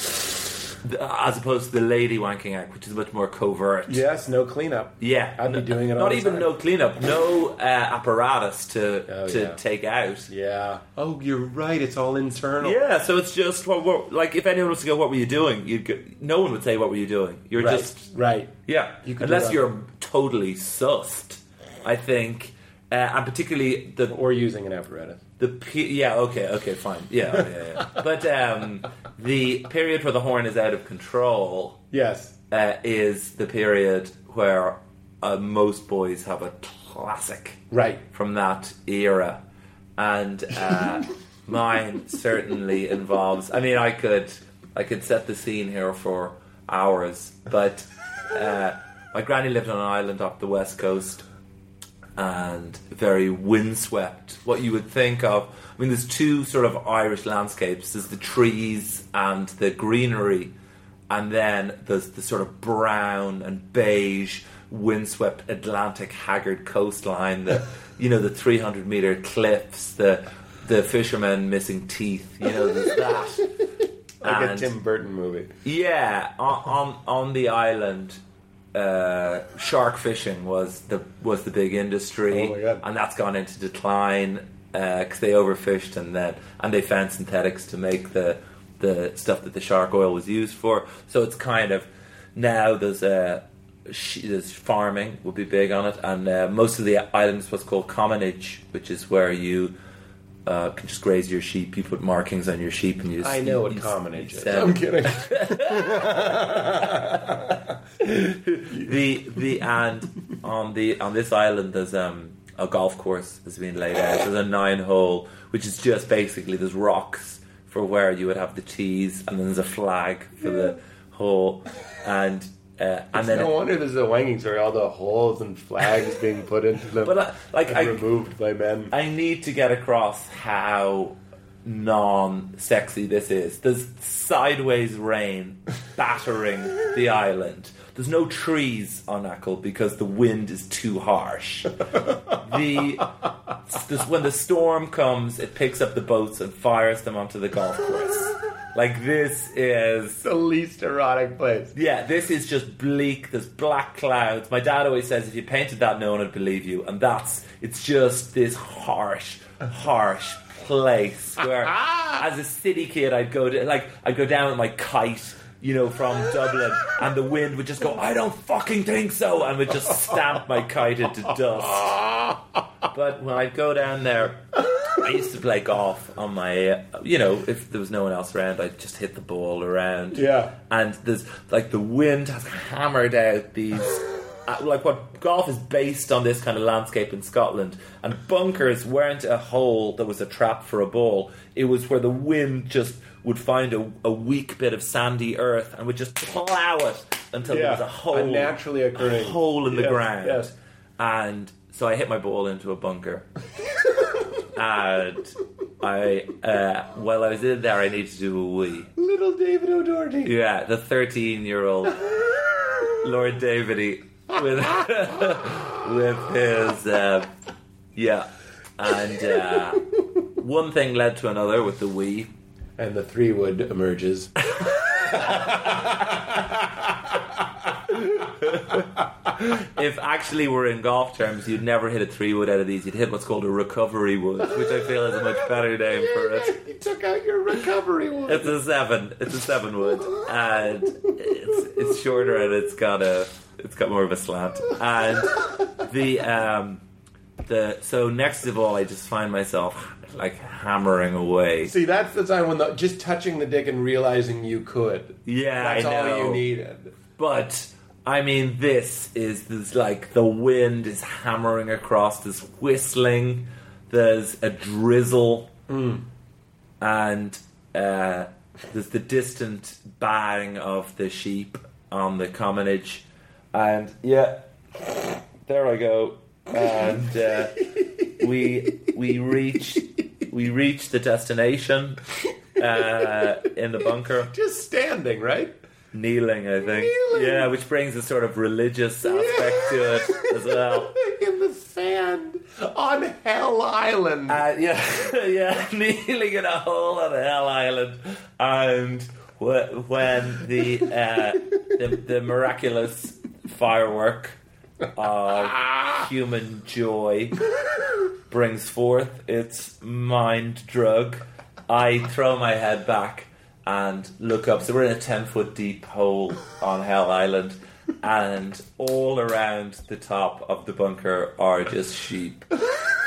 as opposed to the lady wanking act, which is much more covert. Yes. No cleanup. Yeah, I'd be doing it all Not the even time. no cleanup, no uh, apparatus to Oh, to yeah. take out. Yeah. Oh, you're right. It's all internal. Yeah, so it's just what, what like if anyone was to go, "What were you doing?" You'd go, no one would say, "What were you doing?" You're Right. just right. Yeah, You could unless you're totally sussed, I think, uh, and particularly the Or using an apparatus. The pe- yeah okay okay fine yeah yeah, yeah. but um, the period where the horn is out of control Yes. uh, is the period where uh, most boys have a classic Right. from that era, and uh, mine certainly involves. I mean, I could I could set the scene here for hours, but uh, my granny lived on an island off the west coast, and very windswept. What you would think of. I mean, there's two sort of Irish landscapes. There's the trees and the greenery, and then there's the sort of brown and beige windswept Atlantic haggard coastline. The you know the 300 meter cliffs. The the fishermen missing teeth. You know, there's that. Like a Tim Burton movie. yeah, on on, on the island, uh, shark fishing was the was the big industry, Oh my God. and that's gone into decline because they overfished and then and they found synthetics to make the the stuff that the shark oil was used for. So it's kind of now there's a sh- there's farming will be big on it, and uh, most of the island is what's called commonage, which is where you. Uh, can just graze your sheep. You put markings on your sheep, and you. Just, I know what you- commonage you is. I'm kidding. the the and on the on this island there's um a golf course has been laid out. There's a nine hole, which is just basically there's rocks for where you would have the tees, and then there's a flag for the hole, and uh, and then no wonder there's a wanking story. All the holes and flags being put into them. But, uh, like, and I- removed by men. I need to get across how non-sexy this is. There's sideways rain battering the island. There's no trees on Achill because the wind is too harsh. The this, when the storm comes, it picks up the boats and fires them onto the golf course. Like this is the least erotic place. yeah, this is just bleak. There's black clouds. My dad always says if you painted that, no one would believe you. And that's it's just this harsh, harsh place where, as a city kid, I'd go to like I'd go down with my kite. You know, from Dublin, and the wind would just go, I don't fucking think so, and would just stamp my kite into dust. But when I'd go down there, I used to play golf on my, you know, if there was no one else around, I'd just hit the ball around Yeah. and there's like the wind has hammered out these uh, like what golf is based on this kind of landscape in Scotland and bunkers weren't a hole that was a trap for a ball it was where the wind just would find a, a weak bit of sandy earth and would just plow it until there was a hole a naturally occurring- a hole in the Yes, ground yes. and so I hit my ball into a bunker and I uh, while I was in there I needed to do a wee Little David O'Doherty. yeah, the 13 year old Lord Davidi with with his uh, yeah, and uh, one thing led to another with the wee. And the three wood emerges. if actually we're in golf terms, you'd never hit a three wood out of these. You'd hit what's called a recovery wood, which I feel is a much better name for it. you took out your recovery one. It's a seven. It's a seven wood, and it's it's shorter and it's got a it's got more of a slant. And the um the so next of all, I just find myself like hammering away. See, that's the time when the, just touching the dick and realizing you could. Yeah, That's I know. all you needed. But I mean, this is this like the wind is hammering across. There's whistling. There's a drizzle, and uh, there's the distant bang of the sheep on the commonage, and yeah, there I go, and uh, we we reach we reach the destination uh, in the bunker Just standing, right? kneeling, I think. Kneeling. Yeah, which brings a sort of religious aspect to it as well. In the sand on Hell Island. Uh, yeah, yeah, kneeling in a hole on Hell Island, and when the uh, the, the miraculous firework of human joy brings forth its mind drug, I throw my head back and look up. So we're in a ten foot deep hole on Hell Island. And all around the top of the bunker are just sheep.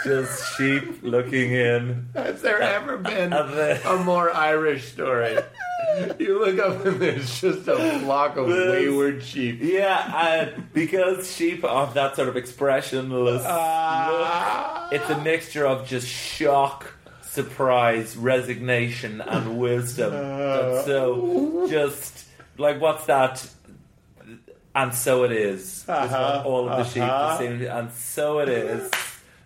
Just sheep looking in. Has there ever been a more Irish story? You look up and there's just a flock of This- wayward sheep. Yeah, and because sheep have that sort of expressionless Ah. look, it's a mixture of just shock, surprise, resignation, and wisdom. So just like what's that? And so it is. is what Uh-huh, all of the sheep uh-huh. seem to- and so it is.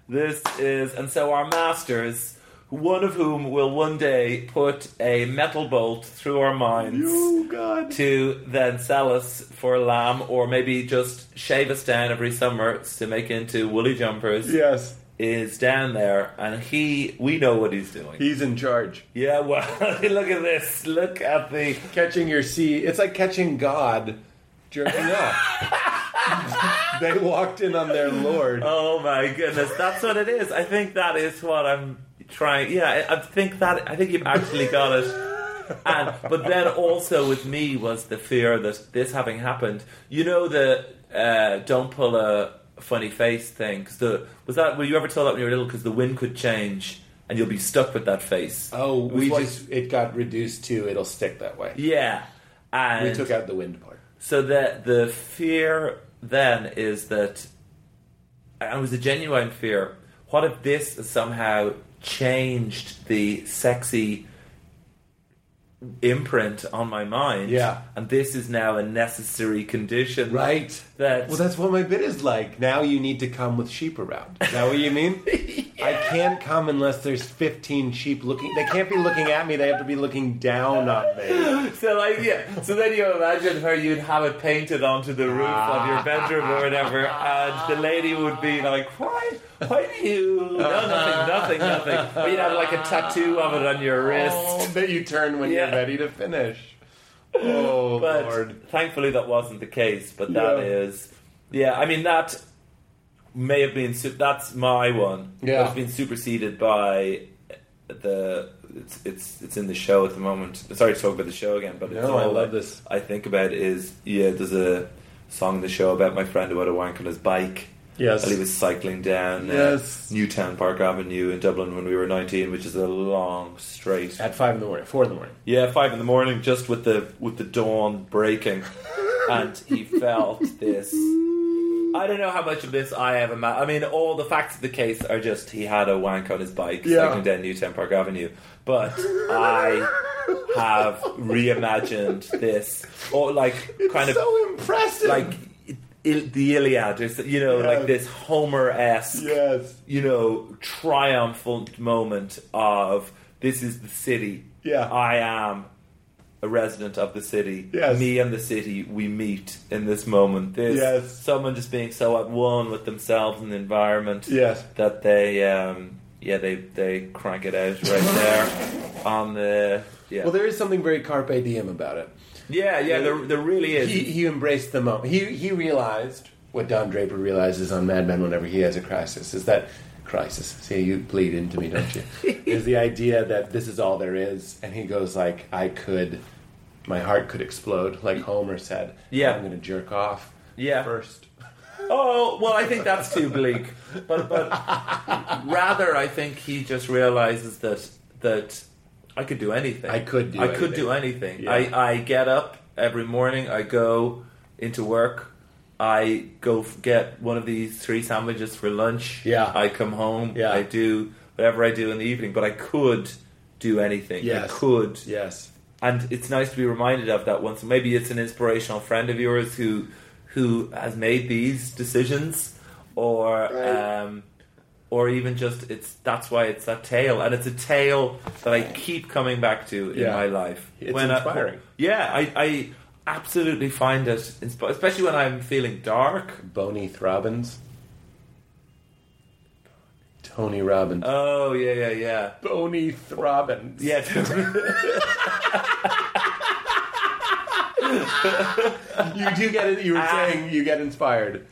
This is, and so our masters, one of whom will one day put a metal bolt through our minds Oh, God. to then sell us for lamb or maybe just shave us down every summer to make into woolly jumpers Yes, is down there and he we know what he's doing he's in charge. yeah well look at this look at the Catching your sea, it's like catching God jerking off. they walked in on their Lord. oh my goodness. That's what it is. I think that is what i'm trying yeah i, I think that i think you've actually got it. And but then also with me was the fear that this having happened. You know the uh, don't pull a funny face thing? 'cause the was that were you ever told that when you were little? Because the wind could change and you'll be stuck with that face. Oh, It was we what- just it got reduced to it'll stick that way. yeah. And We took out the wind part. so the the fear then is that and it was a genuine fear. What if this somehow changed the sexy imprint on my mind? Yeah. And this is now a necessary condition. Right. That Well, that's what my bit is like. Now you need to come with sheep around. Is that what you mean? I can't come unless there's 15 sheep looking. They can't be looking at me. They have to be looking down on me. So like yeah, so then you imagine how you'd have it painted onto the roof of your bedroom or whatever, and the lady would be like, "Why? Why do you? No, nothing, nothing, nothing." Or you'd have like a tattoo of it on your wrist. Oh, that you turn when Yeah. you're ready to finish. Oh, But Lord. thankfully, that wasn't the case. But that Yeah. is, yeah. I mean, that may have been. Su- that's my one. Yeah. it's been superseded by the. It's it's it's in the show at the moment. Sorry to talk about the show again, but it's No, I love this. I think about is yeah. There's a song in the show about my friend who had a wank on his bike. Yes. And he was cycling down uh, Yes. Newtown Park Avenue in Dublin when we were 19, which is a long straight At 5 in the morning. 4 in the morning. yeah, five in the morning, just with the with the dawn breaking, and he felt this. I don't know how much of this I have. Ima- I mean, all the facts of the case are just he had a wank on his bike Yeah. cycling down Newtown Park Avenue. But I have reimagined this, or like kind of so impressive. like Il- the Iliad, or so- you know, Yeah. like this Homer esque yes. you know, triumphant moment of this is the city. Yeah. I am a resident of the city. Yes. Me and the city, we meet in this moment. This Yes. someone just being so at one with themselves and the environment Yes. that they um yeah, they they crank it out right there on the yeah. Well, there is something very carpe diem about it. Yeah, yeah, there, there really is. He, he embraced the moment. He he realized what Don Draper realizes on Mad Men whenever he has a crisis is that crisis. See, you bleed into me, don't you? is the idea that this is all there is, and he goes like, I could, my heart could explode, like Homer said. Yeah. I'm going to jerk off. Yeah. First. Oh well, I think that's too bleak. But but rather, I think he just realizes that that I could do anything. I could do I could do anything. anything. Yeah. I I get up every morning. I go into work. I go f- get one of these three sandwiches for lunch. Yeah. I come home. Yeah. I do whatever I do in the evening. But I could do anything. Yes. I could Yes. and it's nice to be reminded of that once. Maybe it's an inspirational friend of yours who who has made these decisions, or Right. um, or even just it's that's why it's that tale, and it's a tale that I keep coming back to in Yeah. my life. It's I- inspiring. yeah, I, I absolutely find it, insp- especially when I'm feeling dark. Boney Robbins. Tony Robbins. Oh yeah, yeah, yeah, Boney Robbins. yeah. you do get it. You were Ah. saying you get inspired.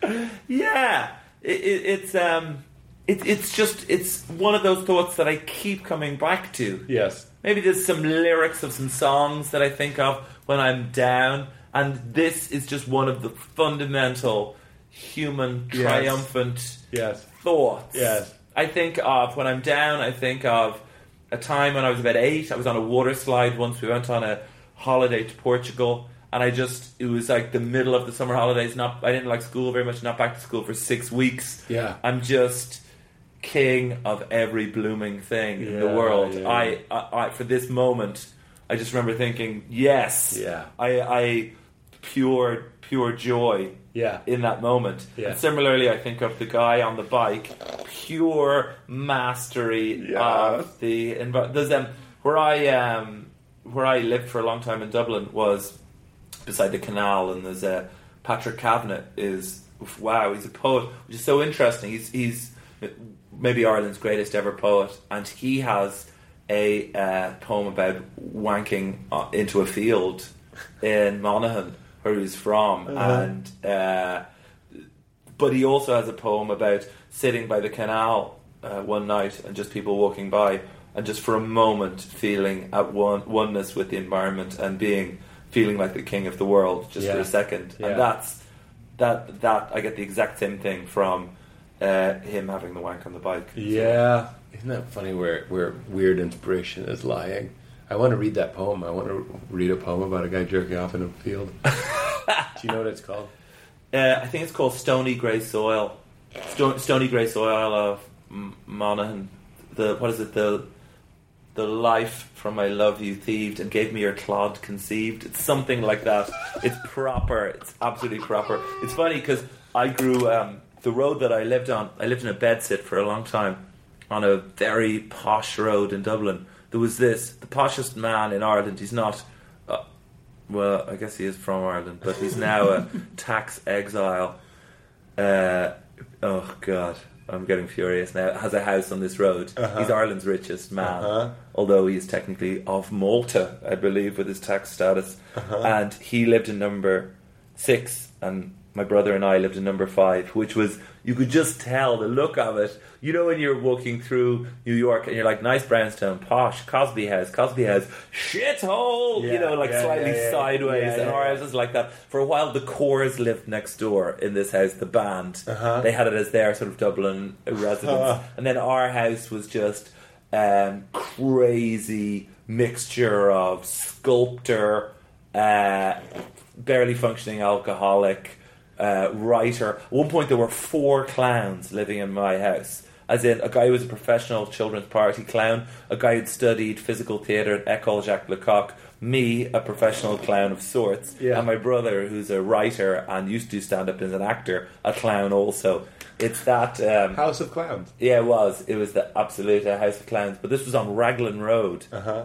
Yeah, it, it, it's um, it, it's just it's one of those thoughts that I keep coming back to. Yes. Maybe there's some lyrics of some songs that I think of when I'm down, and this is just one of the fundamental human Yes. triumphant Yes. thoughts. Yes. I think of when I'm down. I think of a time when I was about eight. I was on a water slide once. We went on a holiday to Portugal, and I just it was like the middle of the summer holidays. Not I didn't like school very much. Not back to school for six weeks. Yeah. I'm just king of every blooming thing in the world. yeah. I, I, I for this moment, I just remember thinking, yes, Yeah. I, I pure pure joy Yeah. in that moment. Yeah. And similarly, I think of the guy on the bike, pure mastery Yeah. of the. envi- There's um, where I um, where I lived for a long time in Dublin was beside the canal, and there's a Patrick Kavanagh is wow, he's a poet, which is so interesting. He's he's maybe Ireland's greatest ever poet, and he has a uh, poem about wanking uh, into a field in Monaghan, where he's from, and uh, but he also has a poem about sitting by the canal uh, one night and just people walking by, and just for a moment feeling at one oneness with the environment and being feeling like the king of the world just for a second, Yeah. and that's that that I get the exact same thing from uh, him having the wank on the bike. Yeah. Isn't that funny where, where weird inspiration is lying? I want to read that poem. I want to read a poem about a guy jerking off in a field. Do you know what it's called? Uh, I think it's called Stony Grey Soil. Sto- Stony Grey Soil of M- Monaghan. The what is it? The the life from my love you thieved and gave me your clod conceived. It's something like that. It's proper. It's absolutely proper. It's funny because I grew um, the road that I lived on. I lived in a bedsit for a long time on a very posh road in Dublin. There was this the poshest man in Ireland. He's not. Uh, well, I guess he is from Ireland, but he's now a tax exile. Uh, oh God, I'm getting furious now. Has a house on this road. He's Ireland's richest man, Uh-huh. although he's technically of Malta, I believe, with his tax status. And he lived in number six, and my brother and I lived in number five, which was you could just tell the look of it. You know when you're walking through New York and you're like, nice brownstone, posh, Cosby House, Cosby House, shithole, you know, like yeah, slightly yeah, yeah. sideways, Yeah, and yeah, our yeah. house was like that. For a while, the Corrs lived next door in this house, the band. Uh-huh. They had it as their sort of Dublin residence. and then our house was just um, crazy mixture of sculptor, uh, barely functioning alcoholic, uh, writer. At one point, there were four clowns living in my house. As in, a guy who was a professional children's party clown, a guy who'd studied physical theatre at Ecole Jacques Lecoq, me, a professional clown of sorts, Yeah. and my brother, who's a writer and used to stand up as an actor, a clown also. It's that. Um, House of Clowns. yeah, it was. It was the absolute uh, House of Clowns. But this was on Raglan Road. Uh huh.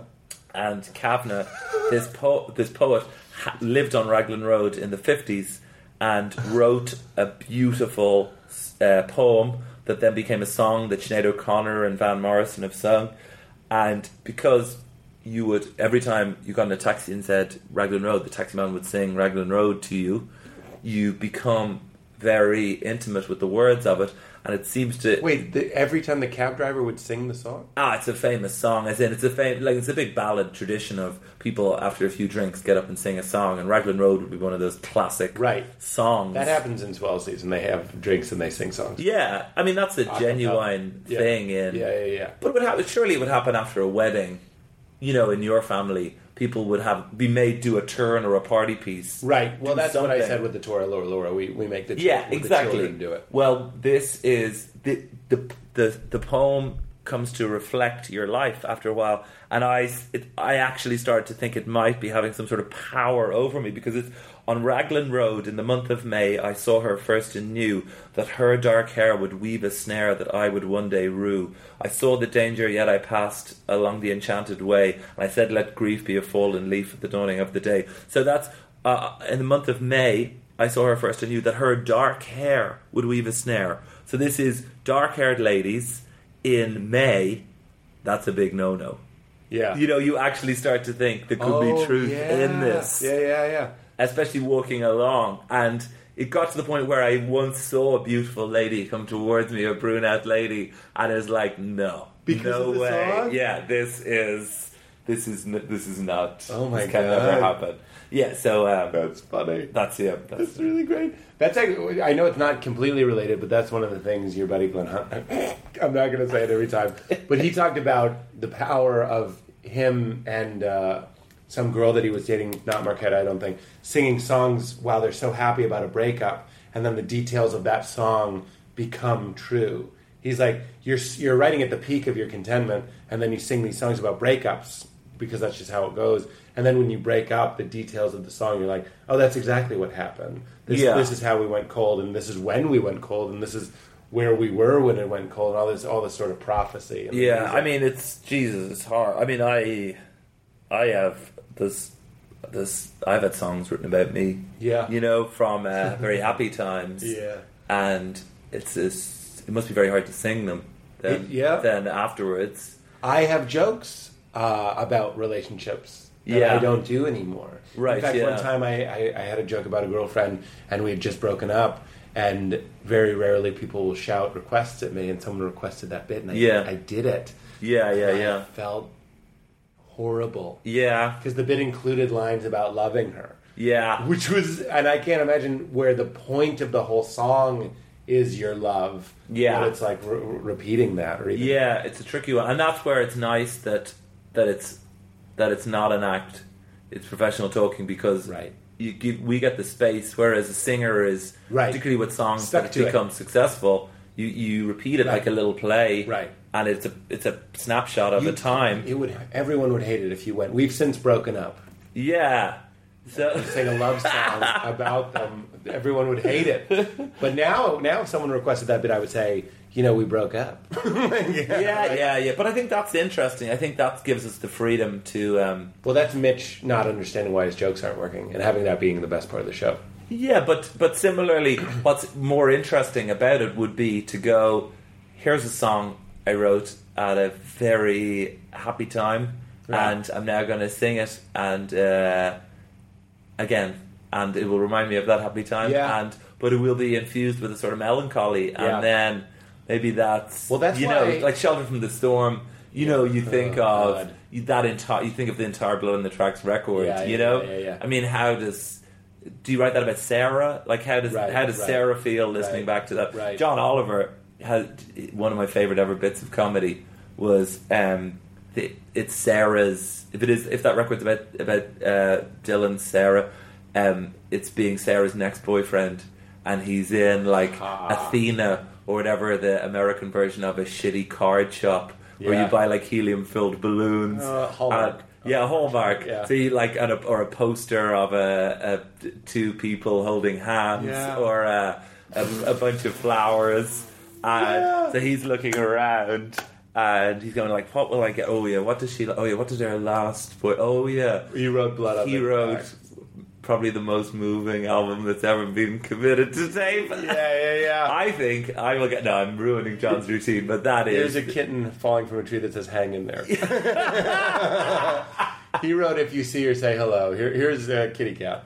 And Kavanagh, this, po- this poet, ha- lived on Raglan Road in the 50s and wrote a beautiful uh, poem that then became a song that Sinead O'Connor and Van Morrison have sung. And because you would, every time you got in a taxi and said Raglan Road, the taxi man would sing Raglan Road to you, you become very intimate with the words of it, and it seems to Wait, the, every time the cab driver would sing the song? Ah, it's a famous song. As in, it's a fam- like it's a big ballad tradition of people after a few drinks get up and sing a song, and Raglan Road would be one of those classic Right. songs. That happens in swell season. They have drinks and they sing songs. Yeah, I mean that's a genuine Yeah. thing in. Yeah, yeah, yeah. But it would happen. Surely it would happen after a wedding. You know, in your family, people would have be made do a turn or a party piece. Right. Well, that's what I said with the Torah Laura Laura. We, we make the Yeah, with exactly. The children do it. Well, this is the, the the the poem comes to reflect your life after a while, and I it, I actually started to think it might be having some sort of power over me because it's on Raglan Road in the month of May. I saw her first and knew that her dark hair would weave a snare that I would one day rue. I saw the danger, yet I passed along the enchanted way, and I said, "Let grief be a fallen leaf at the dawning of the day." So that's uh, in the month of May. I saw her first and knew that her dark hair would weave a snare. So this is dark haired ladies in May. That's a big no no. Yeah. You know, you actually start to think there could Oh, be truth yeah. in this, Yeah, yeah, yeah. Especially walking along. And it got to the point where I once saw a beautiful lady come towards me, a brunette lady, and I was like, no, Because no way. song? Yeah, this is this is this is not. Oh my this can never God. happen. Yeah, so um, That's funny. that's yeah. That's, That's really great. That's actually, I know it's not completely related, but that's one of the things your buddy Glenn Hunt. I'm not going to say it every time, but he talked about the power of him and uh, some girl that he was dating, not Markéta, I don't think, singing songs while they're so happy about a breakup, and then the details of that song become true. He's like, you're you're writing at the peak of your contentment, and then you sing these songs about breakups because that's just how it goes. And then when you break up, the details of the song, you're like, oh, that's exactly what happened. This, Yeah. this is how we went cold, and this is when we went cold, and this is where we were when it went cold, and all this, all this sort of prophecy. Yeah, I mean it's Jesus, it's hard. I mean I I have this this I've had songs written about me. Yeah. You know, from uh, very happy times. Yeah. And it's, it's it must be very hard to sing them then It- yeah. then afterwards. I have jokes uh, about relationships that Yeah. I don't do anymore. Right, In fact, yeah. one time I, I, I had a joke about a girlfriend, and we had just broken up. And very rarely people will shout requests at me, and someone requested that bit, and I, Yeah. I did it. Yeah, yeah, I yeah. felt horrible Yeah. because the bit included lines about loving her, Yeah. which was, and I can't imagine where the point of the whole song is your love. Yeah. but it's like re- repeating that, or even Yeah, it's a tricky one, and that's where it's nice that that it's that it's not an act; it's professional talking because Right. you give, we get the space, whereas a singer is Right. particularly with songs Stuck that to it. become successful. You you repeat it Right. like a little play, Right. And it's a it's a snapshot of You- a time. It would everyone would hate it if you went. We've since broken up. yeah. So Sing a love song about them. Everyone would hate it. But now, now if someone requested that bit, I would say, you know, we broke up. yeah, yeah, yeah. But I think that's interesting. I think that gives us the freedom to. Um, Well, that's Mitch not understanding why his jokes aren't working and having that being the best part of the show. Yeah, but but similarly, what's more interesting about it would be to go. Here's a song I wrote at a very happy time, Right. and I'm now going to sing it, and uh, again, and it will remind me of that happy time, Yeah. and but it will be infused with a sort of melancholy, and Yeah. then maybe that's Well, that's you know like Shelter from the Storm. You know, you think Oh, of God. that entire. You think of the entire Blood in the Tracks record. Yeah, you yeah, know, yeah, yeah. I mean, how does do you write that about Sarah? Like, how does Right, how does right. Sarah feel listening Right, back to that? right. John Oliver had one of my favorite ever bits of comedy was um, the, it's Sarah's. If it is, if that record's about about uh, Dylan Sarah, um, it's being Sarah's next boyfriend, and he's in like Ah. Athena or whatever the American version of a shitty card shop where you buy like helium filled balloons. Uh, Hallmark. and- yeah, Hallmark. Yeah. So like and a, or a poster of a, a two people holding hands, Yeah. or a, a, a bunch of flowers. And Yeah. so he's looking around, and he's going like, "What will I get? Oh yeah, what does she? Oh yeah, what did her last boy? Oh yeah, He wrote Blood he wrote probably the most moving album that's ever been committed to tape. Yeah, yeah, yeah. I think I will get. No, I'm ruining John's routine, but that is There's a kitten falling from a tree that says "Hang in there." he wrote, "If you see her, say hello." Here, here's a kitty cat.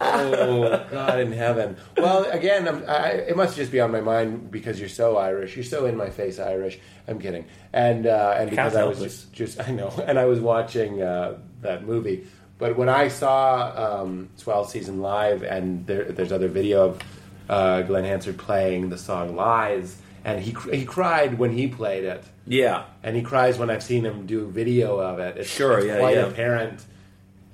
Oh God in heaven! Well, again, I'm, I, it must just be on my mind because you're so Irish. You're so in my face Irish. I'm kidding, and uh, and because I was just, just I know, and I was watching uh, that movie. But when I saw um, Swell season live, and there, there's other video of uh, Glen Hansard playing the song "Lies," and he he cried when he played it Yeah. and he cries when I've seen him do video of it. It's, Sure, it's yeah, quite yeah. apparent.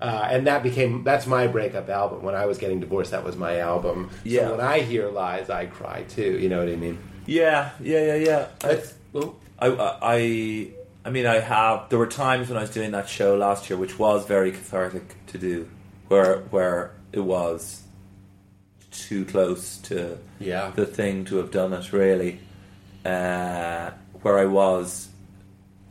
Uh, and that became that's my breakup album. When I was getting divorced, that was my album. Yeah. So when I hear lies, I cry too. You know what I mean? Yeah, yeah, yeah, yeah. Oh, I, I, I mean, I have. There were times when I was doing that show last year, which was very cathartic to do, where where it was too close to Yeah. the thing to have done it. Really, uh, where I was.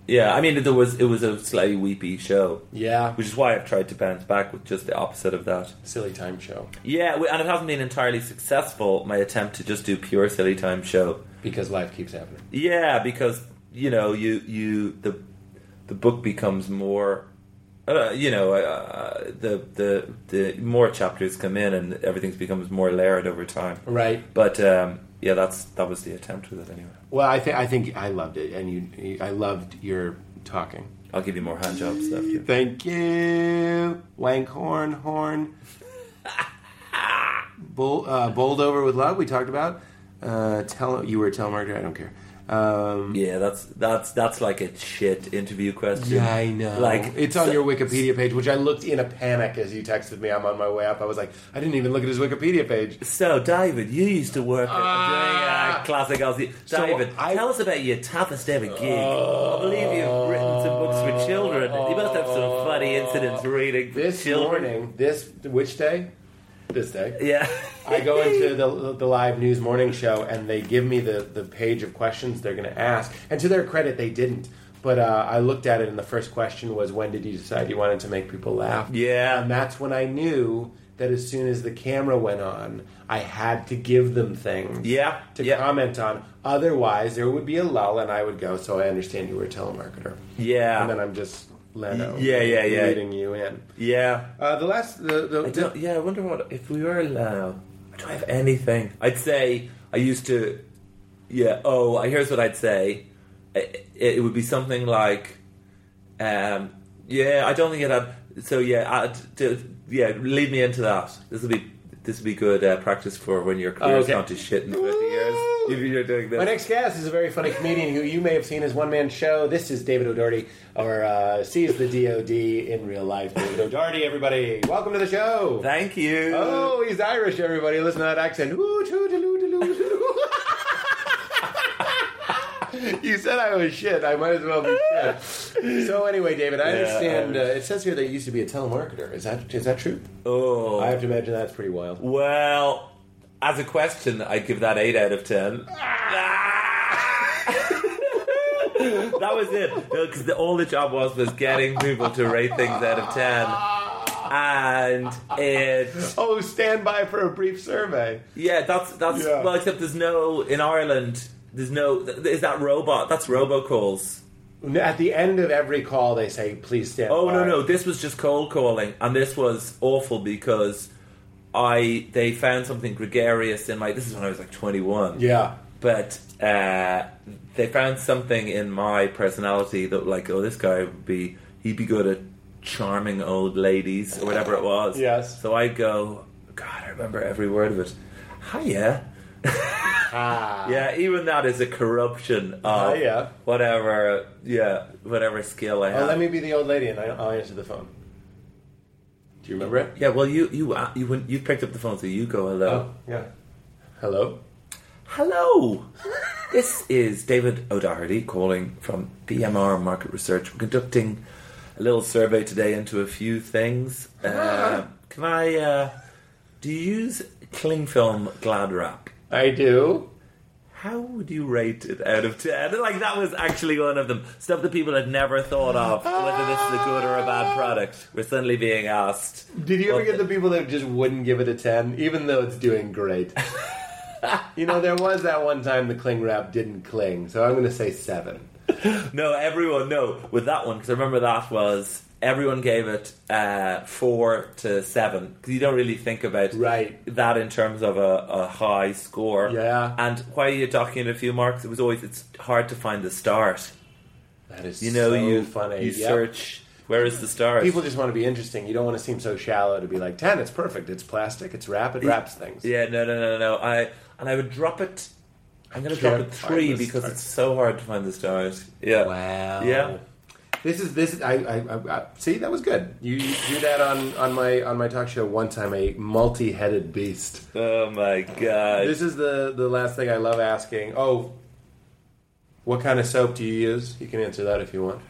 Yeah, I mean, there was it was a slightly weepy show, yeah, which is why I've tried to bounce back with just the opposite of that. silly time show Yeah, and it hasn't been entirely successful. My attempt to just do pure silly time show. because life keeps happening. Yeah, because you know you you the the book becomes more. Uh, you know, uh, the the the more chapters come in and everything becomes more layered over time. Right. But um, yeah, that's that was the attempt with it anyway. Well, I think I think I loved it, and you, I loved your talking. I'll give you more hand jobs after. Thank you, Wankhorn Horn. Bull, uh, bowled over with love. We talked about. Uh, tell you were a telemarketer. I don't care. Um, Yeah, that's that's that's like a shit interview question. Yeah, I know. Like it's on so- your Wikipedia page, which I looked in a panic as you texted me. I'm on my way up. I was like, I didn't even look at his Wikipedia page. So, David, you used to work at doing uh, classic Aussie. So David, I- tell us about your toughest ever gig. I believe you've written some books for children. You must have some funny incidents reading This children. morning, this which day? This day. Yeah. I go into the, the live news morning show and they give me the, the page of questions they're going to ask. And to their credit, they didn't. But uh, I looked at it and the first question was, when did you decide you wanted to make people laugh? Yeah. And that's when I knew that as soon as the camera went on, I had to give them things Yeah, to yeah. comment on. Otherwise, there would be a lull and I would go, so I understand you were a telemarketer. Yeah. And then I'm just Leno. Yeah, yeah, yeah. Leading you in. yeah. Uh, the last, the, the, I don't, yeah, I wonder what if we were Leno. Do I have anything? I'd say I used to. Yeah. Oh, here's what I'd say. It, it would be something like, um, yeah. I don't think it had. So yeah, I'd, d- yeah. Lead me into that. This will be this will be good uh, practice for when your career's Okay. gone to shit in twenty years. If you're doing this. My next guest is a very funny comedian who you may have seen as one man show. This is David O'Doherty, or uh, sees the DOD in real life. David O'Doherty, everybody, welcome to the show. Thank you. Oh, he's Irish, everybody. Listen to that accent. You said I was shit. I might as well be shit. So anyway, David, I Yeah, understand. Uh, it says here that you used to be a telemarketer. Is that is that true? Oh. I have to imagine that's pretty wild. Well, as a question, I'd give that 8 out of 10. that was it. Because all the job was was getting people to rate things out of 10. And it. Oh, stand by for a brief survey. Yeah, that's. that's Yeah. Well, except there's no. In Ireland, there's no. Is that robot? That's robocalls. At the end of every call, they say, "Please stand." Oh by." no no! This was just cold calling, and this was awful because I they found something gregarious in my. This is when I was like twenty one. Yeah. but uh, they found something in my personality that like oh this guy would be he'd be good at charming old ladies or whatever it was Yes. so i go god i remember every word of it hiya Ah. yeah even that is a corruption of Hiya. whatever yeah whatever skill i Oh, have let me be the old lady, and I, I'll answer the phone. Do you remember it? yeah well you you uh, you when you picked up the phone so you go hello Oh, yeah. Hello. Hello! this is David O'Doherty calling from PMR Market Research. We're conducting a little survey today into a few things. Uh, can I, uh, do you use cling film Glad Wrap? I do. How would you rate it out of 10? Like, that was actually one of them. Stuff that people had never thought of, whether this is a good or a bad product. We're suddenly being asked. Did you ever get the people that just wouldn't give it a ten, even though it's doing great? you know, there was that one time the cling wrap didn't cling, so I'm going to say seven. no, everyone, no, with that one, because I remember that was, everyone gave it uh, four to seven, because you don't really think about Right. that in terms of a, a high score. Yeah. And why are you docking a few marks? It was always, it's hard to find the start. That is You know, so you, funny. you Yep. search, where is the start? People just want to be interesting. You don't want to seem so shallow to be like ten. It's perfect. It's plastic. It's wrap. It wraps things. Yeah, no, no, no, no. I and I would drop it. I'm going to drop it three because start. it's so hard to find the stars. Yeah. Wow. Yeah. This is this. Is, I, I, I, I see. That was good. You, you do that on, on my on my talk show one time. A multi-headed beast. Oh my god. This is the the last thing I love asking. Oh, what kind of soap do you use? You can answer that if you want.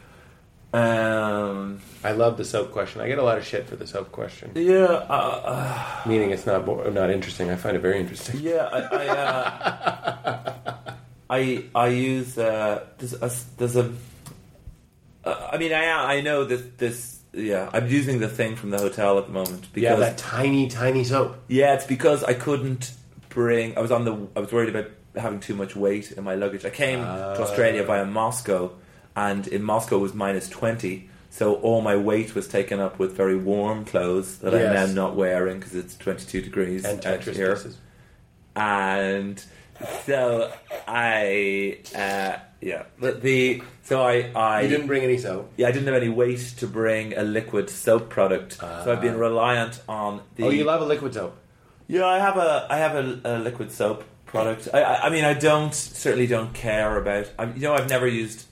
um. I love the soap question. I get a lot of shit for the soap question, Yeah. Uh, uh, meaning it's not bo- not interesting. I find it very interesting. yeah. I. I, uh, I, I use uh, there's a, there's a uh, I mean I I know that this yeah I'm using the thing from the hotel at the moment because Yeah, that tiny tiny soap. Yeah, it's because I couldn't bring. I was on the. I was worried about having too much weight in my luggage. I came to Australia via Moscow, and in Moscow it was minus twenty. So all my weight was taken up with very warm clothes that Yes. I'm now not wearing because it's twenty two degrees And out here. pieces. And so I, uh, yeah, but the so I I You didn't bring any soap. yeah I didn't have any weight to bring a liquid soap product, so I've been reliant on the. Oh, you love a liquid soap. Yeah, I have a I have a, a liquid soap product. I, I I mean I don't certainly don't care about. I, you know I've never used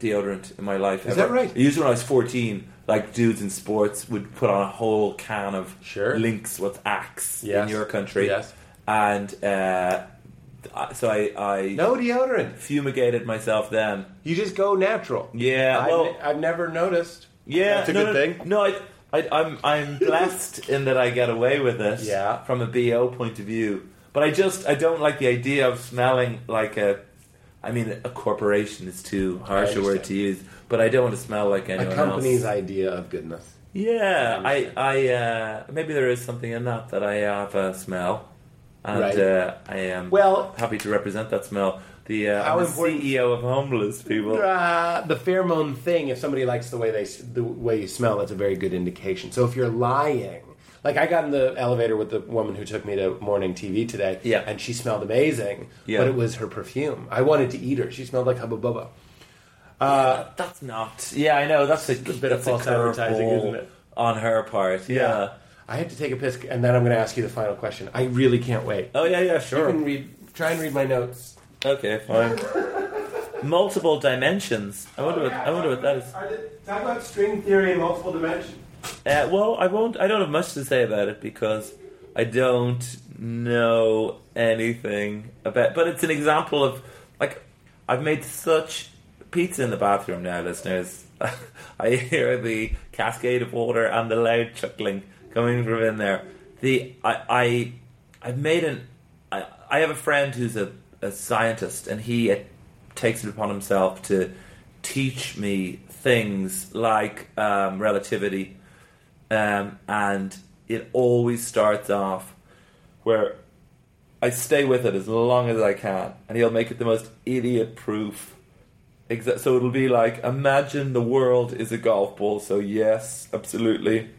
deodorant in my life. Is ever. that right? I used it when I was fourteen. Like dudes in sports would put on a whole can of Sure. Lynx with Axe Yes. in your country. Yes. And uh, I- so I I No deodorant. fumigated myself then. You just go natural. Yeah, I've, well- I've never noticed. Yeah, That's a no, good no, thing. No, I, I, I'm I'm blessed in that I get away with this. Yeah. From a bo point of view, but I just I don't like the idea of smelling like a. I mean, a corporation is too harsh a word to use, but I don't want to smell like anyone. A company's else. idea of goodness. Yeah, I I. I, uh, maybe there is something in that that I have a smell, and Right. uh, I am Well- happy to represent that smell. The uh, How I'm the important- CEO of homeless people. Uh, the pheromone thing. If somebody likes the way they the way you smell, that's a very good indication. So if you're lying, like I got in the elevator with the woman who took me to morning TV today, Yeah. and she smelled amazing, Yeah. but it was her perfume. I wanted to eat her. She smelled like Hubba Bubba. Uh, That's not. Yeah, I know. That's a, bit of that's a false advertising, isn't it? On her part. Yeah. I have to take a piss, and then I'm going to ask you the final question. I really can't wait. Oh yeah, yeah, sure. You can read. Try and read my notes. Okay, fine. Multiple dimensions. I wonder what. I wonder what that is. talk about string theory in multiple dimensions. Uh, well, I won't. I don't have much to say about it because I don't know anything about. But it's an example of like I've made such pizza in the bathroom now, listeners. I hear the cascade of water and the loud chuckling coming from in there. The I I I've made an. I I have a friend who's a, a scientist, and he uh, takes it upon himself to teach me things like um, relativity um, and it always starts off where I stay with it as long as I can, and he'll make it the most idiot-proof. So it'll be like, imagine the world is a golf ball. So yes, absolutely.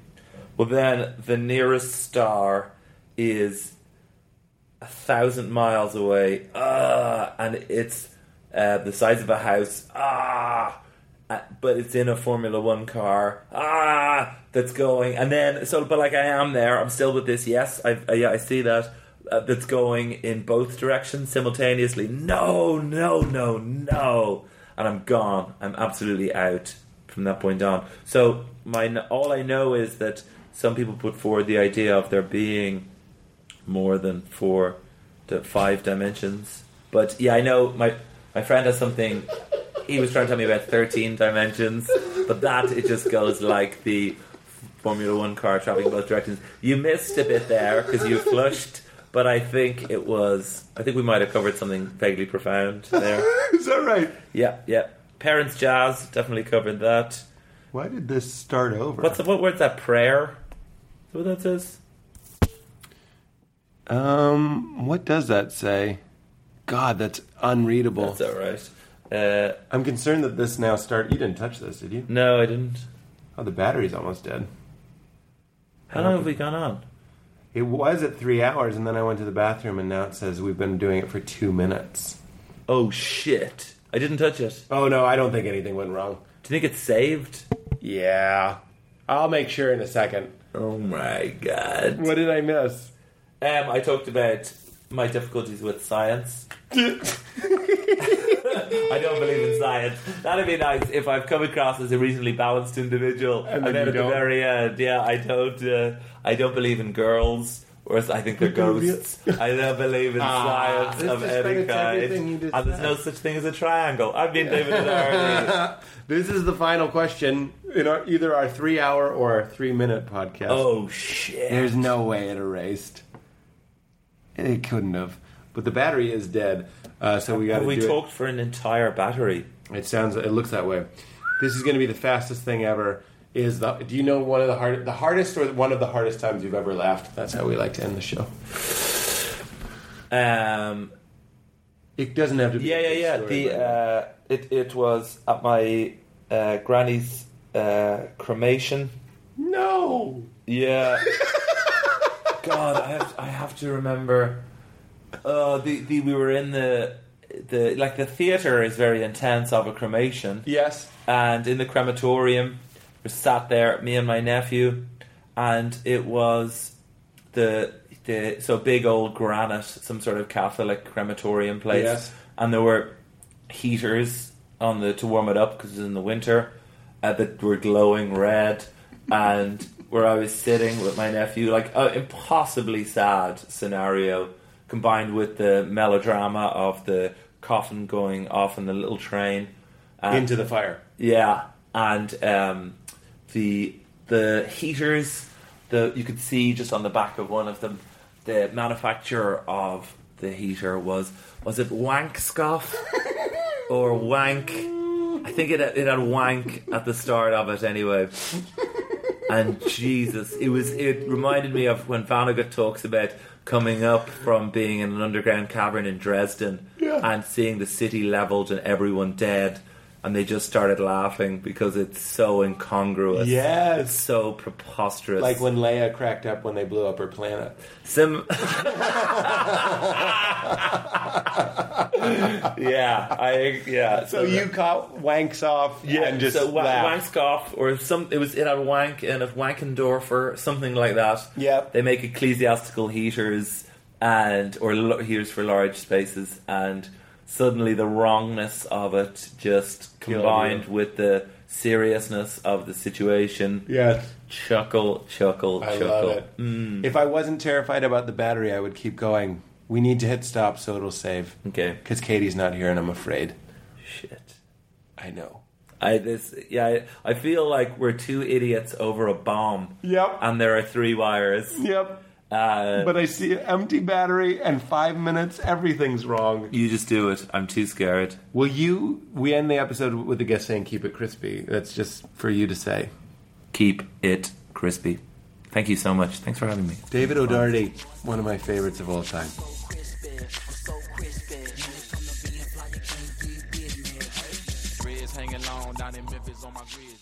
Well, then the nearest star is a thousand miles away. Ah, and it's uh, the size of a house. Ah, uh, but it's in a Formula One car. Ah, that's going, and then so, but like I am there. I'm still with this. Yes, I, I yeah, I see that. Uh, that's going in both directions simultaneously. No, no, no, no, and I'm gone. I'm absolutely out from that point on. So my all I know is that some people put forward the idea of there being more than four to five dimensions. But yeah, I know my my friend has something. He was trying to tell me about thirteen dimensions, but that it just goes like the Formula One car traveling both directions. You missed a bit there because you flushed, but I think it was. I think we might have covered something vaguely profound there. Is that right? Yeah, yeah. Parents jazz definitely covered that. Why did this start over? What's the, what word's that? Prayer. Is that what that says? Um, what does that say? God, that's unreadable. That's all right. Uh, I'm concerned that this now start. You didn't touch this, did you? no, I didn't. Oh, the battery's almost dead. How long have we gone on? It was at three hours, and then I went to the bathroom, and now it says we've been doing it for two minutes. Oh shit! I didn't touch it. Oh no, I don't think anything went wrong. Do you think it's saved? Yeah, I'll make sure in a second. Oh my god. What did I miss? Um, I talked about my difficulties with science. I don't believe in science. That'd be nice if I've come across as a reasonably balanced individual, And and, then then at don't? the very end, yeah, I don't. Uh, I don't believe in girls. Whereas I think they're ghosts. I don't believe in Ah, science this of any discredits kind. everything you just And there's no such thing as a triangle. I've been David Doherty. This is the final question in our, either our three-hour or our three-minute podcast. oh shit! There's no way it erased. It couldn't have. But the battery is dead, uh, so we got Have we do it. talked for an entire battery? It sounds. It looks that way. This is going to be the fastest thing ever. Is the? Do you know one of the hard, the hardest, or one of the hardest times you've ever laughed? That's how we like to end the show. Um, It doesn't have to be. Yeah, yeah, yeah. story, The uh, it it was at my uh, granny's uh, cremation. no. Yeah. God, I have I have to remember. Uh, the, the we were in the the like the theater is very intense of a cremation, Yes. and in the crematorium, sat there, me and my nephew, and it was the the so big old granite, some sort of Catholic crematorium place, Yes. and there were heaters on the to warm it up because it was in the winter, uh, that were glowing red, and where I was sitting with my nephew, like an impossibly sad scenario, combined with the melodrama of the coffin going off in the little train and- Into the fire. yeah, and um, the the heaters, the you could see just on the back of one of them, the manufacturer of the heater was was it Wankscoff or Wank? I think it it had Wank at the start of it anyway. And Jesus, it was it reminded me of when Vonnegut talks about coming up from being in an underground cavern in Dresden and seeing the city leveled and everyone dead and they just started laughing because it's so incongruous. Yes. It's so preposterous. Like when Leia cracked up when they blew up her planet. Sim. yeah, I yeah. So you caught wanks off and just so wa- laughed. Wankskoff or some it was it had wank and of Wankendorfer something like that. Yep. They make ecclesiastical heaters and or lo- heaters for large spaces and suddenly the wrongness of it just combined with the seriousness of the situation. Yes. Chuckle, chuckle, I chuckle. love it. Mm. If I wasn't terrified about the battery, I would keep going. We need to hit stop so it'll save. Okay. Because Katie's not here and I'm afraid. Shit. I know. I this yeah I, I feel like we're two idiots over a bomb. Yep. And there are three wires. Yep. Uh, But I see an empty battery and five minutes, everything's wrong. you just do it. I'm too scared. Will you? We end the episode with the guest saying, keep it crispy. That's just for you to say. Keep it crispy. Thank you so much. Thanks for having me. David O'Doherty, one of my favorites of all time. Reds hanging long down in Memphis on my grizzly.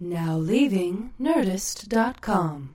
Now leaving Nerdist.com.